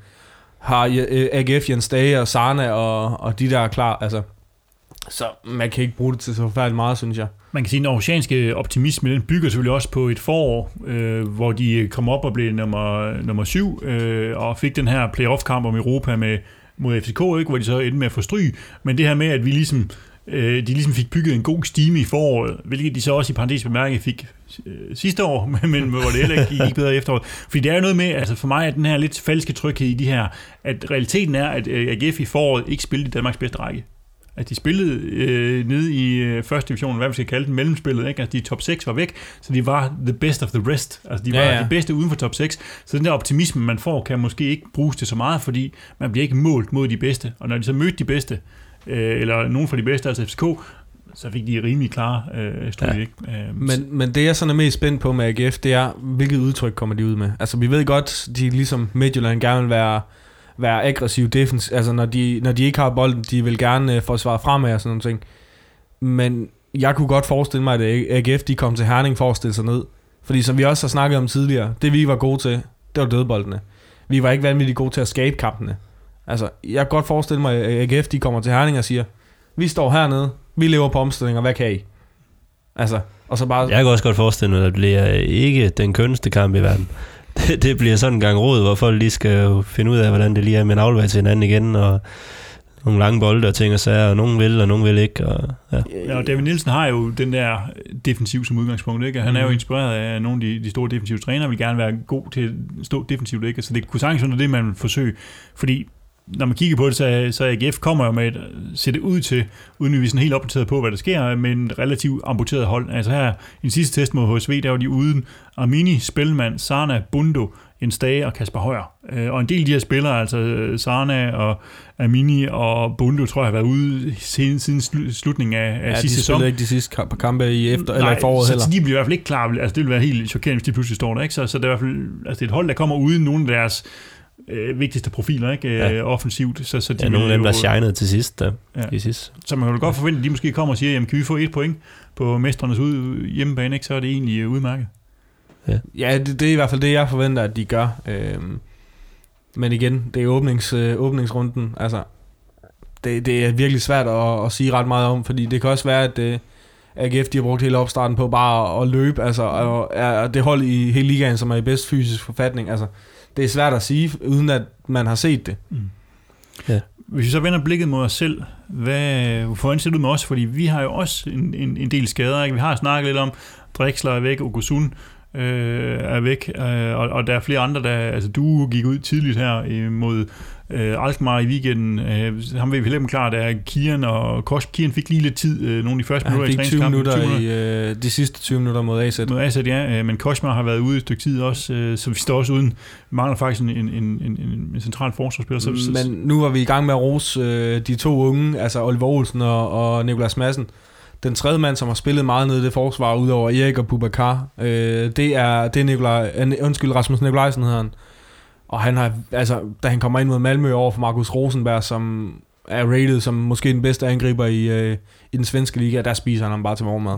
Har øh, AGF, Jens Dage og Sarne og, og de der er klar? Altså, så man kan ikke bruge det til så forfærdeligt meget, synes jeg. Man kan sige, at den aarhusianske optimisme, den bygger selvfølgelig også på et forår, øh, hvor de kom op og blev nummer, nummer syv, øh, og fik den her playoff-kamp om Europa med, mod FCK, ikke, hvor de så endte med at få stryg. Men det her med, at vi ligesom, øh, de ligesom fik bygget en god stime i foråret, hvilket de så også i parentes bemærket fik øh, sidste år, men, men hvor det heller ikke gik bedre i efteråret. Fordi det er jo noget med, altså for mig er den her lidt falske tryghed i de her, at realiteten er, at øh, AGF i foråret ikke spillede i Danmarks bedste række at de spillede øh, nede i øh, første division, hvad vi skal kalde den, mellemspillet, ikke? Altså de top 6 var væk, så de var the best of the rest. Altså de var Ja, ja, ja. ja. de bedste uden for top 6. Så den der optimisme, man får, kan måske ikke bruges til så meget, fordi man bliver ikke målt mod de bedste. Og når de så mødte de bedste, øh, eller nogen fra de bedste, altså FCK, så fik de rimelig klare øh, studie, Ja. ikke? Øh, Men, men det jeg sådan er mest spændt på med AGF, det er, hvilket udtryk kommer de ud med? Altså vi ved godt, de ligesom Midtjylland gerne vil være, være aggressiv defens, altså når de, når de ikke har bolden, de vil gerne øh, forsvare fremad og sådan nogle ting. Men jeg kunne godt forestille mig, at AGF de kom til Herning for at stille sig ned. Fordi som vi også har snakket om tidligere, det vi var gode til, det var dødboldene. Vi var ikke vanvittigt gode til at skabe kampene. Altså, jeg kan godt forestille mig, at AGF de kommer til Herning og siger, vi står hernede, vi lever på omstillinger, hvad kan I? Altså, og så bare... Jeg kan også godt forestille mig, at det bliver ikke den kønneste kamp i verden. Det, det bliver sådan en gang råd, hvor folk lige skal finde ud af, hvordan det lige er med en aflevering til hinanden igen, og nogle lange bolde og ting og sager, og nogen vil, og nogen vil ikke. Og, ja. Ja, og David Nielsen har jo den der defensiv som udgangspunkt, ikke? Og Han er jo Mhm. inspireret af nogle af de, de store defensive trænere, vil gerne være god til at stå defensivt, ikke? Så det kunne sagtens være det, man vil forsøge. Fordi når man kigger på det, så, så AGF kommer jo med et, ser det ud til, uden at vi er sådan helt opdateret på, hvad der sker, med en relativt amputeret hold. Altså her, i den sidste test mod HSV, der var de uden Armini, Spelman, Sarna, Bundo, en Stage og Kasper Højer. Øh, og en del af de her spillere, altså øh, Sarna og Amini og Bundo, tror jeg har været ude siden, siden slu- slutningen af, af Ja, sidste de sæson. ikke de sidste kampe, kampe i efter, eller i foråret så, heller. så de bliver i hvert fald ikke klar. Altså, det vil være helt chokerende, hvis de pludselig står der. Ikke? Så, så det er i hvert fald altså, det er et hold, der kommer uden nogle af deres øh, vigtigste profiler ikke? Ja. Ja. offensivt. Så, så de Ja, nogle af dem, der shinede til sidst. Der. Ja. Ja. sidst. Så man kan jo godt forvente, at de måske kommer og siger, jamen kan vi få et point på mestrenes ud, hjemmebane, ikke? så er det egentlig øh, udmærket. Ja, det, det er i hvert fald det, jeg forventer, at de gør. Øhm, men igen, det er åbnings, øh, åbningsrunden. Altså, det, det er virkelig svært at, at sige ret meget om, fordi det kan også være, at øh, AGF de har brugt hele opstarten på bare at, at løbe, altså, og er det hold i hele ligaen, som er i bedst fysisk forfatning. Altså, det er svært at sige, uden at man har set det. Hvis vi så vender blikket mod os selv, hvad, hvordan ser det ud med os? Fordi vi har jo også en, en, en del skader. Ikke? Vi har snakket lidt om, Drexler er væk, Ogusun øh, er væk, øh, og, og der er flere andre, der, altså du gik ud tidligt her øh, mod øh, Alkmaar i weekenden. Øh, ham ved vi heller ikke klar, der er Kian og Kosh. Kian fik lige lidt tid, øh, nogle af de første Ja, minutter i fik 20 træningskampen. minutter i øh, de sidste 20 minutter mod AZ. Mod Assad, ja, øh, men Koshmar har været ude et stykke tid også, øh, så vi står også uden. Mangler faktisk en, en, en, en, en central forsvarsspiller. Så, så, Men nu var vi i gang med at rose øh, de to unge, altså Oliver Olsen og, og Nikolas Madsen. Den tredje mand, som har spillet meget nede i det forsvar, udover Erik og Bubakar, øh, det er, det er Nikolaj, øh, undskyld, Rasmus Nikolajsen hedder han. Og han har, altså, da han kommer ind mod Malmø over for Markus Rosenberg, som er rated som måske den bedste angriber i, øh, i den svenske liga, der spiser han ham bare til morgenmad.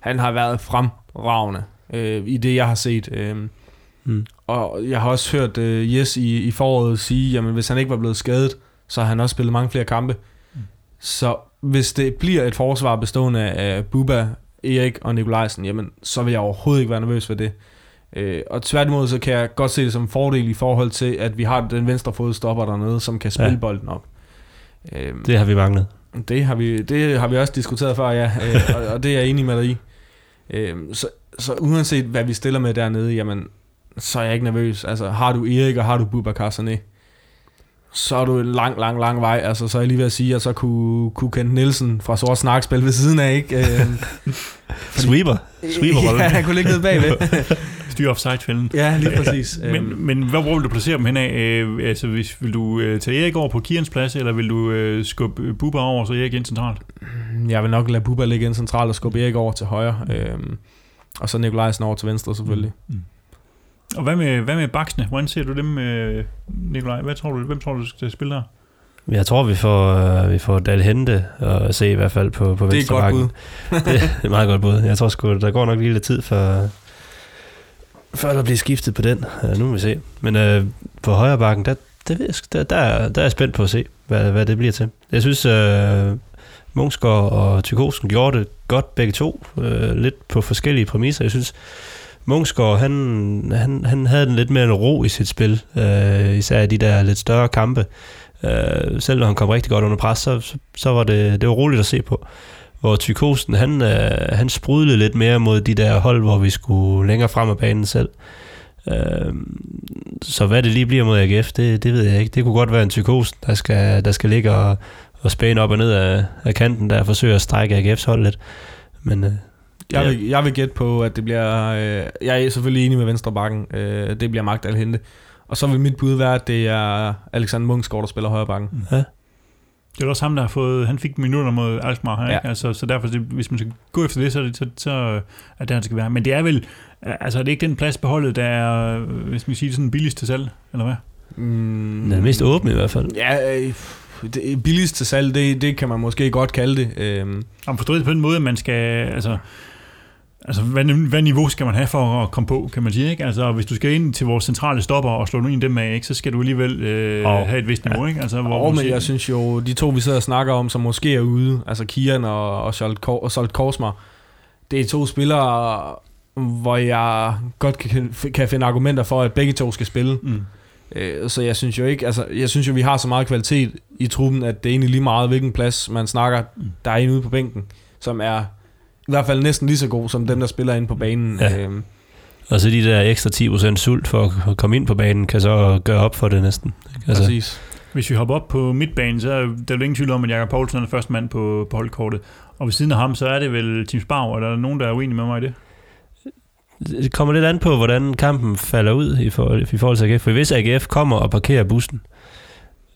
Han har været fremragende øh, i det, jeg har set. Øh, Mm. og jeg har også hørt uh, Jes i, i foråret sige, jamen hvis han ikke var blevet skadet, så har han også spillet mange flere kampe. Mm. Så hvis det bliver et forsvar bestående af Buba, Erik og Nikolajsen, jamen så vil jeg overhovedet ikke være nervøs for det. Uh, og tværtimod så kan jeg godt se det som en fordel i forhold til, at vi har den venstre fodstopper dernede, som kan spille Ja. bolden op. Uh, Det har vi manglet. det har vi, det har vi også diskuteret før, ja, øh, og, og det er jeg enig med dig i. Øh, så, så uanset hvad vi stiller med dernede, jamen, så er jeg ikke nervøs. Altså, har du Erik og har du Bubakar Sané, så er du en lang, lang, lang vej. Altså, så er jeg lige ved at sige, at så kunne, kunne Kent Nielsen fra Sort Snak spille ved siden af, ikke? Øh, Sweeper. Sweeper ja, han kunne ligge nede bagved. styre offside-fælden. ja, lige præcis. Øhm, Men, men hvad, hvor vil du placere dem hen af? Øh, altså, hvis, vil du øh, tage Erik over på Kians plads, eller vil du øh, skubbe Bubba over, så Erik ind centralt? Jeg vil nok lade Bubba ligge ind centralt og skubbe Erik over til højre. Øhm, og så Nikolajsen over til venstre selvfølgelig. Mm. Og hvad med, hvad med baksene? Hvordan ser du dem, øh, Nikolaj? Hvad tror du, hvem tror du skal spille der? Jeg tror, vi får, øh, vi får Dal Hente og se i hvert fald på, på Det er et venstre godt bakken. bud. det er et meget godt bud. Jeg tror sgu, der går nok lige lidt tid før, før der bliver skiftet på den. Uh, nu må vi se. Men uh, på højre bakken, der, der, ved jeg, der, der, er- der er jeg spændt på at se, hvad, hvad det bliver til. Jeg synes, øh, uh, Munchsgaard og Tykosen gjorde det godt begge to. Uh, lidt på forskellige præmisser. Jeg synes, Munchsgaard, han, han, han havde den lidt mere en ro i sit spil. Uh, især i de der lidt større kampe. Uh, selv når han kom rigtig godt under pres, så, så, så var det, det var roligt at se på hvor Tykosten, han, øh, han sprudlede lidt mere mod de der hold, hvor vi skulle længere frem af banen selv. Øh, så hvad det lige bliver mod AGF, det, det ved jeg ikke. Det kunne godt være en Tykosten, der skal, der skal ligge og, og spæne op og ned af, af kanten, der forsøger at strække AGF's hold lidt. Men øh, Jeg Ja. vil, jeg vil gætte på, at det bliver... Øh, jeg er selvfølgelig enig med venstre bakken. Øh, det bliver Magdal Hente. Og så vil mit bud være, at det er Alexander Munchsgaard, der spiller højre bakken. Det er også ham, der har fået... Han fik minutter mod Alkmaar her, Ja. ikke? Altså, så derfor, hvis man skal gå efter det, så, er det- så, så er det, han skal være. Men det er vel... Altså, er det ikke den plads på holdet, der er, hvis man siger det sådan billigst til salg, eller hvad? Mm, den er mest åbne i hvert fald. Ja, øh, det billigst til salg, det, det kan man måske godt kalde det. Øhm, Om forstået på den måde, at man skal... Altså, altså hvad, hvad, niveau skal man have for at komme på, kan man sige, ikke? Altså, hvis du skal ind til vores centrale stopper og slå nogen dem af, ikke, så skal du alligevel øh, Og- have et vist niveau, ikke? Altså, hvor og men jeg synes jo, de to vi sidder og snakker om, som måske er ude, altså Kian og, og, Scholt, og Solt Korsmar, det er to spillere, hvor jeg godt kan, kan finde argumenter for, at begge to skal spille. Mm. Øh, Så jeg synes jo ikke, altså jeg synes jo, vi har så meget kvalitet i truppen, at det er egentlig lige meget, hvilken plads man snakker, Mm. der er en ude på bænken, som er i hvert fald næsten lige så god som dem, der spiller inde på banen. Ja. Øhm, Og så de der ekstra 10% sult for at komme ind på banen, kan så gøre op for det næsten. ikke? Altså, Præcis. Hvis vi hopper op på midtbanen, så er der jo ingen tvivl om, at Jakob Poulsen er første mand på, på holdkortet. Og ved siden af ham, så er det vel Tim Spar, eller er der nogen, der er uenige med mig i det? Det kommer lidt an på, hvordan kampen falder ud i forhold, i forhold til AGF. For hvis AGF kommer og parkerer bussen,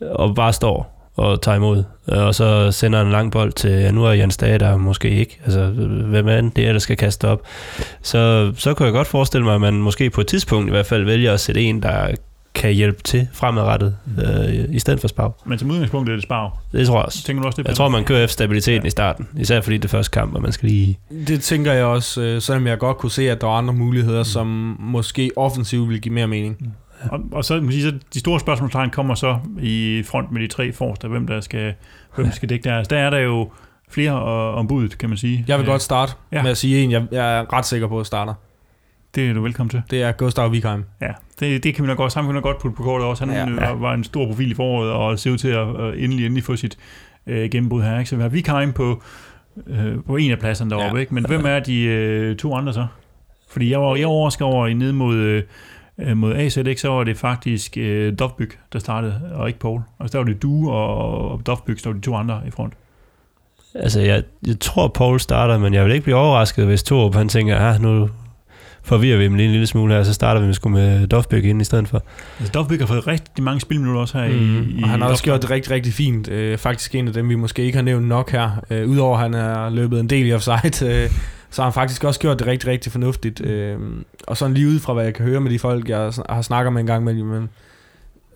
og bare står og tager imod, og så sender en lang bold til, ja, nu er Jens Dage der måske ikke, altså hvem er det er, der skal kaste op, så, så kunne jeg godt forestille mig, at man måske på et tidspunkt i hvert fald vælger at sætte en, der kan hjælpe til fremadrettet, øh, i stedet for Spav. Men som udgangspunkt er det Spar. Det tror jeg også. Tænker du også det? Jeg tror, man kører efter stabiliteten ja. i starten, især fordi det er første kamp, og man skal lige... Det tænker jeg også, øh, selvom jeg godt kunne se, at der var andre muligheder, mm. som måske offensivt vil give mere mening. Mm. Og, og så, man sige, så de store spørgsmålstegn kommer så i front med de tre forreste, hvem der skal, hvem skal dække der. Altså, der er der jo flere ombudet, kan man sige. Jeg vil godt starte ja. med at sige en, jeg, jeg er ret sikker på at starter. Det er du velkommen til. Det er Gustav Wikheim. Ja, det, det kan vi nok godt, sammen godt putte på kortet også. Han ja, ja. Var, var en stor profil i foråret, og ser ud til at, at endelig, endelig få sit øh, gennembrud her. Ikke? Så vi har Wikheim på, øh, på en af pladserne deroppe, ja. ikke? men hvem er de øh, to andre så? Fordi jeg var, jeg overrasket over ned mod, øh, mod AZ, ikke? så var det faktisk øh, Dovbyg, der startede, og ikke Paul. Altså der var det du og, og Dovbyg, der var de to andre i front. Altså, jeg, jeg tror, Paul starter, men jeg vil ikke blive overrasket, hvis Torup han tænker, ah, nu, forvirrer vi dem lige en lille smule her, så starter vi sgu med Dovbæk ind i stedet for. Altså, Dovbæk har fået rigtig mange spilminutter også her mm. i, i Og han har også gjort det rigtig, rigtig fint. Øh, faktisk en af dem, vi måske ikke har nævnt nok her. Øh, Udover at han har løbet en del i offside, øh, så har han faktisk også gjort det rigtig, rigtig fornuftigt. Øh, og sådan lige ud fra, hvad jeg kan høre med de folk, jeg har snakket med en gang med, men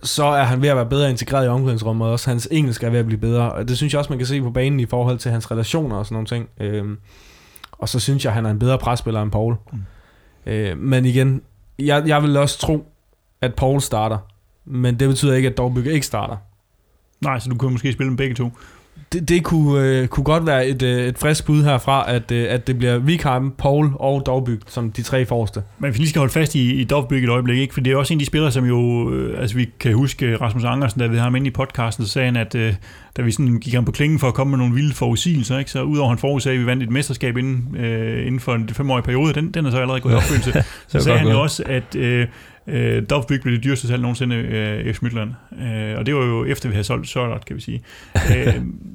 så er han ved at være bedre integreret i omklædningsrummet, og også hans engelsk er ved at blive bedre. Og det synes jeg også, man kan se på banen i forhold til hans relationer og sådan nogle ting. Øh, og så synes jeg, han er en bedre presspiller end Paul. Mm. Øh, men igen, jeg, jeg vil også tro, at Paul starter. Men det betyder ikke, at Dorbygge ikke starter. Nej, så du kunne måske spille dem begge to det, det kunne, øh, kunne godt være et, øh, et frisk bud herfra, at, øh, at det bliver Wikheim, Paul og Dovbyg som de tre forreste. Men vi lige skal holde fast i, i Dovbyg et øjeblik, ikke? for det er også en af de spillere, som jo, øh, altså vi kan huske Rasmus Angersen, da vi har ham inde i podcasten, så sagde han, at øh, da vi sådan gik ham på klingen for at komme med nogle vilde forudsigelser, ikke? så udover han forudsagde, at vi vandt et mesterskab inden, øh, inden for en femårig periode, den, den er så allerede gået i opfyldelse, så sagde han jo også, at øh, Øh, Dovbyg blev det dyreste salg nogensinde øh, F. Midtland. Øh, og det var jo efter, vi havde solgt Sørlot, kan vi sige. øh,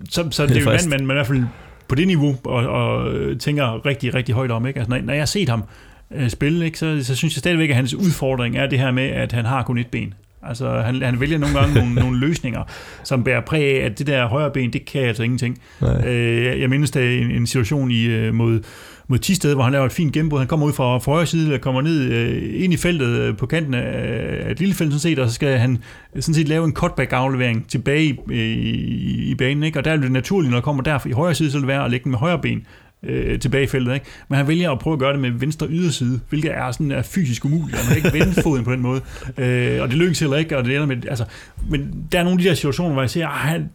så, så det er jo en mand, man, man i hvert fald på det niveau og, og tænker rigtig, rigtig højt om. Ikke? Altså, når, når jeg har set ham øh, spille, ikke, så, så synes jeg stadigvæk, at hans udfordring er det her med, at han har kun et ben. Altså, han, han vælger nogle gange nogle, nogle løsninger, som bærer præg af, at det der højre ben, det kan altså ingenting. Øh, jeg mindes, der en, en situation i, øh, mod mod Tisted, hvor han laver et fint gennembrud. Han kommer ud fra, fra højre side, kommer ned øh, ind i feltet øh, på kanten af et lille felt, sådan set, og så skal han sådan set lave en cutback-aflevering tilbage i, i, i banen. Ikke? Og der er det naturligt, når han kommer der i højre side, så vil det være at lægge den med højre ben øh, tilbage i feltet. Ikke? Men han vælger at prøve at gøre det med venstre yderside, hvilket er sådan er fysisk umuligt, og man kan ikke vende foden på den måde. Øh, og det lykkes heller ikke, og det ender med, altså, men der er nogle af de der situationer, hvor jeg siger, at han,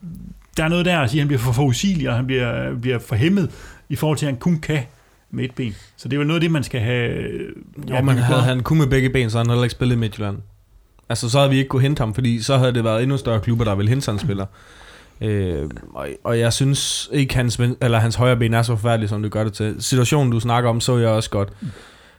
der er noget der at sige, at han bliver for forudsigelig, og han bliver, bliver for hæmmet i forhold til, at han kun kan med et ben. Så det er jo noget af det, man skal have... Øh, ja, man havde han kun med begge ben, så han havde ikke spillet i Midtjylland. Altså, så havde vi ikke kunne hente ham, fordi så havde det været endnu større klubber, der ville hente sådan spiller. Øh, og, og jeg synes ikke, hans, eller hans højre ben er så forfærdelig, som du gør det til. Situationen, du snakker om, så jeg også godt.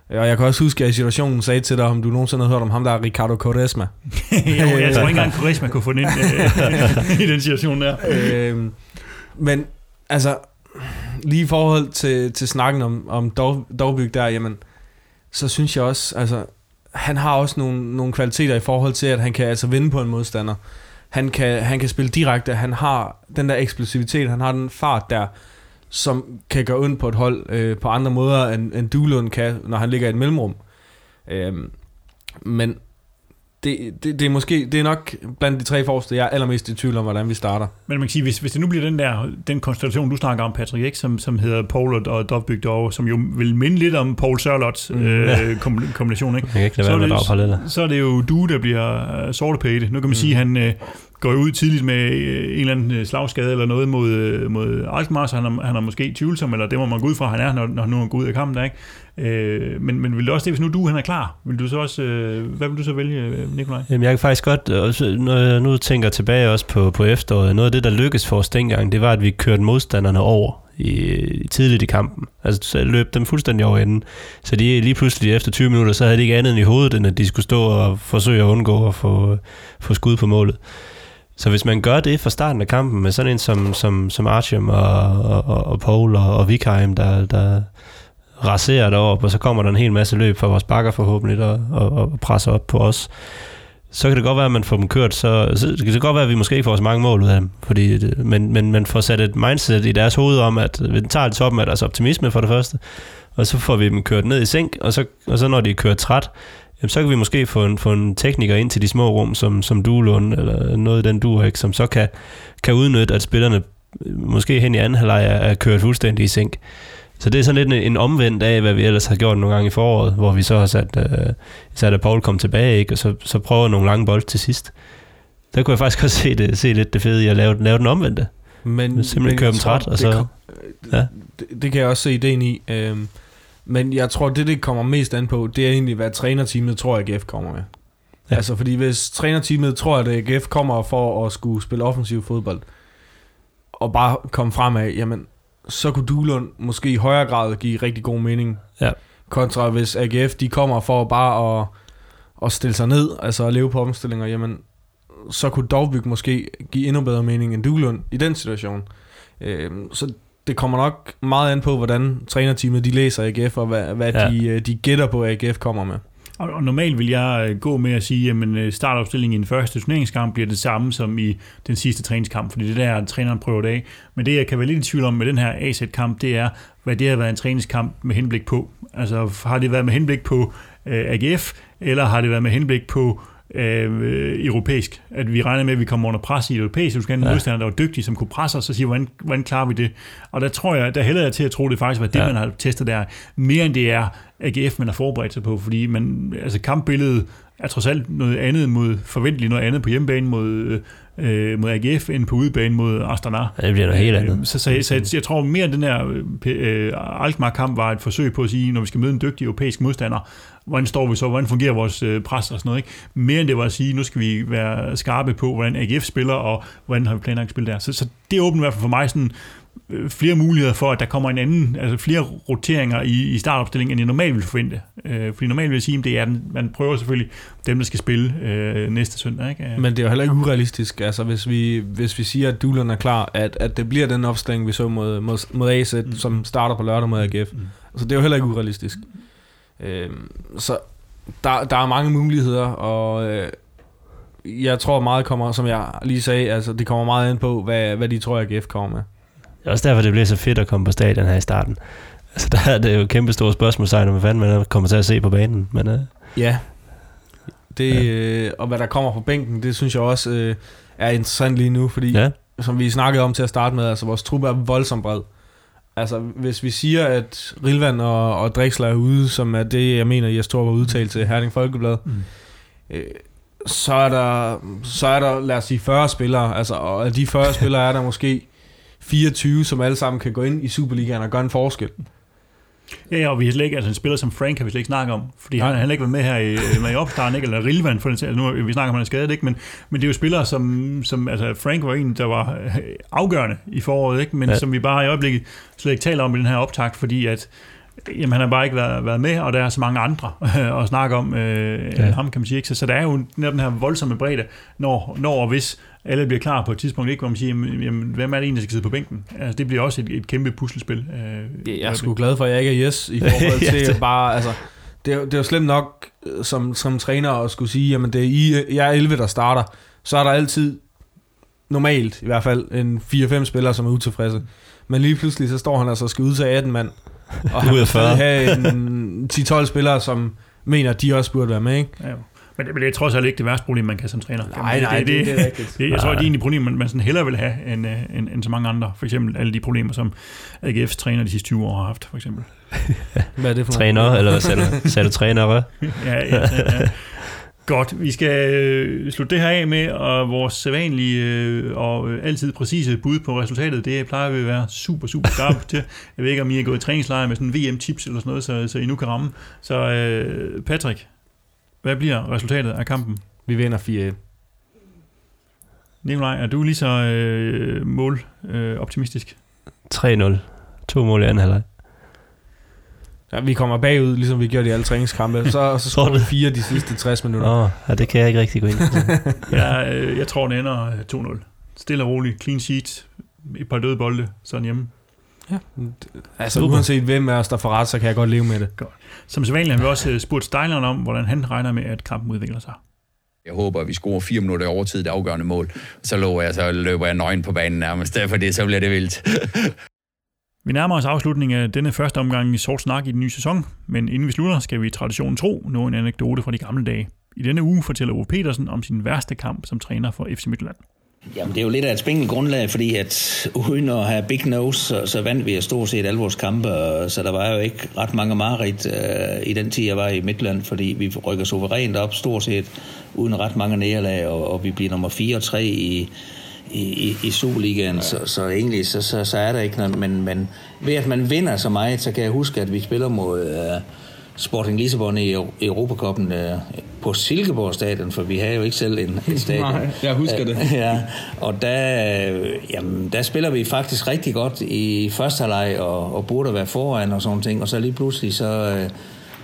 Og jeg kan også huske, at i situationen sagde til dig, om du nogensinde har hørt om ham, der er Ricardo Quaresma. jo, jeg tror ikke engang, Quaresma kunne få ind øh, i den situation der. Øh, men altså, lige i forhold til, til snakken om, om Dov, Dovbyg der, jamen, så synes jeg også, altså, han har også nogle, nogle kvaliteter i forhold til, at han kan altså vinde på en modstander. Han kan, han kan spille direkte, han har den der eksplosivitet, han har den fart der, som kan gøre ondt på et hold øh, på andre måder, end, end Duelund kan, når han ligger i et mellemrum. Øh, men det, det, det, er måske, det er nok blandt de tre forreste, jeg er allermest i tvivl om, hvordan vi starter. Men man kan sige, hvis, hvis det nu bliver den der den konstellation, du snakker om, Patrick, ikke? Som, som hedder Paul og Dovbyg dog, som jo vil minde lidt om Paul Sørlots mm. øh, kombination, ikke? Jeg kan ikke lade så, er det, så er det jo du, der bliver uh, sortepæde. Nu kan man mm. sige, at han, uh, går ud tidligt med øh, en eller anden øh, slagskade eller noget mod, øh, mod Alkmaar, så han er, han er måske tvivlsom, eller det må man gå ud fra, han er, når, når nu er gået ud af kampen der, ikke? Øh, men, men vil du også det, hvis nu du han er klar, vil du så også, øh, hvad vil du så vælge, øh, Nikolaj? Jamen jeg kan faktisk godt, øh, også, når jeg nu tænker tilbage også på, på efteråret, noget af det, der lykkedes for os dengang, det var, at vi kørte modstanderne over i, tidligt i kampen. Altså så løb dem fuldstændig over enden. Så de lige pludselig efter 20 minutter, så havde de ikke andet end i hovedet, end at de skulle stå og forsøge at undgå at få, få skud på målet. Så hvis man gør det fra starten af kampen med sådan en som, som, som Artyom og, og, og Paul og, og Vikheim, der, der raserer deroppe, og så kommer der en hel masse løb fra vores bakker forhåbentlig og, og, og presser op på os, så kan det godt være, at man får dem kørt, så, så det kan det godt være, at vi måske ikke får så mange mål ud af dem, fordi det, men, men man får sat et mindset i deres hoved om, at vi tager det toppen af deres optimisme for det første, og så får vi dem kørt ned i sænk, og så, og så når de er kørt træt, jamen, så kan vi måske få en, få en tekniker ind til de små rum, som, som Duelund, eller noget i den duer, ikke, som så kan, kan udnytte, at spillerne måske hen i anden halvleg er, er kørt fuldstændig i sænk. Så det er sådan lidt en, en omvendt af, hvad vi ellers har gjort nogle gange i foråret, hvor vi så har sat, uh, sat at Paul kom tilbage, ikke? og så, så prøver nogle lange bold til sidst. Der kunne jeg faktisk også se, det, se lidt det fede i at lave, lave den omvendte. Men, Simpelthen køre dem træt, og så- kom- Ja. Det, det kan jeg også se ideen i. Øhm, men jeg tror, det det kommer mest an på, det er egentlig, hvad trænerteamet tror, at AGF kommer med. Ja. Ja. Altså, fordi hvis trænerteamet tror, at AGF kommer for at skulle spille offensiv fodbold, og bare komme fremad, jamen, så kunne Duelund måske i højere grad give rigtig god mening. Ja. Kontra hvis AGF, de kommer for bare at, at stille sig ned, altså at leve på omstillinger, jamen, så kunne Dovbyk måske give endnu bedre mening end Duelund i den situation. Øhm, så det kommer nok meget an på, hvordan trænerteamet de læser AGF, og hvad, hvad Ja. de, øh, de gætter på, at AGF kommer med. Og, og normalt vil jeg øh, gå med at sige, at øh, startopstillingen i den første turneringskamp bliver det samme som i den sidste træningskamp, fordi det er der, træneren prøver det af. Men det, jeg kan være lidt i tvivl om med den her AZ-kamp, det er, hvad det har været en træningskamp med henblik på. Altså, har det været med henblik på øh, AGF, eller har det været med henblik på øh, europæisk. At vi regner med, at vi kommer under pres i europæisk, så du skal have en Ja. modstander, der var dygtig, som kunne presse os og sige, hvordan, hvordan klarer vi det? Og der tror jeg, der hælder jeg til at tro, det faktisk var det, Ja. man har testet der, mere end det er AGF, man har forberedt sig på, fordi man, altså kampbilledet er trods alt noget andet mod, forventeligt noget andet på hjemmebane mod, øh, mod AGF, end på udebane mod Astana. Ja, det bliver noget helt andet. Øh, Så, så, så, jeg, jeg tror mere, at den her øh, Alkmaar-kamp var et forsøg på at sige, når vi skal møde en dygtig europæisk modstander, hvordan står vi så, hvordan fungerer vores øh, pres og sådan noget. Ikke? Mere end det var at sige, nu skal vi være skarpe på, hvordan AGF spiller, og hvordan har vi planlagt at spille der. Så, så det åbner i hvert fald for mig sådan øh, flere muligheder for, at der kommer en anden, altså flere roteringer i, i startopstillingen, end jeg normalt ville forvente. Øh, fordi normalt vil jeg sige, at det er, den- man prøver selvfølgelig dem, der skal spille øh, næste søndag. Ikke? Øh, Men det er jo heller ikke urealistisk, altså hvis vi, hvis vi siger, at Duelund er klar, at, at det bliver den opstilling, vi så mod, mod, mod AZ, mm. som starter på lørdag mod AGF. Mm. Så det er jo heller ikke urealistisk. Øhm, så der, der er mange muligheder, og øh, jeg tror meget kommer, som jeg lige sagde, altså det kommer meget an på, hvad, hvad de tror, at AGF kommer med. Det er også derfor, det bliver så fedt at komme på stadion her i starten. Altså, der er det jo et kæmpe store spørgsmålstegn, om hvad fanden man kommer til at se på banen. Men uh, Ja. Det, ja. Øh, og hvad der kommer på bænken, det synes jeg også øh, er interessant lige nu, fordi ja, som vi snakkede om til at starte med, altså vores truppe er voldsomt bred. Altså, hvis vi siger, at Rilvan og, og Drexler er ude, som er det, jeg mener, Jes Thor var udtalt til Herning Folkeblad, Mm. øh, så er der, så er der, lad os sige, 40 spillere, altså, og af de 40 spillere er der måske 24, som alle sammen kan gå ind i Superligaen og gøre en forskel. Ja, ja, og vi har slet ikke, altså en spiller som Frank kan vi slet ikke snakke om, fordi han, Nej. han har ikke været med her i, med i opstarten, ikke? eller Rilvan, for den sags- nu har vi snakker om, han er skadet, ikke? Men, men det er jo spillere, som, som altså Frank var en, der var øh, afgørende i foråret, ikke? men Ja. som vi bare i øjeblikket slet ikke taler om i den her optakt, fordi at Jamen, han har bare ikke været, været med, og der er så mange andre at snakke om øh, Ja. ham, kan man sige. Ikke? Så, så der er jo den her voldsomme bredde, når, når og hvis alle bliver klar på et tidspunkt, ikke, hvor man siger, jamen, jamen, hvem er det egentlig, der skal sidde på bænken? Altså, det bliver også et, et kæmpe puslespil. Øh, Jeg er sgu glad for, at jeg ikke er yes i forhold Ja, til det- bare, altså, det er, jo- det er jo slemt nok øh, som, som træner at skulle sige, jamen det er I, jeg er 11, der starter. Så er der altid, normalt i hvert fald, en 4-5 spillere, som er utilfredse. Men lige pludselig, så står han altså og skal udtage 18 mand. Og han Ud af vil 40. stadig have en 10-12 spillere, som mener, at de også burde være med, ikke? Ja. Men, det, men det er trods alt ikke det værste problem, man kan som træner. Nej, nej, det, det, det er rigtigt. Det, jeg tror, det er egentlig problem, man, man sådan hellere vil have, end, øh, end, end så mange andre. For eksempel alle de problemer, som AGF's træner de sidste 20 år har haft, for eksempel. Hvad er det for træner, noget? eller hvad sagde du? Sagde du trænere? ja, ja, ja, ja. Godt, vi skal øh, slutte det her af med, og vores sædvanlige øh, og øh, altid præcise bud på resultatet, det plejer vi at være super, super skarpe til. Jeg ved ikke, om I er gået i træningslejr med sådan VM-tips eller sådan noget, så, så I nu kan ramme. Så øh, Patrick, hvad bliver resultatet af kampen? Vi vinder 4-1. Nikolaj, er du lige så øh, mål øh, optimistisk? 3-0. To mål i anden halvleg. Ja, vi kommer bagud, ligesom vi gjorde i alle træningskampe. Så, så skruer vi fire de sidste 60 minutter. Åh, ja, det kan jeg ikke rigtig gå ind i. Jeg, øh, jeg tror, den ender øh, 2-0. Stille og roligt, clean sheet, et par døde bolde, sådan hjemme. Altså Super. uanset hvem af os, der får ret, så kan jeg godt leve med det. Som sædvanligt har vi også øh, spurgt Steinland om, hvordan han regner med, at kampen udvikler sig. Jeg håber, at vi scorer fire minutter i overtid, det afgørende mål. Så lover jeg, så løber jeg nøgen på banen nærmest. Derfor det, så bliver det vildt. Vi nærmer os afslutningen af denne første omgang i Sort Snak i den nye sæson, men inden vi slutter, skal vi i traditionen tro nå en anekdote fra de gamle dage. I denne uge fortæller Ove Petersen om sin værste kamp som træner for FC Midtjylland. Jamen, det er jo lidt af et spinkelt grundlag, fordi at uden at have big nose, så, så vandt vi stort set alle vores kampe, så der var jo ikke ret mange mareridt øh, i den tid, jeg var i Midtland, fordi vi rykker suverænt op stort set uden ret mange nederlag, og, og vi bliver nummer 4 og 3 i, i, i, i Superligaen, ja. så, så egentlig så, så, så er der ikke noget, men, men ved at man vinder så meget, så kan jeg huske, at vi spiller mod øh, Sporting Lissabon i Europacupen øh, på Silkeborg stadion, for vi havde jo ikke selv en, en stadion. Nej, jeg husker det. ja, og der, øh, jamen, der spiller vi faktisk rigtig godt i første halvleg og, og burde være foran og sådan ting, og så lige pludselig så, øh,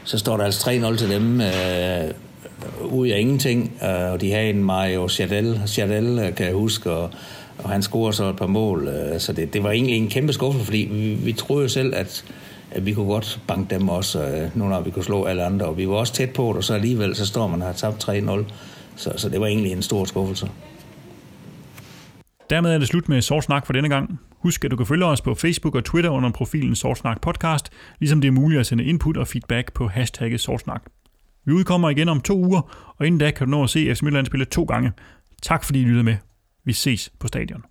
så står der altså 3-0 til dem øh, ud af ingenting, øh, og de har en Mario Chadel, Chadel øh, kan jeg huske, og, og han scorer så et par mål, øh, så det, det var egentlig en kæmpe skuffelse, fordi vi, vi troede jo selv, at at vi kunne godt banke dem også, øh, nu når vi kunne slå alle andre, og vi var også tæt på det, og så alligevel, så står man og har tabt 3-0, så, så det var egentlig en stor skuffelse. Dermed er det slut med Sortsnak for denne gang. Husk, at du kan følge os på Facebook og Twitter under profilen Sortsnak Podcast, ligesom det er muligt at sende input og feedback på hashtagget Sortsnak. Vi udkommer igen om to uger, og inden da kan du nå at se FC Midtjylland spille to gange. Tak fordi I lyttede med. Vi ses på stadion.